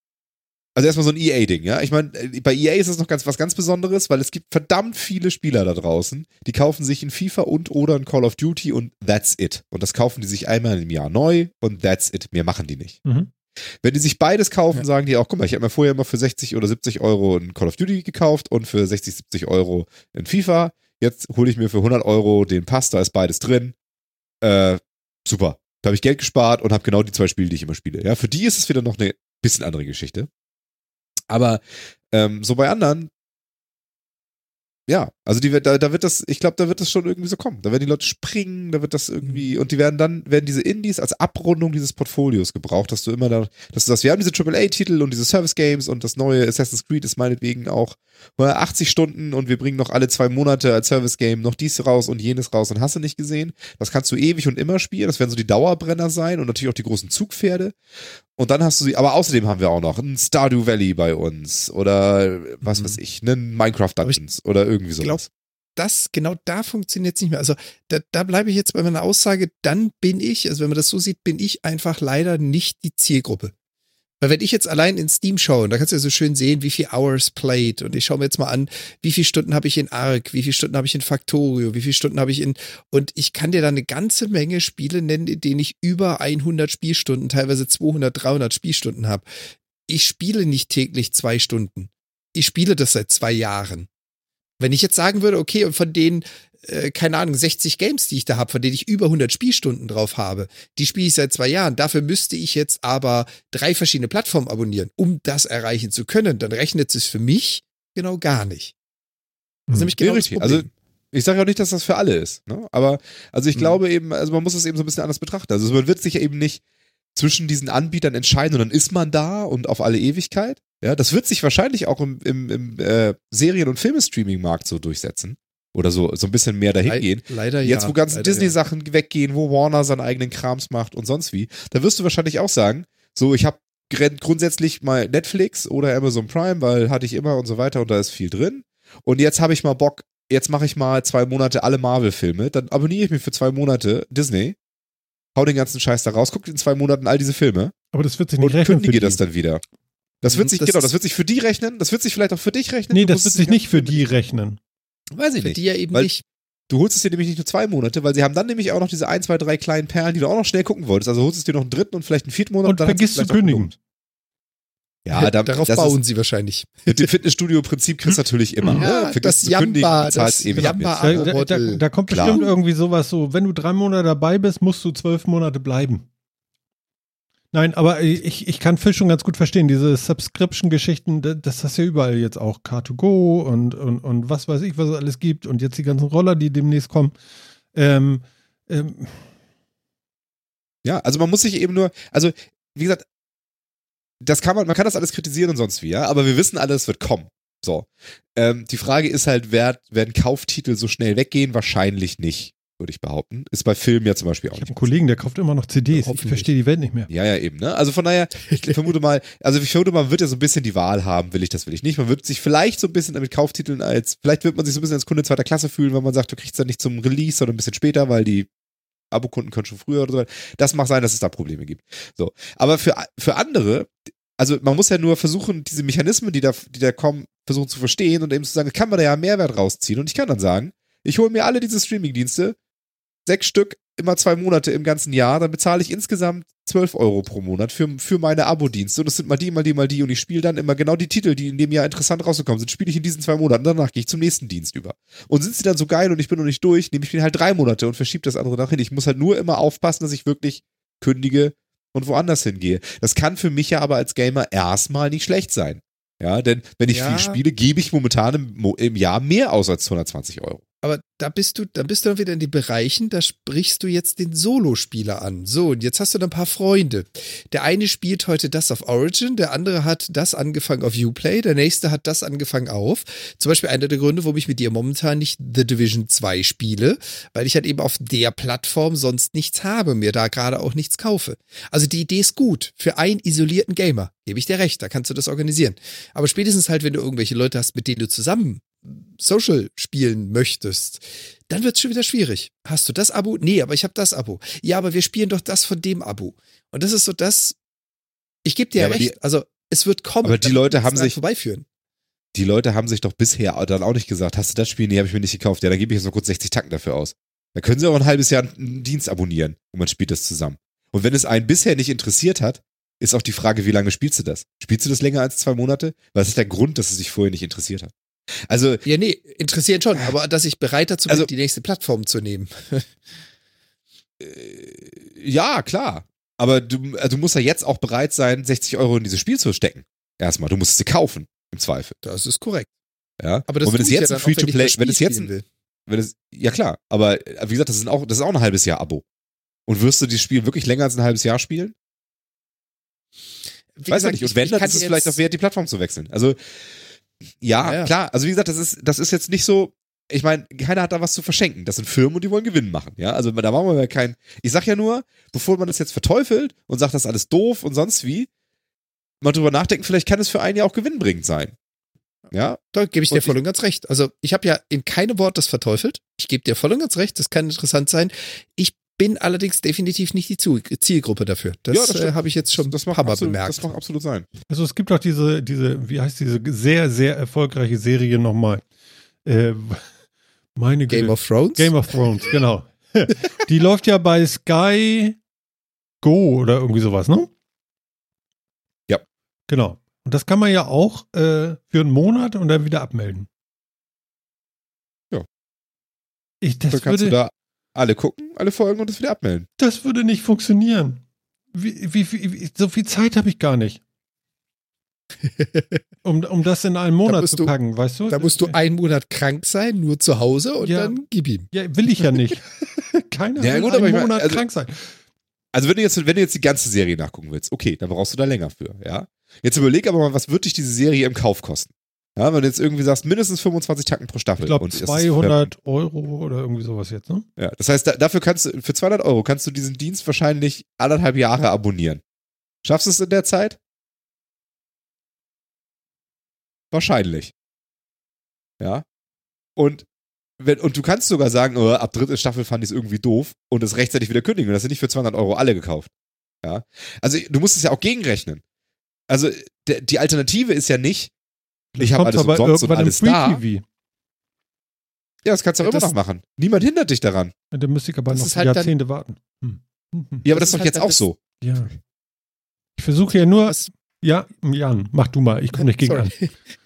also erstmal so ein EA-Ding, ja. Ich meine, äh, bei EA ist es noch ganz was ganz Besonderes, weil es gibt verdammt viele Spieler da draußen, die kaufen sich ein FIFA und oder ein Call of Duty und that's it. Und das kaufen die sich einmal im Jahr neu und that's it. Mehr machen die nicht. Mhm. Wenn die sich beides kaufen, ja. sagen die auch, guck mal, ich habe mir vorher immer für 60 oder 70 Euro ein Call of Duty gekauft und für 60, 70 Euro ein FIFA. Jetzt hole ich mir für 100 Euro den Pass, da ist beides drin. Äh, super. Da habe ich Geld gespart und habe genau die zwei Spiele, die ich immer spiele. Ja, für die ist es wieder noch eine bisschen andere Geschichte. Aber ähm, so bei anderen, ja, also die, da, da wird das, ich glaube, da wird das schon irgendwie so kommen. Da werden die Leute springen, da wird das irgendwie, und die werden dann, werden diese Indies als Abrundung dieses Portfolios gebraucht, dass du immer da, dass du das, wir haben diese AAA-Titel und diese Service-Games und das neue Assassin's Creed ist meinetwegen auch 80 Stunden und wir bringen noch alle zwei Monate als Service-Game noch dies raus und jenes raus und hast du nicht gesehen. Das kannst du ewig und immer spielen, das werden so die Dauerbrenner sein und natürlich auch die großen Zugpferde. Und dann hast du sie, aber außerdem haben wir auch noch ein Stardew Valley bei uns oder was mhm. weiß ich, einen Minecraft Dungeons oder irgendwie sowas. Glaub, das, genau da funktioniert es nicht mehr. Also da, da bleibe ich jetzt bei meiner Aussage, dann bin ich, also wenn man das so sieht, bin ich einfach leider nicht die Zielgruppe. Weil wenn ich jetzt allein in Steam schaue, da kannst du ja so schön sehen, wie viel Hours played und ich schaue mir jetzt mal an, wie viele Stunden habe ich in Arc, wie viele Stunden habe ich in Factorio, wie viele Stunden habe ich in und ich kann dir da eine ganze Menge Spiele nennen, in denen ich über 100 Spielstunden, teilweise 200, 300 Spielstunden habe. Ich spiele nicht täglich zwei Stunden. Ich spiele das seit zwei Jahren. Wenn ich jetzt sagen würde, okay, und von denen äh, keine Ahnung, 60 Games, die ich da habe, von denen ich über 100 Spielstunden drauf habe. Die spiele ich seit zwei Jahren. Dafür müsste ich jetzt aber drei verschiedene Plattformen abonnieren, um das erreichen zu können. Dann rechnet es für mich genau gar nicht. Das ist hm. nämlich genau das Problem. Also ich sage ja auch nicht, dass das für alle ist, ne? aber also ich mhm. glaube eben, also man muss es eben so ein bisschen anders betrachten. Also man wird sich ja eben nicht zwischen diesen Anbietern entscheiden und dann ist man da und auf alle Ewigkeit. Ja, das wird sich wahrscheinlich auch im, im, im äh, Serien- und Filmestreaming-Markt so durchsetzen oder so, so ein bisschen mehr dahin gehen. Leider Jetzt, ja. wo ganzen Disney-Sachen ja. weggehen, wo Warner seinen eigenen Krams macht und sonst wie, da wirst du wahrscheinlich auch sagen, so, ich habe grundsätzlich mal Netflix oder Amazon Prime, weil hatte ich immer und so weiter und da ist viel drin. Und jetzt habe ich mal Bock, jetzt mache ich mal zwei Monate alle Marvel-Filme, dann abonniere ich mir für zwei Monate Disney, hau den ganzen Scheiß da raus, guck in zwei Monaten all diese Filme. Aber das wird sich nicht und rechnen. Und kündige das dann wieder. Das wird sich, das genau, das wird sich für die rechnen, das wird sich vielleicht auch für dich rechnen. Nee, das wird sich nicht für die rechnen. Weiß ich Für nicht. die ja eben weil nicht. Du holst es dir nämlich nicht nur zwei Monate, weil sie haben dann nämlich auch noch diese ein, zwei, drei kleinen Perlen, die du auch noch schnell gucken wolltest. Also holst es dir noch einen dritten und vielleicht einen vierten Monat. Und dann vergisst zu kündigen. Ja, da, darauf bauen ist, sie wahrscheinlich. Mit dem Fitnessstudio-Prinzip kriegst du natürlich immer. Ja, ne? das Jamba, das Jamba da, da, da, kommt Klar. bestimmt irgendwie sowas so, wenn du drei Monate dabei bist, musst du zwölf Monate bleiben. Nein, aber ich, ich kann Phil schon ganz gut verstehen. Diese Subscription-Geschichten, das hast du ja überall jetzt auch. Car2Go und, und, und was weiß ich, was es alles gibt. Und jetzt die ganzen Roller, die demnächst kommen. Ähm, ähm. Ja, also man muss sich eben nur, also wie gesagt, das kann man, man kann das alles kritisieren und sonst wie, ja, aber wir wissen alles wird kommen. So. Ähm, die Frage ist halt, wer, werden Kauftitel so schnell weggehen? Wahrscheinlich nicht würde ich behaupten. Ist bei Filmen ja zum Beispiel auch. Ich habe einen Kollegen, der kauft immer noch CDs. Ich verstehe die Welt nicht mehr. Ja, ja, eben. Ne? Also von daher, ich (laughs) vermute mal, also ich vermute, man wird ja so ein bisschen die Wahl haben, will ich das, will ich nicht. Man wird sich vielleicht so ein bisschen mit Kauftiteln als, vielleicht wird man sich so ein bisschen als Kunde zweiter Klasse fühlen, wenn man sagt, du kriegst dann nicht zum Release, sondern ein bisschen später, weil die Abokunden können schon früher oder so. Das mag sein, dass es da Probleme gibt. So. Aber für, für andere, also man muss ja nur versuchen, diese Mechanismen, die da, die da kommen, versuchen zu verstehen und eben zu sagen, kann man da ja Mehrwert rausziehen. Und ich kann dann sagen, ich hole mir alle diese Streaming-Dienste, sechs Stück immer zwei Monate im ganzen Jahr, dann bezahle ich insgesamt 12 Euro pro Monat für, für meine Abo-Dienste. Und das sind mal die, mal die, mal die. Und ich spiele dann immer genau die Titel, die in dem Jahr interessant rausgekommen sind, spiele ich in diesen zwei Monaten. Danach gehe ich zum nächsten Dienst über. Und sind sie dann so geil und ich bin noch nicht durch, nehme ich mir halt drei Monate und verschiebe das andere nach hin. Ich muss halt nur immer aufpassen, dass ich wirklich kündige und woanders hingehe. Das kann für mich ja aber als Gamer erstmal nicht schlecht sein. Ja, denn wenn ich ja. viel spiele, gebe ich momentan im, im Jahr mehr aus als 220 Euro. Aber da bist du, da bist du dann wieder in den Bereichen, da sprichst du jetzt den Solospieler an. So, und jetzt hast du dann ein paar Freunde. Der eine spielt heute das auf Origin, der andere hat das angefangen auf Uplay, der nächste hat das angefangen auf. Zum Beispiel einer der Gründe, warum ich mit dir momentan nicht The Division 2 spiele, weil ich halt eben auf der Plattform sonst nichts habe, mir da gerade auch nichts kaufe. Also die Idee ist gut für einen isolierten Gamer. Gebe ich dir recht, da kannst du das organisieren. Aber spätestens halt, wenn du irgendwelche Leute hast, mit denen du zusammen Social spielen möchtest, dann wird es schon wieder schwierig. Hast du das Abo? Nee, aber ich habe das Abo. Ja, aber wir spielen doch das von dem Abo. Und das ist so das. Ich gebe dir ja, recht. Die, also es wird kommen. Aber die Leute haben sich vorbeiführen. Die Leute haben sich doch bisher dann auch nicht gesagt, hast du das Spiel? Nee, habe ich mir nicht gekauft. Ja, dann gebe ich jetzt noch kurz 60 Tacken dafür aus. Da können sie auch ein halbes Jahr einen Dienst abonnieren und man spielt das zusammen. Und wenn es einen bisher nicht interessiert hat, ist auch die Frage, wie lange spielst du das? Spielst du das länger als zwei Monate? Das ist der Grund, dass es sich vorher nicht interessiert hat. Also. Ja, nee, interessiert schon, aber dass ich bereit dazu bin, also, die nächste Plattform zu nehmen. Äh, ja, klar. Aber du, also du musst ja jetzt auch bereit sein, 60 Euro in dieses Spiel zu stecken. Erstmal, du musst sie kaufen, im Zweifel. Das ist korrekt. Ja. Aber das und wenn es jetzt ja ein Free-to-Play, wenn es jetzt, will. wenn es, ja klar, aber äh, wie gesagt, das ist auch, das ist auch ein halbes Jahr Abo. Und wirst du dieses Spiel wirklich länger als ein halbes Jahr spielen? Wie Weiß gesagt, ich nicht. Und wenn, dann ist es vielleicht auch wert, die Plattform zu wechseln. Also, ja, Ja, ja. klar. Also, wie gesagt, das ist, das ist jetzt nicht so, ich meine, keiner hat da was zu verschenken. Das sind Firmen und die wollen Gewinn machen, ja. Also, da machen wir ja kein, ich sag ja nur, bevor man das jetzt verteufelt und sagt, das ist alles doof und sonst wie, mal drüber nachdenken, vielleicht kann es für einen ja auch gewinnbringend sein. Ja, Da gebe ich Und dir voll und ganz recht. Also ich habe ja in keinem Wort das verteufelt. Ich gebe dir voll und ganz recht, das kann interessant sein. Ich bin allerdings definitiv nicht die Zielgruppe dafür. Das, Ja, das äh, habe ich jetzt schon das macht, paar Mal absolut, bemerkt. das macht absolut sein. Also es gibt auch diese, diese, wie heißt diese sehr, sehr erfolgreiche Serie nochmal? Äh, meine Game Güte. of Thrones? Game of Thrones, genau. (laughs) Die läuft ja bei Sky Go oder irgendwie sowas, ne? Ja. Genau. Und das kann man ja auch äh, für einen Monat und dann wieder abmelden. Ja. Ich, das, Dann kannst würde, du da alle gucken, alle Folgen und das wieder abmelden. das würde nicht funktionieren. Wie, wie, wie, so viel Zeit habe ich gar nicht. (laughs) Um, um das in einen Monat zu du- packen, weißt du? Da musst du einen Monat krank sein, nur zu Hause und Ja. dann gib ihm. Ja, will ich ja nicht. (laughs) Keiner Ja, will gut, einen Monat also- krank sein. Also wenn du jetzt, wenn du jetzt die ganze Serie nachgucken willst, okay, dann brauchst du da länger für, ja. Jetzt überleg aber mal, was wird dich diese Serie im Kauf kosten? Ja, wenn du jetzt irgendwie sagst, mindestens 25 Tacken pro Staffel. Ich glaube Und das ist- 200 Euro oder irgendwie sowas jetzt, ne? Ja, das heißt, da, dafür kannst du, für 200 Euro kannst du diesen Dienst wahrscheinlich anderthalb Jahre abonnieren. Schaffst du es in der Zeit? Wahrscheinlich. Ja. Und wenn, und du kannst sogar sagen, oh, ab dritte Staffel fand ich es irgendwie doof und es rechtzeitig wieder kündigen. Und das sind nicht für 200 Euro alle gekauft. Ja. Also du musst es ja auch gegenrechnen. Also die Alternative ist ja nicht, ich habe alles aber umsonst und alles da. Free-TV. Ja, das kannst du auch Ja, immer noch machen. Niemand hindert dich daran. Ja, Dann müsste ich aber Das noch halt Jahrzehnte warten. Hm. Ja, aber Das das, ist doch halt jetzt auch so. Ja. Ich versuche ja nur. Das- ja, Jan, mach du mal. Ich komme nicht gegen Sorry. an. (laughs)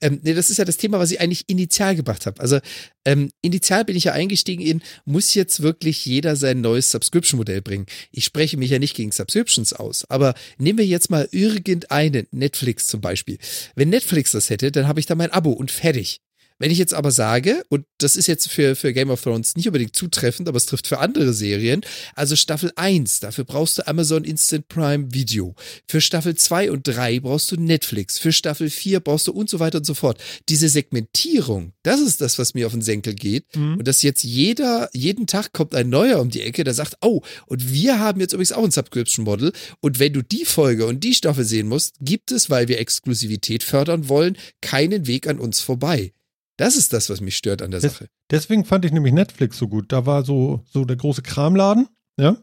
Ähm, nee, das ist ja das Thema, was ich eigentlich initial gebracht habe. Also ähm, initial bin ich ja eingestiegen in, muss jetzt wirklich jeder sein neues Subscription-Modell bringen. Ich spreche mich ja nicht gegen Subscriptions aus, aber nehmen wir jetzt mal irgendeinen, Netflix zum Beispiel. Wenn Netflix das hätte, dann habe ich da mein Abo und fertig. Wenn ich jetzt aber sage, und das ist jetzt für, für Game of Thrones nicht unbedingt zutreffend, aber es trifft für andere Serien, also Staffel 1, dafür brauchst du Amazon Instant Prime Video. Für Staffel 2 und 3 brauchst du Netflix. Für Staffel 4 brauchst du und so weiter und so fort. Diese Segmentierung, das ist das, was mir auf den Senkel geht. Mhm. Und dass jetzt jeder, jeden Tag kommt ein neuer um die Ecke, der sagt, oh, und wir haben jetzt übrigens auch ein Subscription Model. Und wenn du die Folge und die Staffel sehen musst, gibt es, weil wir Exklusivität fördern wollen, keinen Weg an uns vorbei. Das ist das, was mich stört an der Sache. Deswegen fand ich nämlich Netflix so gut. Da war so, so der große Kramladen, ja.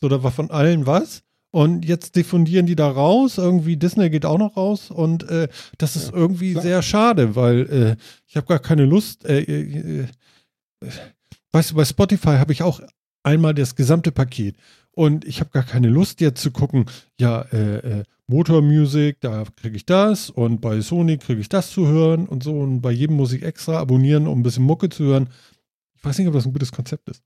So, da war von allen was. Und jetzt diffundieren die da raus. Irgendwie Disney geht auch noch raus. Und äh, das ist Ja, irgendwie klar. sehr schade, weil äh, ich habe gar keine Lust. Äh, äh, äh, weißt du, bei Spotify habe ich auch einmal das gesamte Paket. Und ich habe gar keine Lust jetzt zu gucken, ja, äh, äh, Motor Music, da kriege ich das und bei Sony kriege ich das zu hören und so und bei jedem muss ich extra abonnieren, um ein bisschen Mucke zu hören. Ich weiß nicht, ob das ein gutes Konzept ist.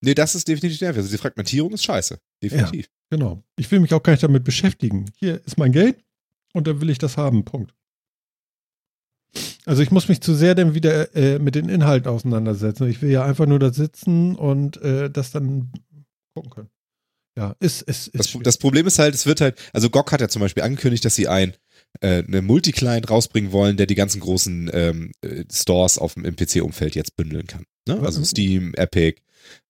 Nee, das ist definitiv nervig. Also die Fragmentierung ist scheiße. Definitiv. Genau. Ich will mich auch gar nicht damit beschäftigen. Hier ist mein Geld und dann will ich das haben. Punkt. Also ich muss mich zu sehr dann wieder äh, mit den Inhalten auseinandersetzen. Ich will ja einfach nur da sitzen und äh, das dann gucken können. Ja, ist, ist, ist Das, das Problem ist halt, es wird halt, also GOG hat ja zum Beispiel angekündigt, dass sie ein äh, eine Multi-Client rausbringen wollen, der die ganzen großen ähm, äh, Stores auf dem im PC-Umfeld jetzt bündeln kann. Ne? Also? Steam, Epic,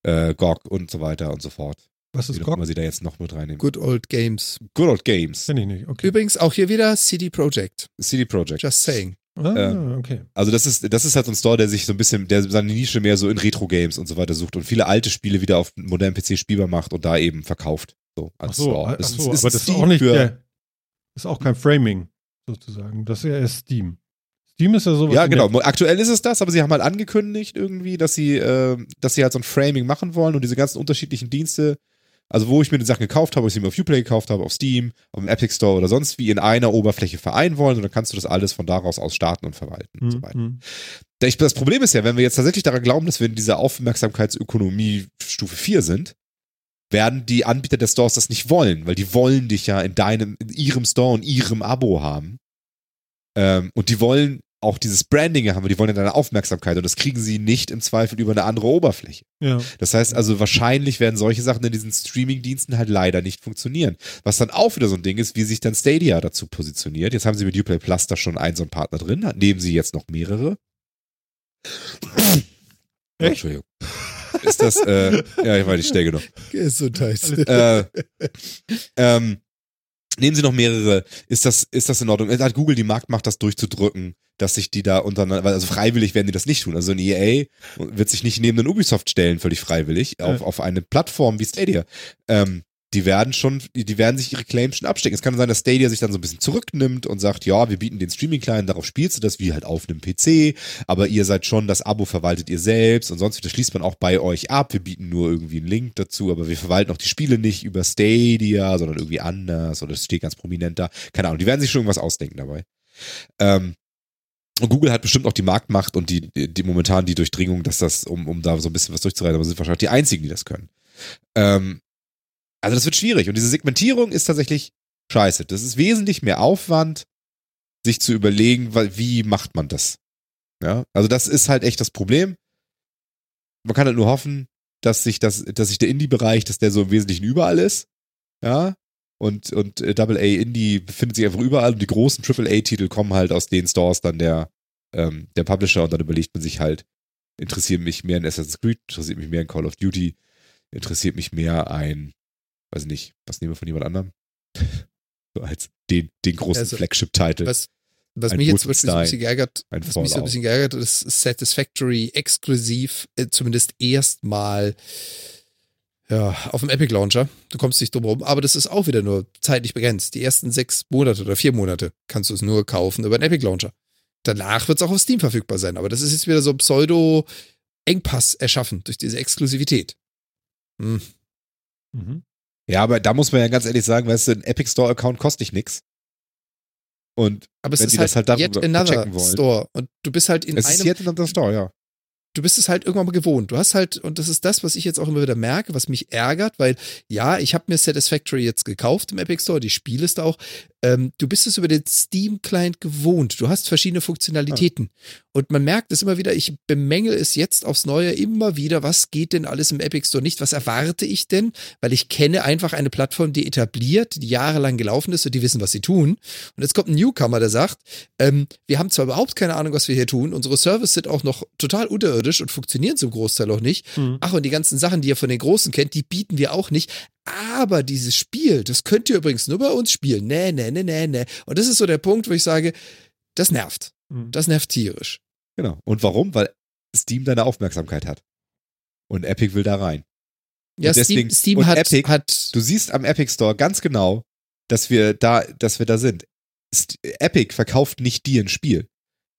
äh, GOG und so weiter und so fort. Was Wie ist auch GOG? sie da jetzt noch mit reinnehmen. Good old games. Good Old Games, Kenn ich nicht. Okay. Übrigens auch hier wieder CD Projekt. CD Projekt. Just saying. Ah, äh, okay. Also das ist, das ist halt so ein Store, der sich so ein bisschen, der seine Nische mehr so in Retro-Games und so weiter sucht und viele alte Spiele wieder auf modernen PC spielbar macht und da eben verkauft. So, als so, Store. Es so ist aber das ist auch nicht der, ist auch kein Framing sozusagen. Das ist ja erst Steam. Steam ist ja sowas. Ja, genau. Aktuell ist es das, aber sie haben halt angekündigt irgendwie, dass sie, äh, dass sie halt so ein Framing machen wollen und diese ganzen unterschiedlichen Dienste, also wo ich mir die Sachen gekauft habe, ob ich sie mir auf Uplay gekauft habe, auf Steam, auf dem Epic Store oder sonst wie, in einer Oberfläche vereinen wollen und dann kannst du das alles von daraus aus starten und verwalten und so weiter. Mhm. Da ich- Das Problem ist ja, wenn wir jetzt tatsächlich daran glauben, dass wir in dieser Aufmerksamkeitsökonomie Stufe 4 sind, werden die Anbieter der Stores das nicht wollen, weil die wollen dich ja in deinem, in ihrem Store und ihrem Abo haben. Ähm, und die wollen auch dieses Branding haben, die wollen ja deine Aufmerksamkeit und das kriegen sie nicht im Zweifel über eine andere Oberfläche. Ja. Das heißt also, wahrscheinlich werden solche Sachen in diesen Streaming-Diensten halt leider nicht funktionieren. Was dann auch wieder so ein Ding ist, wie sich dann Stadia dazu positioniert. Jetzt haben sie mit Uplay Plus da schon einen so einen Partner drin, nehmen sie jetzt noch mehrere. Echt? Entschuldigung. Ist das, äh, ja, ich war nicht schnell genug. Gesundheit. äh, ähm, nehmen Sie noch mehrere. Ist das, ist das in Ordnung? Hat Google die Marktmacht, das durchzudrücken, dass sich die da untereinander, also freiwillig werden die das nicht tun. Also ein EA wird sich nicht neben den Ubisoft stellen, völlig freiwillig, auf, Ja. auf eine Plattform wie Stadia. Ähm, die werden schon, die werden sich ihre Claims schon abstecken. Es kann sein, dass Stadia sich dann so ein bisschen zurücknimmt und sagt, ja, wir bieten den Streaming-Client, darauf spielst du das wie halt auf einem PC, aber ihr seid schon, das Abo verwaltet ihr selbst und sonst, das schließt man auch bei euch ab. Wir bieten nur irgendwie einen Link dazu, aber wir verwalten auch die Spiele nicht über Stadia, sondern irgendwie anders oder das steht ganz prominent da. Keine Ahnung, die werden sich schon irgendwas ausdenken dabei. Ähm, und Google hat bestimmt auch die Marktmacht und die, die, die momentan die Durchdringung, dass das, um, um da so ein bisschen was durchzureiten, aber sind wahrscheinlich die einzigen, die das können. Ähm, also das wird schwierig. Und diese Segmentierung ist tatsächlich scheiße. Das ist wesentlich mehr Aufwand, sich zu überlegen, wie macht man das? Ja, also das ist halt echt das Problem. Man kann halt nur hoffen, dass sich das, dass sich der Indie-Bereich, dass der so im Wesentlichen überall ist. Ja. Und, und äh, Double A Indie befindet sich einfach überall und die großen Triple A-Titel kommen halt aus den Stores dann der, ähm, der Publisher und dann überlegt man sich halt, interessiert mich mehr ein Assassin's Creed, interessiert mich mehr ein Call of Duty, interessiert mich mehr ein, weiß nicht, was nehmen wir von jemand anderem? (laughs) so als den, den großen Also, Flagship-Titel. Was, was Ein mich jetzt zum Beispiel so ein bisschen geärgert, ein was mich so ein bisschen geärgert, ist Satisfactory exklusiv, äh, zumindest erstmal ja, auf dem Epic Launcher. Du kommst nicht drum rum, aber das ist auch wieder nur zeitlich begrenzt. Die ersten sechs Monate oder vier Monate kannst du es nur kaufen über den Epic Launcher. Danach wird es auch auf Steam verfügbar sein, aber das ist jetzt wieder so Pseudo-Engpass erschaffen durch diese Exklusivität. Hm. Mhm. Ja, aber da muss man ja ganz ehrlich sagen, weißt du, ein Epic Store Account kostet dich nix. Und Aber es Wenn ist die halt, das halt darüber yet another checken wollen. Store und du bist halt in es einem ist jetzt in der Store, ja. du bist es halt irgendwann mal gewohnt. Du hast halt, und das ist das, was ich jetzt auch immer wieder merke, was mich ärgert, weil ja, ich habe mir Satisfactory jetzt gekauft im Epic Store, die Spiele ist da auch. Ähm, du bist es über den Steam-Client gewohnt. Du hast verschiedene Funktionalitäten. Und man merkt es immer wieder, ich bemängel es jetzt aufs Neue immer wieder, was geht denn alles im Epic Store nicht? Was erwarte ich denn? Weil ich kenne einfach eine Plattform, die etabliert, die jahrelang gelaufen ist und die wissen, was sie tun. Und jetzt kommt ein Newcomer, der sagt, ähm, wir haben zwar überhaupt keine Ahnung, was wir hier tun, unsere Server sind auch noch total unterirdisch und funktionieren zum Großteil auch nicht. Mhm. Ach, und die ganzen Sachen, die ihr von den Großen kennt, die bieten wir auch nicht. Aber dieses Spiel, das könnt ihr übrigens nur bei uns spielen. Nee, nee, nee, nee, nee. Und das ist so der Punkt, wo ich sage, das nervt. Mhm. Das nervt tierisch. Genau. Und warum? Weil Steam deine Aufmerksamkeit hat. Und Epic will da rein. Ja, Und deswegen- Steam, Steam und hat, Epic- hat Du siehst am Epic Store ganz genau, dass wir da, dass wir da sind. St Epic verkauft nicht dir ein Spiel.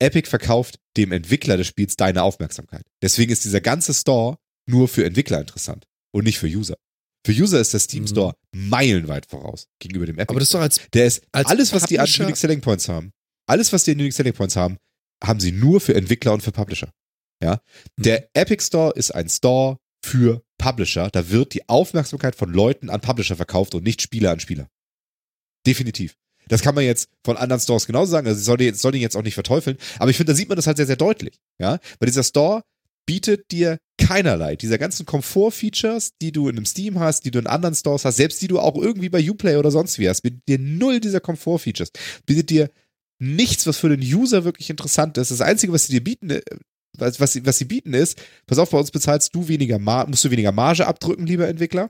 Epic verkauft dem Entwickler des Spiels deine Aufmerksamkeit. Deswegen ist dieser ganze Store nur für Entwickler interessant und nicht für User. Für User ist der Steam Mhm. Store meilenweit voraus gegenüber dem Epic. aber das ist doch als Der ist als alles, was die an Publisher- Unique Selling Points haben. Alles, was die an Unique Selling Points haben, haben sie nur für Entwickler und für Publisher. Ja. Mhm. Der Epic Store ist ein Store für Publisher. Da wird die Aufmerksamkeit von Leuten an Publisher verkauft und nicht Spieler an Spieler. Definitiv. Das kann man jetzt von anderen Stores genauso sagen. Also ich soll den, soll den jetzt auch nicht verteufeln. Aber ich finde, da sieht man das halt sehr, sehr deutlich. Ja. Weil dieser Store bietet dir keinerlei dieser ganzen Komfort-Features, die du in einem Steam hast, die du in anderen Stores hast, selbst die du auch irgendwie bei Uplay oder sonst wie hast, bietet dir null dieser Komfort-Features. Bietet dir nichts, was für den User wirklich interessant ist. Das Einzige, was sie dir bieten, äh, was, was, sie, was sie bieten ist, pass auf, bei uns bezahlst du weniger, Mar musst du weniger Marge abdrücken, lieber Entwickler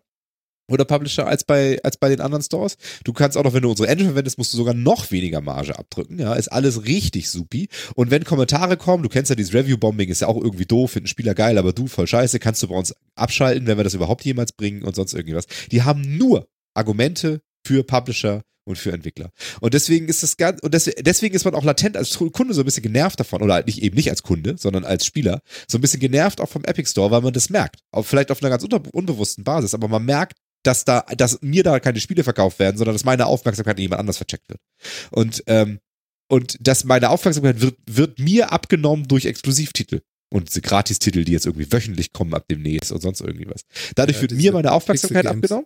oder Publisher, als bei, als bei den anderen Stores. Du kannst auch noch, wenn du unsere Engine verwendest, musst du sogar noch weniger Marge abdrücken. Ja, ist alles richtig supi. Und wenn Kommentare kommen, du kennst ja dieses Review-Bombing, ist ja auch irgendwie doof, finden Spieler geil, aber du voll scheiße, kannst du bei uns abschalten, wenn wir das überhaupt jemals bringen und sonst irgendwas. Die haben nur Argumente für Publisher und für Entwickler. Und deswegen ist das ganz, und des- deswegen ist man auch latent als Kunde so ein bisschen genervt davon, oder nicht eben nicht als Kunde, sondern als Spieler, so ein bisschen genervt auch vom Epic Store, weil man das merkt. Auch vielleicht auf einer ganz unbewussten Basis, aber man merkt, dass da, dass mir da keine Spiele verkauft werden, sondern dass meine Aufmerksamkeit an jemand anders vercheckt wird. Und, ähm, und dass meine Aufmerksamkeit wird, wird mir abgenommen durch Exklusivtitel. Und diese Gratistitel, die jetzt irgendwie wöchentlich kommen ab demnächst und sonst irgendwie was. Dadurch Ja, wird mir meine Aufmerksamkeit abgenommen.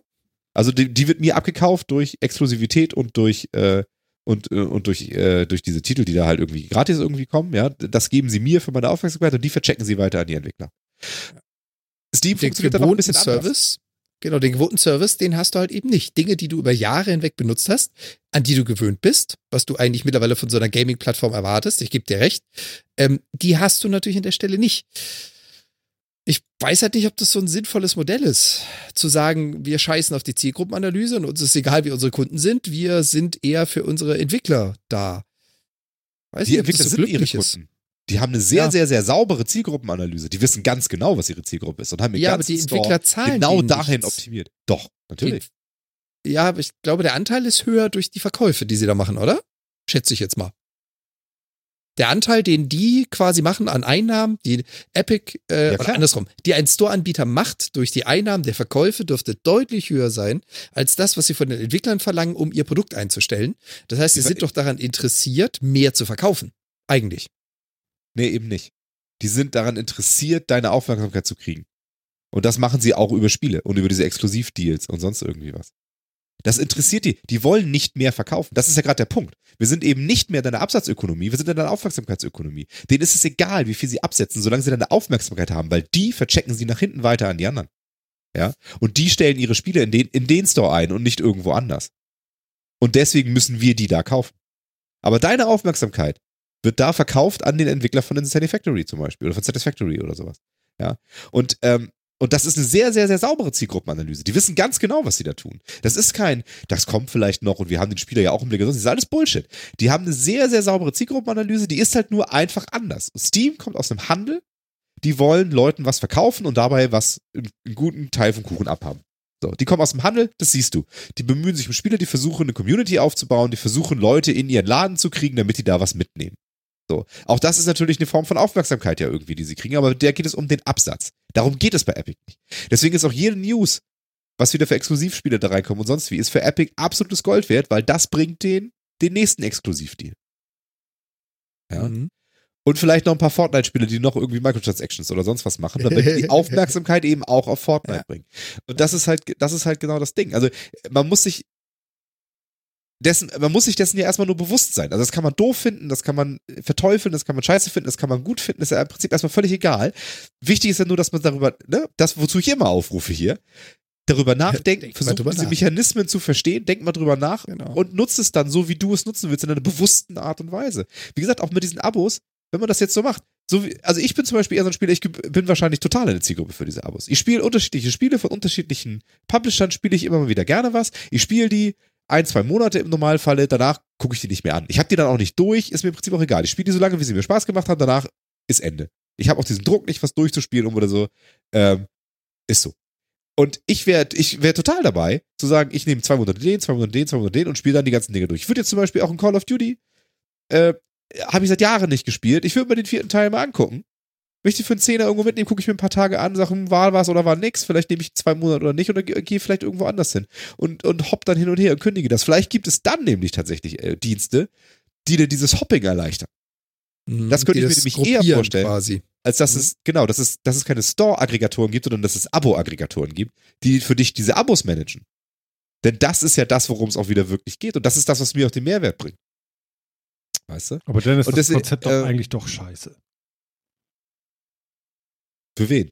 Also die, die wird mir abgekauft durch Exklusivität und durch äh, und, äh, und durch, äh, durch diese Titel, die da halt irgendwie gratis irgendwie kommen, ja, das geben sie mir für meine Aufmerksamkeit und die verchecken sie weiter an die Entwickler. Steam funktioniert dann ein bisschen anders. Genau, den gewohnten Service, den hast du halt eben nicht. Dinge, die du über Jahre hinweg benutzt hast, an die du gewöhnt bist, was du eigentlich mittlerweile von so einer Gaming-Plattform erwartest, ich gebe dir recht, ähm, die hast du natürlich an der Stelle nicht. Ich weiß halt nicht, ob das so ein sinnvolles Modell ist, zu sagen, wir scheißen auf die Zielgruppenanalyse und uns ist egal, wie unsere Kunden sind, wir sind eher für unsere Entwickler da. Weiß Die nicht, Entwickler so sind ihre glücklich ist. Die haben eine sehr, Ja. sehr, sehr saubere Zielgruppenanalyse. Die wissen ganz genau, was ihre Zielgruppe ist und haben Ja, aber die Store Entwickler zahlen genau dahin nichts. optimiert. Doch, natürlich. Ja, aber ich glaube, der Anteil ist höher durch die Verkäufe, die sie da machen, oder? Schätze ich jetzt mal. Der Anteil, den die quasi machen an Einnahmen, die Epic, äh, Ja, oder andersrum, die ein Store-Anbieter macht durch die Einnahmen der Verkäufe, dürfte deutlich höher sein als das, was sie von den Entwicklern verlangen, um ihr Produkt einzustellen. Das heißt, sie sind doch daran interessiert, mehr zu verkaufen. Eigentlich. Nee, eben nicht. Die sind daran interessiert, deine Aufmerksamkeit zu kriegen. Und das machen sie auch über Spiele und über diese Exklusivdeals und sonst irgendwie was. Das interessiert die. Die wollen nicht mehr verkaufen. Das ist ja gerade der Punkt. Wir sind eben nicht mehr deine Absatzökonomie, wir sind in deiner Aufmerksamkeitsökonomie. Denen ist es egal, wie viel sie absetzen, solange sie deine Aufmerksamkeit haben, weil die verchecken sie nach hinten weiter an die anderen. Ja? Und die stellen ihre Spiele in den, in den Store ein und nicht irgendwo anders. Und deswegen müssen wir die da kaufen. Aber deine Aufmerksamkeit wird da verkauft an den Entwickler von Satisfactory zum Beispiel oder von Satisfactory oder sowas. Ja. Und, ähm, und das ist eine sehr, sehr, sehr saubere Zielgruppenanalyse. Die wissen ganz genau, was sie da tun. Das ist kein, das kommt vielleicht noch und wir haben den Spieler ja auch im Blick. Das ist alles Bullshit. Die haben eine sehr, sehr saubere Zielgruppenanalyse, die ist halt nur einfach anders. Steam kommt aus dem Handel, die wollen Leuten was verkaufen und dabei was, einen guten Teil vom Kuchen abhaben. So, die kommen aus dem Handel, das siehst du. Die bemühen sich um Spieler, die versuchen, eine Community aufzubauen, die versuchen, Leute in ihren Laden zu kriegen, damit die da was mitnehmen. So. Auch das ist natürlich eine Form von Aufmerksamkeit ja irgendwie, die sie kriegen, aber der geht es um den Absatz. Darum geht es bei Epic nicht. Deswegen ist auch jede News, was wieder für Exklusivspiele da reinkommen und sonst wie, ist für Epic absolutes Gold wert, weil das bringt den, den nächsten Exklusivdeal. Ja. Mhm. Und vielleicht noch ein paar Fortnite-Spiele, die noch irgendwie Microtransactions oder sonst was machen, damit die (laughs) Aufmerksamkeit eben auch auf Fortnite Ja. bringen. Und das ist halt, das ist halt genau das Ding. Also man muss sich dessen, man muss sich dessen ja erstmal nur bewusst sein. Also das kann man doof finden, das kann man verteufeln, das kann man scheiße finden, das kann man gut finden, das ist ja im Prinzip erstmal völlig egal. Wichtig ist ja nur, dass man darüber, ne, das, wozu ich immer aufrufe hier, darüber nachdenken, versuchen, drüber diese nach. Mechanismen zu verstehen, denk mal drüber nach Genau. und nutzt es dann so, wie du es nutzen willst, in einer bewussten Art und Weise. Wie gesagt, auch mit diesen Abos, wenn man das jetzt so macht. So wie, also ich bin zum Beispiel eher so ein Spieler, ich bin wahrscheinlich total eine Zielgruppe für diese Abos. Ich spiele unterschiedliche Spiele von unterschiedlichen Publishern, spiele ich immer mal wieder gerne was. Ich spiele die ein, zwei Monate im Normalfalle, danach gucke ich die nicht mehr an. Ich habe die dann auch nicht durch, ist mir im Prinzip auch egal. Ich spiele die so lange, wie sie mir Spaß gemacht haben, danach ist Ende. Ich habe auch diesen Druck nicht, was durchzuspielen um oder so. Ähm, ist so. Und ich wäre ich wär total dabei, zu sagen, ich nehme zwei Monate den, zwei Monate den, zwei Monate den und spiele dann die ganzen Dinge durch. Ich würde jetzt zum Beispiel auch in Call of Duty, äh, habe ich seit Jahren nicht gespielt. Ich würde mir den vierten Teil mal angucken. Wenn ich die für einen Zehner irgendwo mitnehme, gucke ich mir ein paar Tage an, sage, hm, war was oder war nix. Vielleicht nehme ich zwei Monate oder nicht oder ge- gehe vielleicht irgendwo anders hin. Und, und hopp dann hin und her und kündige das. Vielleicht gibt es dann nämlich tatsächlich äh, Dienste, die dir dieses Hopping erleichtern. Mhm. Das könnte ich mir nämlich eher vorstellen. Quasi. Als dass Mhm. es, genau, dass es, dass es keine Store-Aggregatoren gibt, sondern dass es Abo-Aggregatoren gibt, die für dich diese Abos managen. Denn das ist ja das, worum es auch wieder wirklich geht. Und das ist das, was mir auch den Mehrwert bringt. Weißt du? Aber dann ist Und das deswegen, Konzept doch äh, eigentlich doch scheiße. Für wen?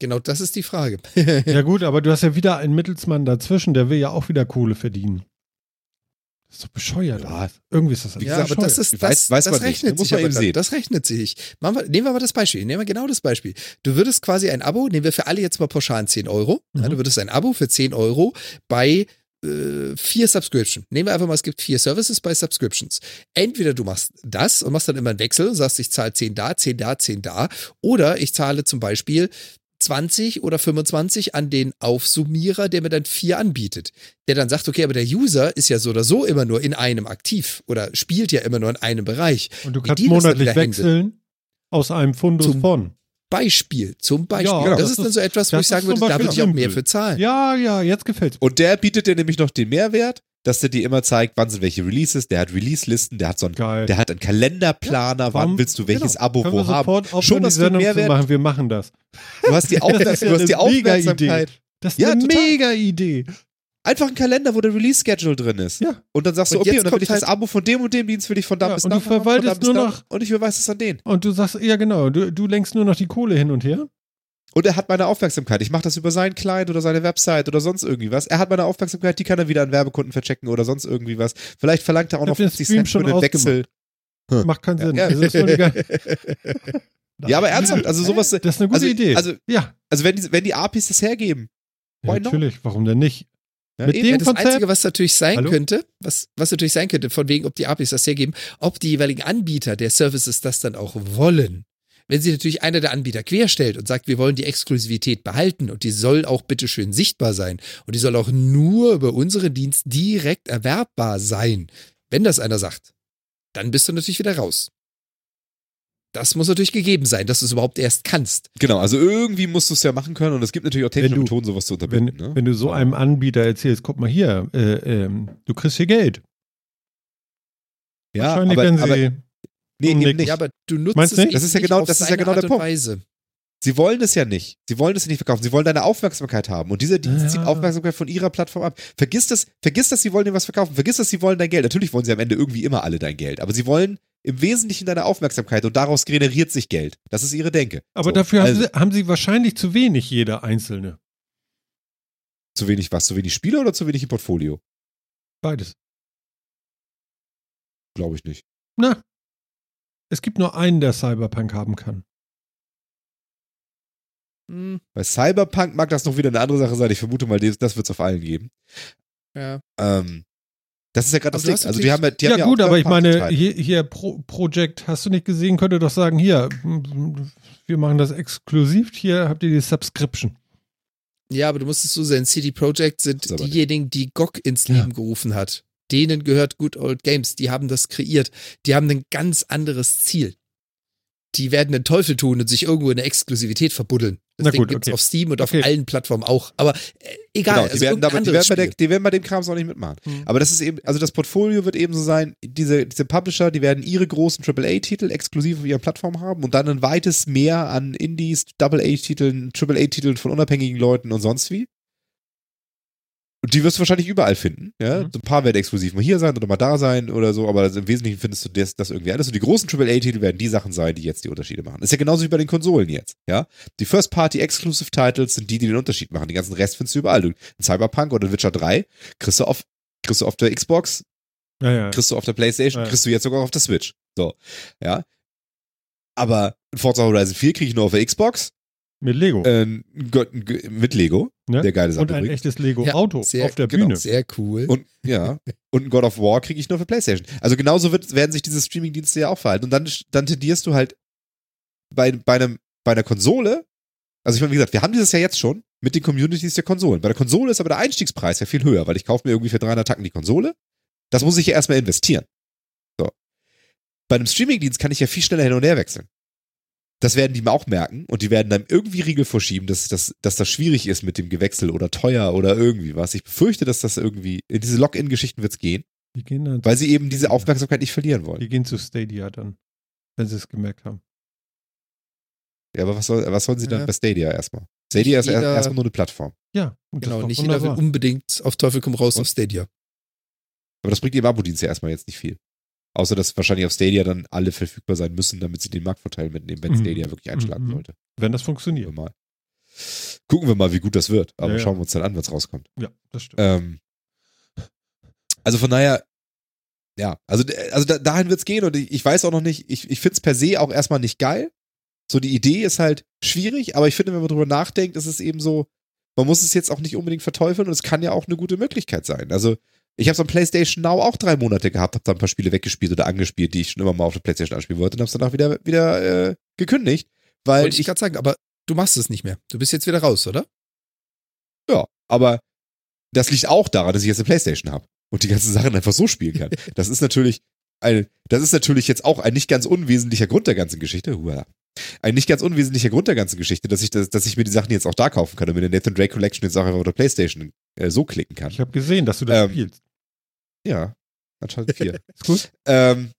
Genau, das ist die Frage. Ja (laughs) gut, aber du hast ja wieder einen Mittelsmann dazwischen, der will ja auch wieder Kohle verdienen. Das ist doch bescheuert. Ja. Irgendwie ist das ja, aber das bescheuert. ist Weiß- das, weiß das man nicht. rechnet Muss sich man aber eben dann. sehen. Das rechnet sich. Machen wir, nehmen wir mal das Beispiel. Nehmen wir genau das Beispiel. Du würdest quasi ein Abo, nehmen wir für alle jetzt mal pauschal 10 Euro. Ja, Mhm. du würdest ein Abo für 10 Euro bei äh, vier Subscription. Nehmen wir einfach mal, es gibt vier Services bei Subscriptions. Entweder du machst das und machst dann immer einen Wechsel und sagst, ich zahle 10 da, 10 da, 10 da. Oder ich zahle zum Beispiel 20 oder 25 an den Aufsummierer, der mir dann vier anbietet. Der dann sagt, okay, aber der User ist ja so oder so immer nur in einem aktiv oder spielt ja immer nur in einem Bereich. Und du kannst monatlich wechseln aus einem Fundus von. Beispiel, zum Beispiel. Ja, das, das ist dann so etwas, wo ich sagen würde, da würde ich auch mehr für zahlen. Ja, ja, jetzt gefällt's. Und der bietet dir nämlich noch den Mehrwert, dass der dir immer zeigt, wann sind welche Releases. Der hat Release-Listen, der hat so einen, Geil. der hat einen Kalenderplaner, Ja, wann willst du welches genau. Abo Können wo haben. Schon hast du Mehrwert. machen. Wir machen das. Du hast die, (laughs) Das Aufmerk ist ja du hast die Aufmerksamkeit. Das ist Ja, eine total. mega Idee. Einfach ein Kalender, wo der Release-Schedule drin ist. Ja. Und dann sagst du, Und okay, und dann will ich das halt- Abo von dem und dem Dienst will ich von da Ja, bis und da du von da verwaltest nur noch- Und ich überweise es an den. Und du sagst, ja genau, du, du lenkst nur noch die Kohle hin und her. Und er hat meine Aufmerksamkeit. Ich mache das über seinen Client oder seine Website oder sonst irgendwie was. Er hat meine Aufmerksamkeit, die kann er wieder an Werbekunden verchecken oder sonst irgendwie was. Vielleicht verlangt er auch noch hab den 50 Stream Cent für schon den Wechsel. Hm. Macht keinen Sinn. Ja. (laughs) Das, geil- Ja, aber ernsthaft, also sowas. das ist eine gute also, Idee. Also, ja. also wenn, die, wenn die APIs das hergeben. ja, natürlich. Warum denn nicht? Ja, Mit eben. dem das Konzept- Einzige, was natürlich sein Hallo? könnte, was, was natürlich sein könnte, von wegen, ob die APIs das hergeben, ob die jeweiligen Anbieter der Services das dann auch wollen. Wenn sie natürlich einer der Anbieter querstellt und sagt, wir wollen die Exklusivität behalten und die soll auch bitteschön sichtbar sein und die soll auch nur über unseren Dienst direkt erwerbbar sein. Wenn das einer sagt, dann bist du natürlich wieder raus. Das muss natürlich gegeben sein, dass du es überhaupt erst kannst. Genau, also irgendwie musst du es ja machen können und es gibt natürlich auch technische Wenn du- Methoden, sowas zu Wenn, unterbinden. ne? wenn du so einem Anbieter erzählst, guck mal hier, äh, ähm, du kriegst hier Geld. ja, Wahrscheinlich aber, werden sie. aber nee, eben nicht. Ja, aber du nutzt Meinst es nicht? Das ist ja genau- das ist ja genau der Art Punkt. Weise. Sie wollen es ja nicht. Sie wollen es nicht verkaufen. Sie wollen deine Aufmerksamkeit haben. Und dieser Dienst Ja. zieht Aufmerksamkeit von ihrer Plattform ab. Vergiss das, vergiss das, sie wollen dir was verkaufen. Vergiss das, sie wollen dein Geld. Natürlich wollen sie am Ende irgendwie immer alle dein Geld. Aber sie wollen im Wesentlichen deine Aufmerksamkeit und daraus generiert sich Geld. Das ist ihre Denke. Aber So, dafür haben, also, sie, haben sie wahrscheinlich zu wenig, jeder Einzelne. Zu wenig was? Zu wenig Spieler oder zu wenig im Portfolio? Beides. Glaube ich nicht. Na, es gibt nur einen, der Cyberpunk haben kann. Hm, Bei Cyberpunk mag das noch wieder eine andere Sache sein. Ich vermute mal, das, wird es auf allen geben. ja. Ähm, das ist ja gerade das Ding. Also die haben ja, die ja haben ja gut, auch aber ich meine, hier, hier Pro Project, hast du nicht gesehen, könnte doch sagen, hier, wir machen das exklusiv, hier habt ihr die Subscription. Ja, aber du musst es so sehen, CD Projekt sind diejenigen, die GOG ins Ja. Leben gerufen hat. Denen gehört Good Old Games, die haben das kreiert. Die haben ein ganz anderes Ziel. Die werden den Teufel tun und sich irgendwo in der Exklusivität verbuddeln. Das Na Ding gut, gibt's okay. auf Steam und auf Okay. allen Plattformen auch. Aber äh, egal, Genau, die, also werden, aber, die, werden bei der, die werden bei dem Krams auch nicht mitmachen. Mhm. Aber das ist eben, also das Portfolio wird eben so sein, diese, diese Publisher, die werden ihre großen AAA-Titel exklusiv auf ihrer Plattform haben und dann ein weites Mehr an Indies, Double-A-Titeln, Triple-A-Titeln von unabhängigen Leuten und sonst wie. Und die wirst du wahrscheinlich überall finden. Ja? Mhm. So ein paar werden exklusiv mal hier sein oder mal da sein oder so, aber im Wesentlichen findest du das, das irgendwie alles. Und die großen AAA-Titel werden die Sachen sein, die jetzt die Unterschiede machen. Das ist ja genauso wie bei den Konsolen jetzt. Ja? Die First-Party-Exclusive-Titles sind die, die den Unterschied machen. Den ganzen Rest findest du überall. Du, in Cyberpunk oder Witcher 3 kriegst du auf, kriegst du auf der Xbox, Ja, ja. kriegst du auf der Playstation, Ja. kriegst du jetzt sogar auf der Switch. So. Ja. Aber Forza Horizon 4 kriege ich nur auf der Xbox, Mit Lego. äh, g- mit Lego, ne? der geile Sache Und ein übrigens. echtes Lego-Auto sehr, auf der genau, Bühne. Sehr cool. Und (laughs) ja, und ein God of War kriege ich nur für PlayStation. Also genauso wird, werden sich diese Streaming-Dienste ja auch verhalten. Und dann, dann tendierst du halt bei, bei, einem, bei einer Konsole, also ich meine, wie gesagt, wir haben dieses ja jetzt schon mit den Communities der Konsolen. Bei der Konsole ist aber der Einstiegspreis ja viel höher, weil ich kaufe mir irgendwie für 300 Tacken die Konsole. Das muss ich ja erstmal investieren. So. Bei einem Streaming-Dienst kann ich ja viel schneller hin und her wechseln. Das werden die auch merken und die werden dann irgendwie Riegel vorschieben, dass, dass, dass das schwierig ist mit dem Gewechsel oder teuer oder irgendwie was. Ich befürchte, dass das irgendwie, in diese Login-Geschichten wird's gehen, Die gehen dann, weil sie eben diese Aufmerksamkeit nicht verlieren wollen. die gehen zu Stadia dann, wenn sie es gemerkt haben. Ja, aber was, soll, was sollen sie dann Ja. bei Stadia erstmal? Stadia ist jeder- erst- erstmal nur eine Plattform. Ja, genau, nicht jeder will unbedingt auf Teufel komm raus Und? auf Stadia. Aber das bringt ihrem Abo-Dienst ja erstmal jetzt nicht viel. Außer, dass wahrscheinlich auf Stadia dann alle verfügbar sein müssen, damit sie den Marktvorteil mitnehmen, wenn Mhm. Stadia wirklich einschlagen Mhm. sollte. Wenn das Gucken funktioniert. wir mal. Gucken wir mal, wie gut das wird. Aber Ja, ja. schauen wir uns dann an, was rauskommt. Ja, das stimmt. Ähm, also von daher, ja, also, also da, dahin wird's gehen und ich, ich weiß auch noch nicht, ich, ich find's per se auch erstmal nicht geil. So die Idee ist halt schwierig, aber ich finde, wenn man drüber nachdenkt, ist es eben so, man muss es jetzt auch nicht unbedingt verteufeln und es kann ja auch eine gute Möglichkeit sein. Also ich habe es am PlayStation Now auch drei Monate gehabt, habe da ein paar Spiele weggespielt oder angespielt, die ich schon immer mal auf der PlayStation anspielen wollte und habe es danach wieder, wieder äh, gekündigt, weil Wollte ich ich, gerade sagen, aber du machst es nicht mehr. Du bist jetzt wieder raus, oder? ja, aber das liegt auch daran, dass ich jetzt eine Playstation habe und die ganzen Sachen einfach so spielen kann. (laughs) Das ist natürlich ein, das ist natürlich jetzt auch ein nicht ganz unwesentlicher Grund der ganzen Geschichte. Huala. Ein nicht ganz unwesentlicher Grund der ganzen Geschichte, dass ich, das, dass ich mir die Sachen jetzt auch da kaufen kann und mir der Nathan Drake Collection jetzt auch einfach auf der Playstation äh, so klicken kann. Ich habe gesehen, dass du das Ähm, spielst. Ja, Uncharted 4. (laughs) Ist gut. ähm,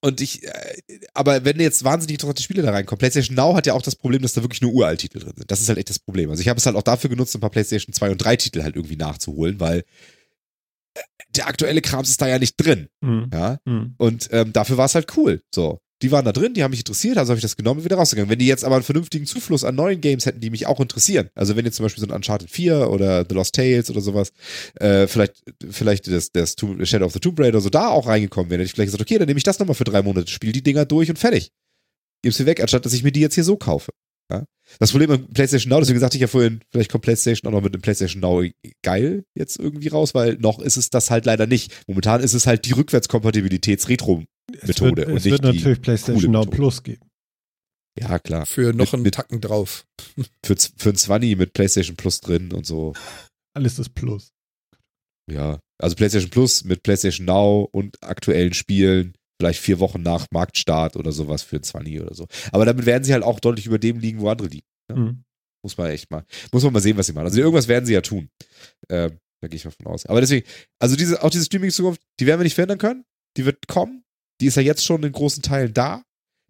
und ich, äh, aber wenn jetzt wahnsinnig interessante Spiele da reinkommen, PlayStation Now hat ja auch das Problem, dass da wirklich nur Uralt-Titel drin sind. Das ist halt echt das Problem. Also ich habe es halt auch dafür genutzt, ein paar PlayStation 2 und 3 Titel halt irgendwie nachzuholen, weil äh, der aktuelle Krams ist da ja nicht drin. Mhm. Ja. Mhm. Und ähm, dafür war es halt cool. So. Die waren da drin, die haben mich interessiert, also habe ich das genommen und wieder rausgegangen. Wenn die jetzt aber einen vernünftigen Zufluss an neuen Games hätten, die mich auch interessieren, also wenn jetzt zum Beispiel so ein Uncharted 4 oder The Lost Tales oder sowas, äh, vielleicht, vielleicht das, das Shadow of the Tomb Raider so da auch reingekommen wäre, hätte ich vielleicht gesagt, okay, dann nehme ich das nochmal für drei Monate, spiel die Dinger durch und fertig. Gib sie weg, anstatt dass ich mir die jetzt hier so kaufe. Ja? Das Problem mit PlayStation Now, deswegen sagte ich ja vorhin, vielleicht kommt PlayStation auch noch mit dem PlayStation Now geil jetzt irgendwie raus, weil noch ist es das halt leider nicht. Momentan ist es halt die Rückwärtskompatibilitäts-Retro Es Methode wird, und es nicht wird die natürlich PlayStation coole Now Methode. Plus geben. Ja, klar. Für noch Mit- einen mit- Tacken drauf. (laughs) Für, für ein 20 mit PlayStation Plus drin und so. Alles ist Plus. Ja. Also PlayStation Plus mit PlayStation Now und aktuellen Spielen. Vielleicht vier Wochen nach Marktstart oder sowas für ein 20 oder so. Aber damit werden sie halt auch deutlich über dem liegen, wo andere liegen. Ja. Mhm. Muss man echt mal, muss man mal sehen, was sie machen. Also irgendwas werden sie ja tun. Ähm, da gehe ich mal von aus. Aber deswegen, also diese, auch diese Streaming-Zukunft, die werden wir nicht verändern können. Die wird kommen. Die ist ja jetzt schon in großen Teilen da.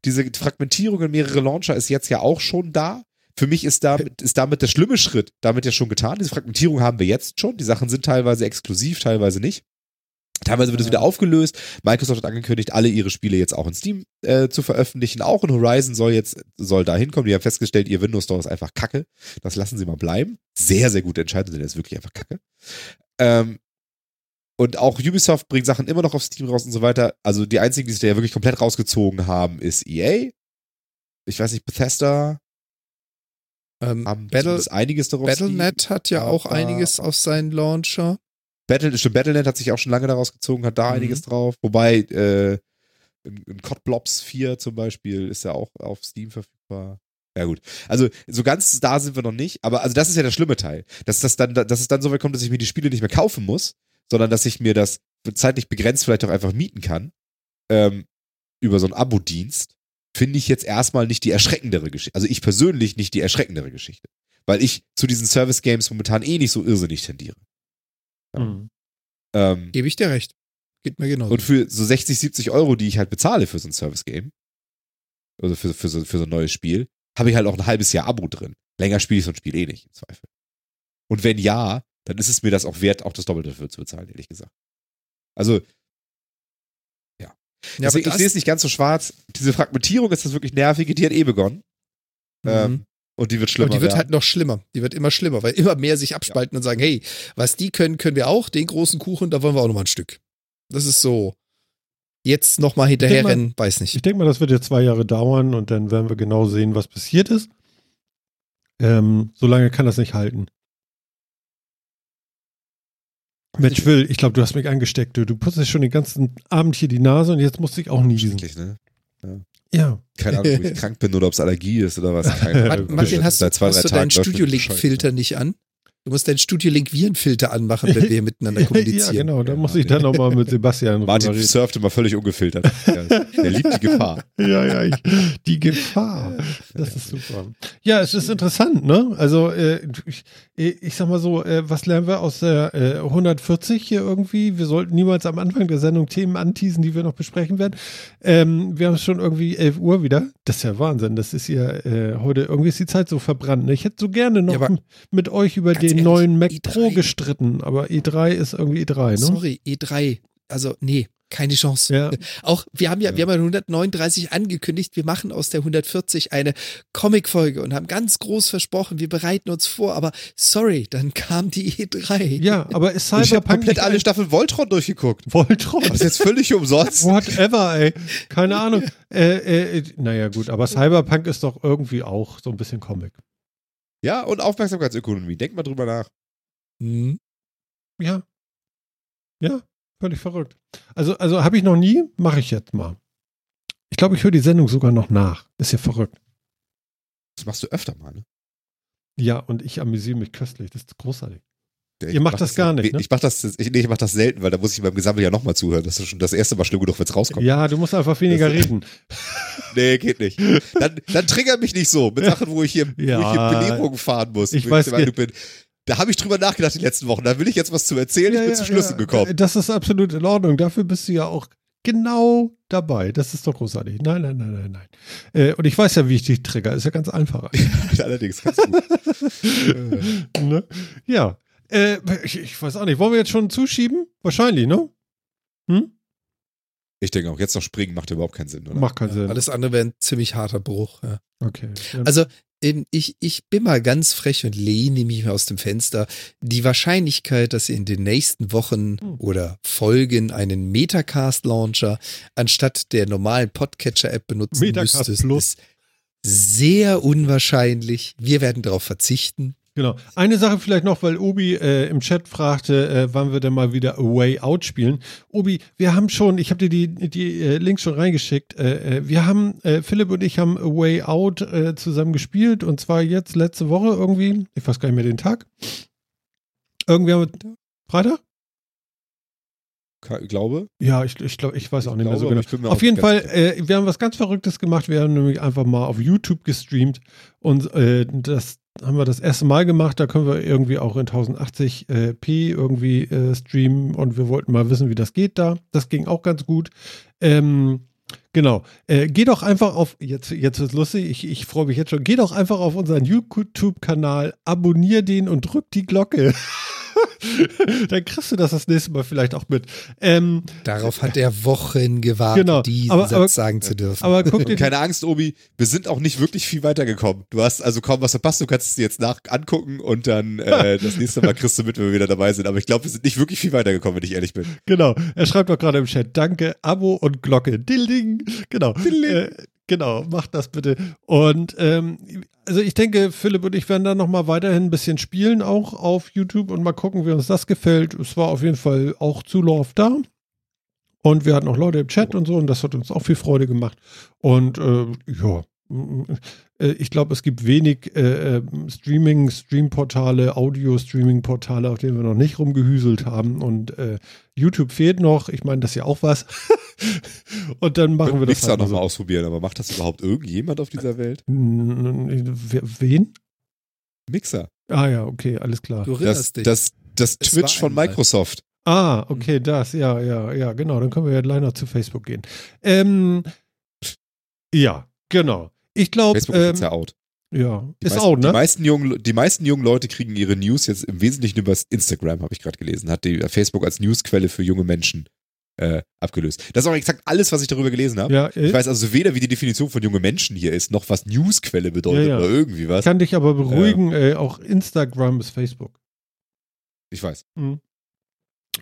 Diese Fragmentierung in mehrere Launcher ist jetzt ja auch schon da. Für mich ist damit, ist damit der schlimme Schritt damit ja schon getan. Diese Fragmentierung haben wir jetzt schon. Die Sachen sind teilweise exklusiv, teilweise nicht. Teilweise wird es wieder aufgelöst. Microsoft hat angekündigt, alle ihre Spiele jetzt auch in Steam äh, zu veröffentlichen. Auch in Horizon soll jetzt soll da hinkommen. Die haben festgestellt, ihr Windows Store ist einfach Kacke. Das lassen sie mal bleiben. Sehr, sehr gute Entscheidung, denn er ist wirklich einfach Kacke. Ähm, und auch Ubisoft bringt Sachen immer noch auf Steam raus und so weiter. Also die einzigen, die sich da ja wirklich komplett rausgezogen haben, ist EA. Ich weiß nicht, Bethesda Ähm, haben Battle, zumindest einiges darauf. Battle.net hat ja auch einiges auf seinen Launcher. Battle, stimmt, Battle.net hat sich auch schon lange daraus gezogen, hat da Mhm. einiges drauf. Wobei, äh, ein ein COD Blobs 4 zum Beispiel ist ja auch auf Steam verfügbar. Ja gut, also so ganz da sind wir noch nicht, aber also das ist ja der schlimme Teil, dass das dann, dass es dann so weit kommt, dass ich mir die Spiele nicht mehr kaufen muss, sondern dass ich mir das zeitlich begrenzt vielleicht auch einfach mieten kann ähm, über so einen Abo-Dienst, finde ich jetzt erstmal nicht die erschreckendere Geschichte. Also ich persönlich nicht die erschreckendere Geschichte, weil ich zu diesen Service-Games momentan eh nicht so irrsinnig tendiere. Ja. Mhm. Ähm, Gebe ich dir recht. Geht mir genauso. und für so 60, 70 Euro, die ich halt bezahle für so ein Service-Game, also für, für, so, für so ein neues Spiel, habe ich halt auch ein halbes Jahr Abo drin. Länger spiele ich so ein Spiel eh nicht, im Zweifel. Und wenn ja, dann ist es mir das auch wert, auch das Doppelte dafür zu bezahlen, ehrlich gesagt. Also, ja, aber deswegen, ich sehe es nicht ganz so schwarz. Diese Fragmentierung ist das wirklich nervige, die hat eh begonnen. Mhm. Ähm, und die wird schlimmer Aber die wird werden. halt noch schlimmer. Die wird immer schlimmer, weil immer mehr sich abspalten und sagen, hey, was die können, können wir auch. Den großen Kuchen, da wollen wir auch noch mal ein Stück. Das ist so. Jetzt noch mal hinterherrennen, weiß nicht. Ich denke mal, das wird jetzt zwei Jahre dauern und dann werden wir genau sehen, was passiert ist. Ähm, so lange kann das nicht halten. Mensch, Will, ich glaube, du hast mich angesteckt. Du, du putzt schon den ganzen Abend hier die Nase und jetzt musst du dich auch niesen. Ne? Ja. Keine Ahnung, ob ich (laughs) krank bin oder ob es Allergie ist oder was. Keine Martin, hast, Seit zwei, hast drei du deinen Studio-Link-Filter nicht an? Du musst deinen Studio-Link-Virenfilter anmachen, wenn wir (laughs) miteinander ja, kommunizieren. genau. Da Ja, muss ich dann nochmal mit Sebastian Martin reden. surft immer völlig ungefiltert. (laughs) Der liebt die Gefahr. Ja, ja, ich, die Gefahr. Das ist super. Ja, es ist interessant, ne? Also, äh, ich, ich sag mal so, äh, was lernen wir aus der äh, 140 hier irgendwie? Wir sollten niemals am Anfang der Sendung Themen anteasen, die wir noch besprechen werden. Ähm, wir haben schon irgendwie 11 Uhr wieder. Das ist ja Wahnsinn. Das ist ja äh, heute, irgendwie ist die Zeit so verbrannt. Ne? Ich hätte so gerne noch Ja, mit euch über ganz den ehrlich, neuen Mac i3. Pro gestritten, aber i3 ist irgendwie i3, ne? Sorry, E3. Also, nee, keine Chance. Ja. (laughs) Auch, wir haben ja, Ja. wir haben ja 139 angekündigt, wir machen aus der 140 eine Comic-Folge und haben ganz groß versprochen, wir bereiten uns vor, aber sorry, dann kam die E3. Ja, aber ist Und (laughs) ich habe Cyberpunk komplett alle Staffeln Voltron durchgeguckt. Voltron? Das ist jetzt völlig umsonst. (laughs) Whatever, ey. Keine Ahnung. Äh, äh, naja, gut, aber Cyberpunk ist doch irgendwie auch so ein bisschen Comic. Ja, und Aufmerksamkeitsökonomie. Denk mal drüber nach. Hm. Ja. Ja, völlig verrückt. Also, also habe ich noch nie, mache ich jetzt mal. Ich glaube, ich höre die Sendung sogar noch nach. Ist ja verrückt. Das machst du öfter mal, ne? Ja, und ich amüsiere mich köstlich. Das ist großartig. Ja, Ihr macht mach das gar nicht, ne? Ich mach das, ich, nee, ich mach das selten, weil da muss ich beim Gesammeljahr nochmal zuhören. Das ist schon das erste Mal schlimm genug, wenn es rauskommt. Ja, du musst einfach weniger Das- reden. (laughs) Nee, geht nicht. Dann, dann trigger mich nicht so mit Sachen, wo ich hier, wo ich hier Ja, Belehrungen fahren muss. ich weiß ge- bin, da habe ich drüber nachgedacht die letzten Wochen. Da will ich jetzt was zu erzählen. Ja, ich bin ja, zu Schlüssen ja. gekommen. Das ist absolut in Ordnung. Dafür bist du ja auch genau dabei. Das ist doch großartig. Nein, nein, nein, nein, nein. Äh, und ich weiß ja, wie ich dich trigger. Ist ja ganz einfach. (laughs) Allerdings ganz gut. (laughs) ne? Ja. Äh, ich, ich weiß auch nicht. Wollen wir jetzt schon zuschieben? Wahrscheinlich, ne? Hm? Ich denke auch, jetzt noch springen macht überhaupt keinen Sinn, oder? Macht keinen Ja, Sinn. alles andere wäre ein ziemlich harter Bruch. Ja. Okay. Ja. Also ich, ich bin mal ganz frech und lehne mich mal aus dem Fenster. Die Wahrscheinlichkeit, dass ihr in den nächsten Wochen Hm. oder Folgen einen Metacast-Launcher anstatt der normalen Podcatcher-App benutzen Metacast müsstest, Plus. ist sehr unwahrscheinlich. Wir werden darauf verzichten. Genau. Eine Sache vielleicht noch, weil Obi äh, im Chat fragte, äh, wann wir denn mal wieder A Way Out spielen. Obi, wir haben schon, ich habe dir die, die äh, Links schon reingeschickt. Äh, äh, wir haben, äh, Philipp und ich haben A Way Out zusammen gespielt und zwar jetzt letzte Woche irgendwie, ich weiß gar nicht mehr den Tag. Irgendwie haben wir, Freitag? Ka- glaube. Ja, ich, ich glaube, ich weiß auch Ich nicht mehr so glaube, genau. ich Auf jeden Fall, äh, wir haben was ganz Verrücktes gemacht. Wir haben nämlich einfach mal auf YouTube gestreamt und äh, das haben wir das erste Mal gemacht. Da können wir irgendwie auch in 1080p irgendwie äh, streamen und wir wollten mal wissen, wie das geht da. Das ging auch ganz gut. Ähm, genau. Äh, geh doch einfach auf, jetzt, jetzt ist lustig, ich, ich freue mich jetzt schon. Geh doch einfach auf unseren YouTube-Kanal, abonnier den und drück die Glocke. (laughs) (laughs) Dann kriegst du das das nächste Mal vielleicht auch mit. Ähm, Darauf hat er Wochen gewartet, Genau, diesen aber- Satz aber- sagen zu dürfen. aber guck dir keine Angst, Obi, wir sind auch nicht wirklich viel weitergekommen. Du hast also kaum was verpasst, du kannst es dir jetzt nach angucken und dann äh, (laughs) das nächste Mal kriegst du mit, wenn wir wieder dabei sind. Aber ich glaube, wir sind nicht wirklich viel weitergekommen, wenn ich ehrlich bin. Genau, er schreibt doch gerade im Chat, danke, Abo und Glocke. Ding, genau. Äh, genau, macht das bitte. Und ähm, also ich denke, Philipp und ich werden dann nochmal weiterhin ein bisschen spielen, auch auf YouTube und mal gucken, wie uns das gefällt. Es war auf jeden Fall auch Zulauf da. Und wir hatten auch Leute im Chat und so und das hat uns auch viel Freude gemacht. Und äh, ja, ich glaube, es gibt wenig äh, äh, Streaming, Streamportale, Audio-Streaming-Portale, auf denen wir noch nicht rumgehüselt haben. Und äh, YouTube fehlt noch. Ich meine, das ist ja auch was. (laughs) und dann machen wir das Mixer halt mal nochmal so. ausprobieren, aber macht das überhaupt irgendjemand auf dieser Welt? Wen? Mixer. Ah ja, okay, alles klar. du Das, dich. das, das Es Twitch von. Microsoft. Ah, okay, das, ja, ja, ja, genau. Dann können wir ja noch zu Facebook gehen. Ähm, ja, genau. Ich glaube, Facebook ist ähm, jetzt ja out. ja, Die ist meisten, Die ne? meisten, jungen, die meisten jungen Leute kriegen ihre News jetzt im Wesentlichen über Instagram, habe ich gerade gelesen. Hat die Facebook als Newsquelle für junge Menschen äh, abgelöst. Das ist auch exakt alles, was ich darüber gelesen habe. Ja, Ich weiß also weder, wie die Definition von junge Menschen hier ist, noch was Newsquelle bedeutet Ja, ja. oder irgendwie was. Ich kann dich aber beruhigen, äh, auch Instagram ist Facebook. Ich weiß.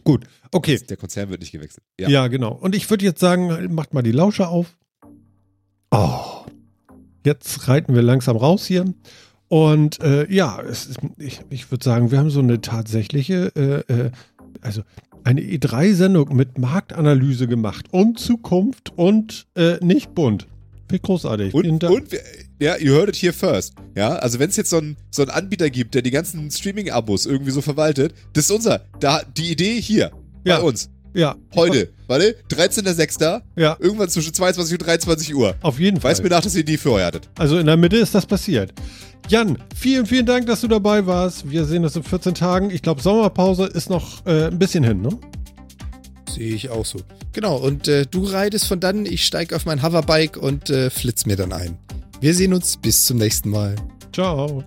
Gut, okay. Der Konzern wird nicht gewechselt. Ja, Ja. genau. Und ich würde jetzt sagen, macht mal die Lauscher auf. Oh, jetzt reiten wir langsam raus hier. Und äh, ja, es ist, ich, ich würde sagen, wir haben so eine tatsächliche, äh, äh, also eine E3-Sendung mit Marktanalyse gemacht und Zukunft und äh, nicht bunt. Wie großartig. Und, und ja, you heard it here first. Ja, also wenn es jetzt so einen so einen Anbieter gibt, der die ganzen Streaming-Abos irgendwie so verwaltet, das ist unser. Da, die Idee hier Ja. bei uns. Ja, Heute. Warte, 13.06. ja, Irgendwann zwischen 22 und 23 Uhr. auf jeden Fall. Weiß mir nach, dass ihr die für euch hattet. Also in der Mitte ist das passiert. Jan, vielen, vielen Dank, dass du dabei warst. Wir sehen uns in 14 Tagen. Ich glaube, Sommerpause ist noch äh, ein bisschen hin, ne? Sehe ich auch so. Genau, und äh, du reitest von dann, ich steige auf mein Hoverbike und äh, flitz mir dann ein. Wir sehen uns bis zum nächsten Mal. Ciao.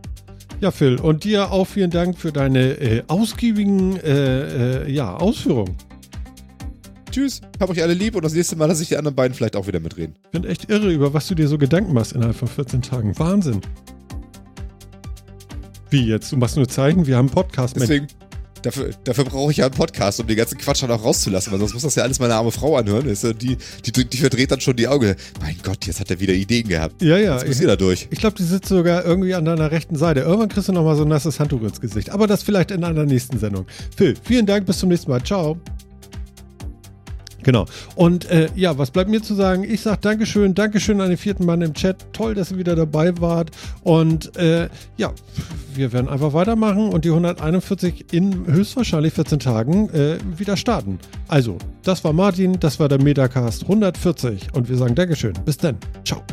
Ja, Phil, und dir auch vielen Dank für deine äh, ausgiebigen äh, äh, ja, Ausführungen. Tschüss. Hab euch alle lieb und das nächste Mal lasse ich die anderen beiden vielleicht auch wieder mitreden. Ich bin echt irre, über was du dir so Gedanken machst innerhalb von 14 Tagen. Wahnsinn. Wie jetzt? Du machst nur Zeichen? Wir haben einen Podcast. Mensch. Deswegen, dafür, dafür brauche ich ja einen Podcast, um den ganzen Quatsch dann auch rauszulassen, weil sonst muss das ja alles meine arme Frau anhören. Die, die, die verdreht dann schon die Augen. Mein Gott, jetzt hat er wieder Ideen gehabt. Ja, ja. Jetzt muss ihr da durch. Ich glaube, die sitzt sogar irgendwie an deiner rechten Seite. Irgendwann kriegst du nochmal so ein nasses Handtuch ins Gesicht. Aber das vielleicht in einer nächsten Sendung. Phil, vielen Dank, bis zum nächsten Mal. Ciao. Genau. Und äh, ja, was bleibt mir zu sagen? Ich sage Dankeschön, Dankeschön an den vierten Mann im Chat. Toll, dass ihr wieder dabei wart. Und äh, ja, wir werden einfach weitermachen und die 141 in höchstwahrscheinlich 14 Tagen äh, wieder starten. Also, das war Martin, das war der Metacast 140 und wir sagen Dankeschön. Bis dann. Ciao.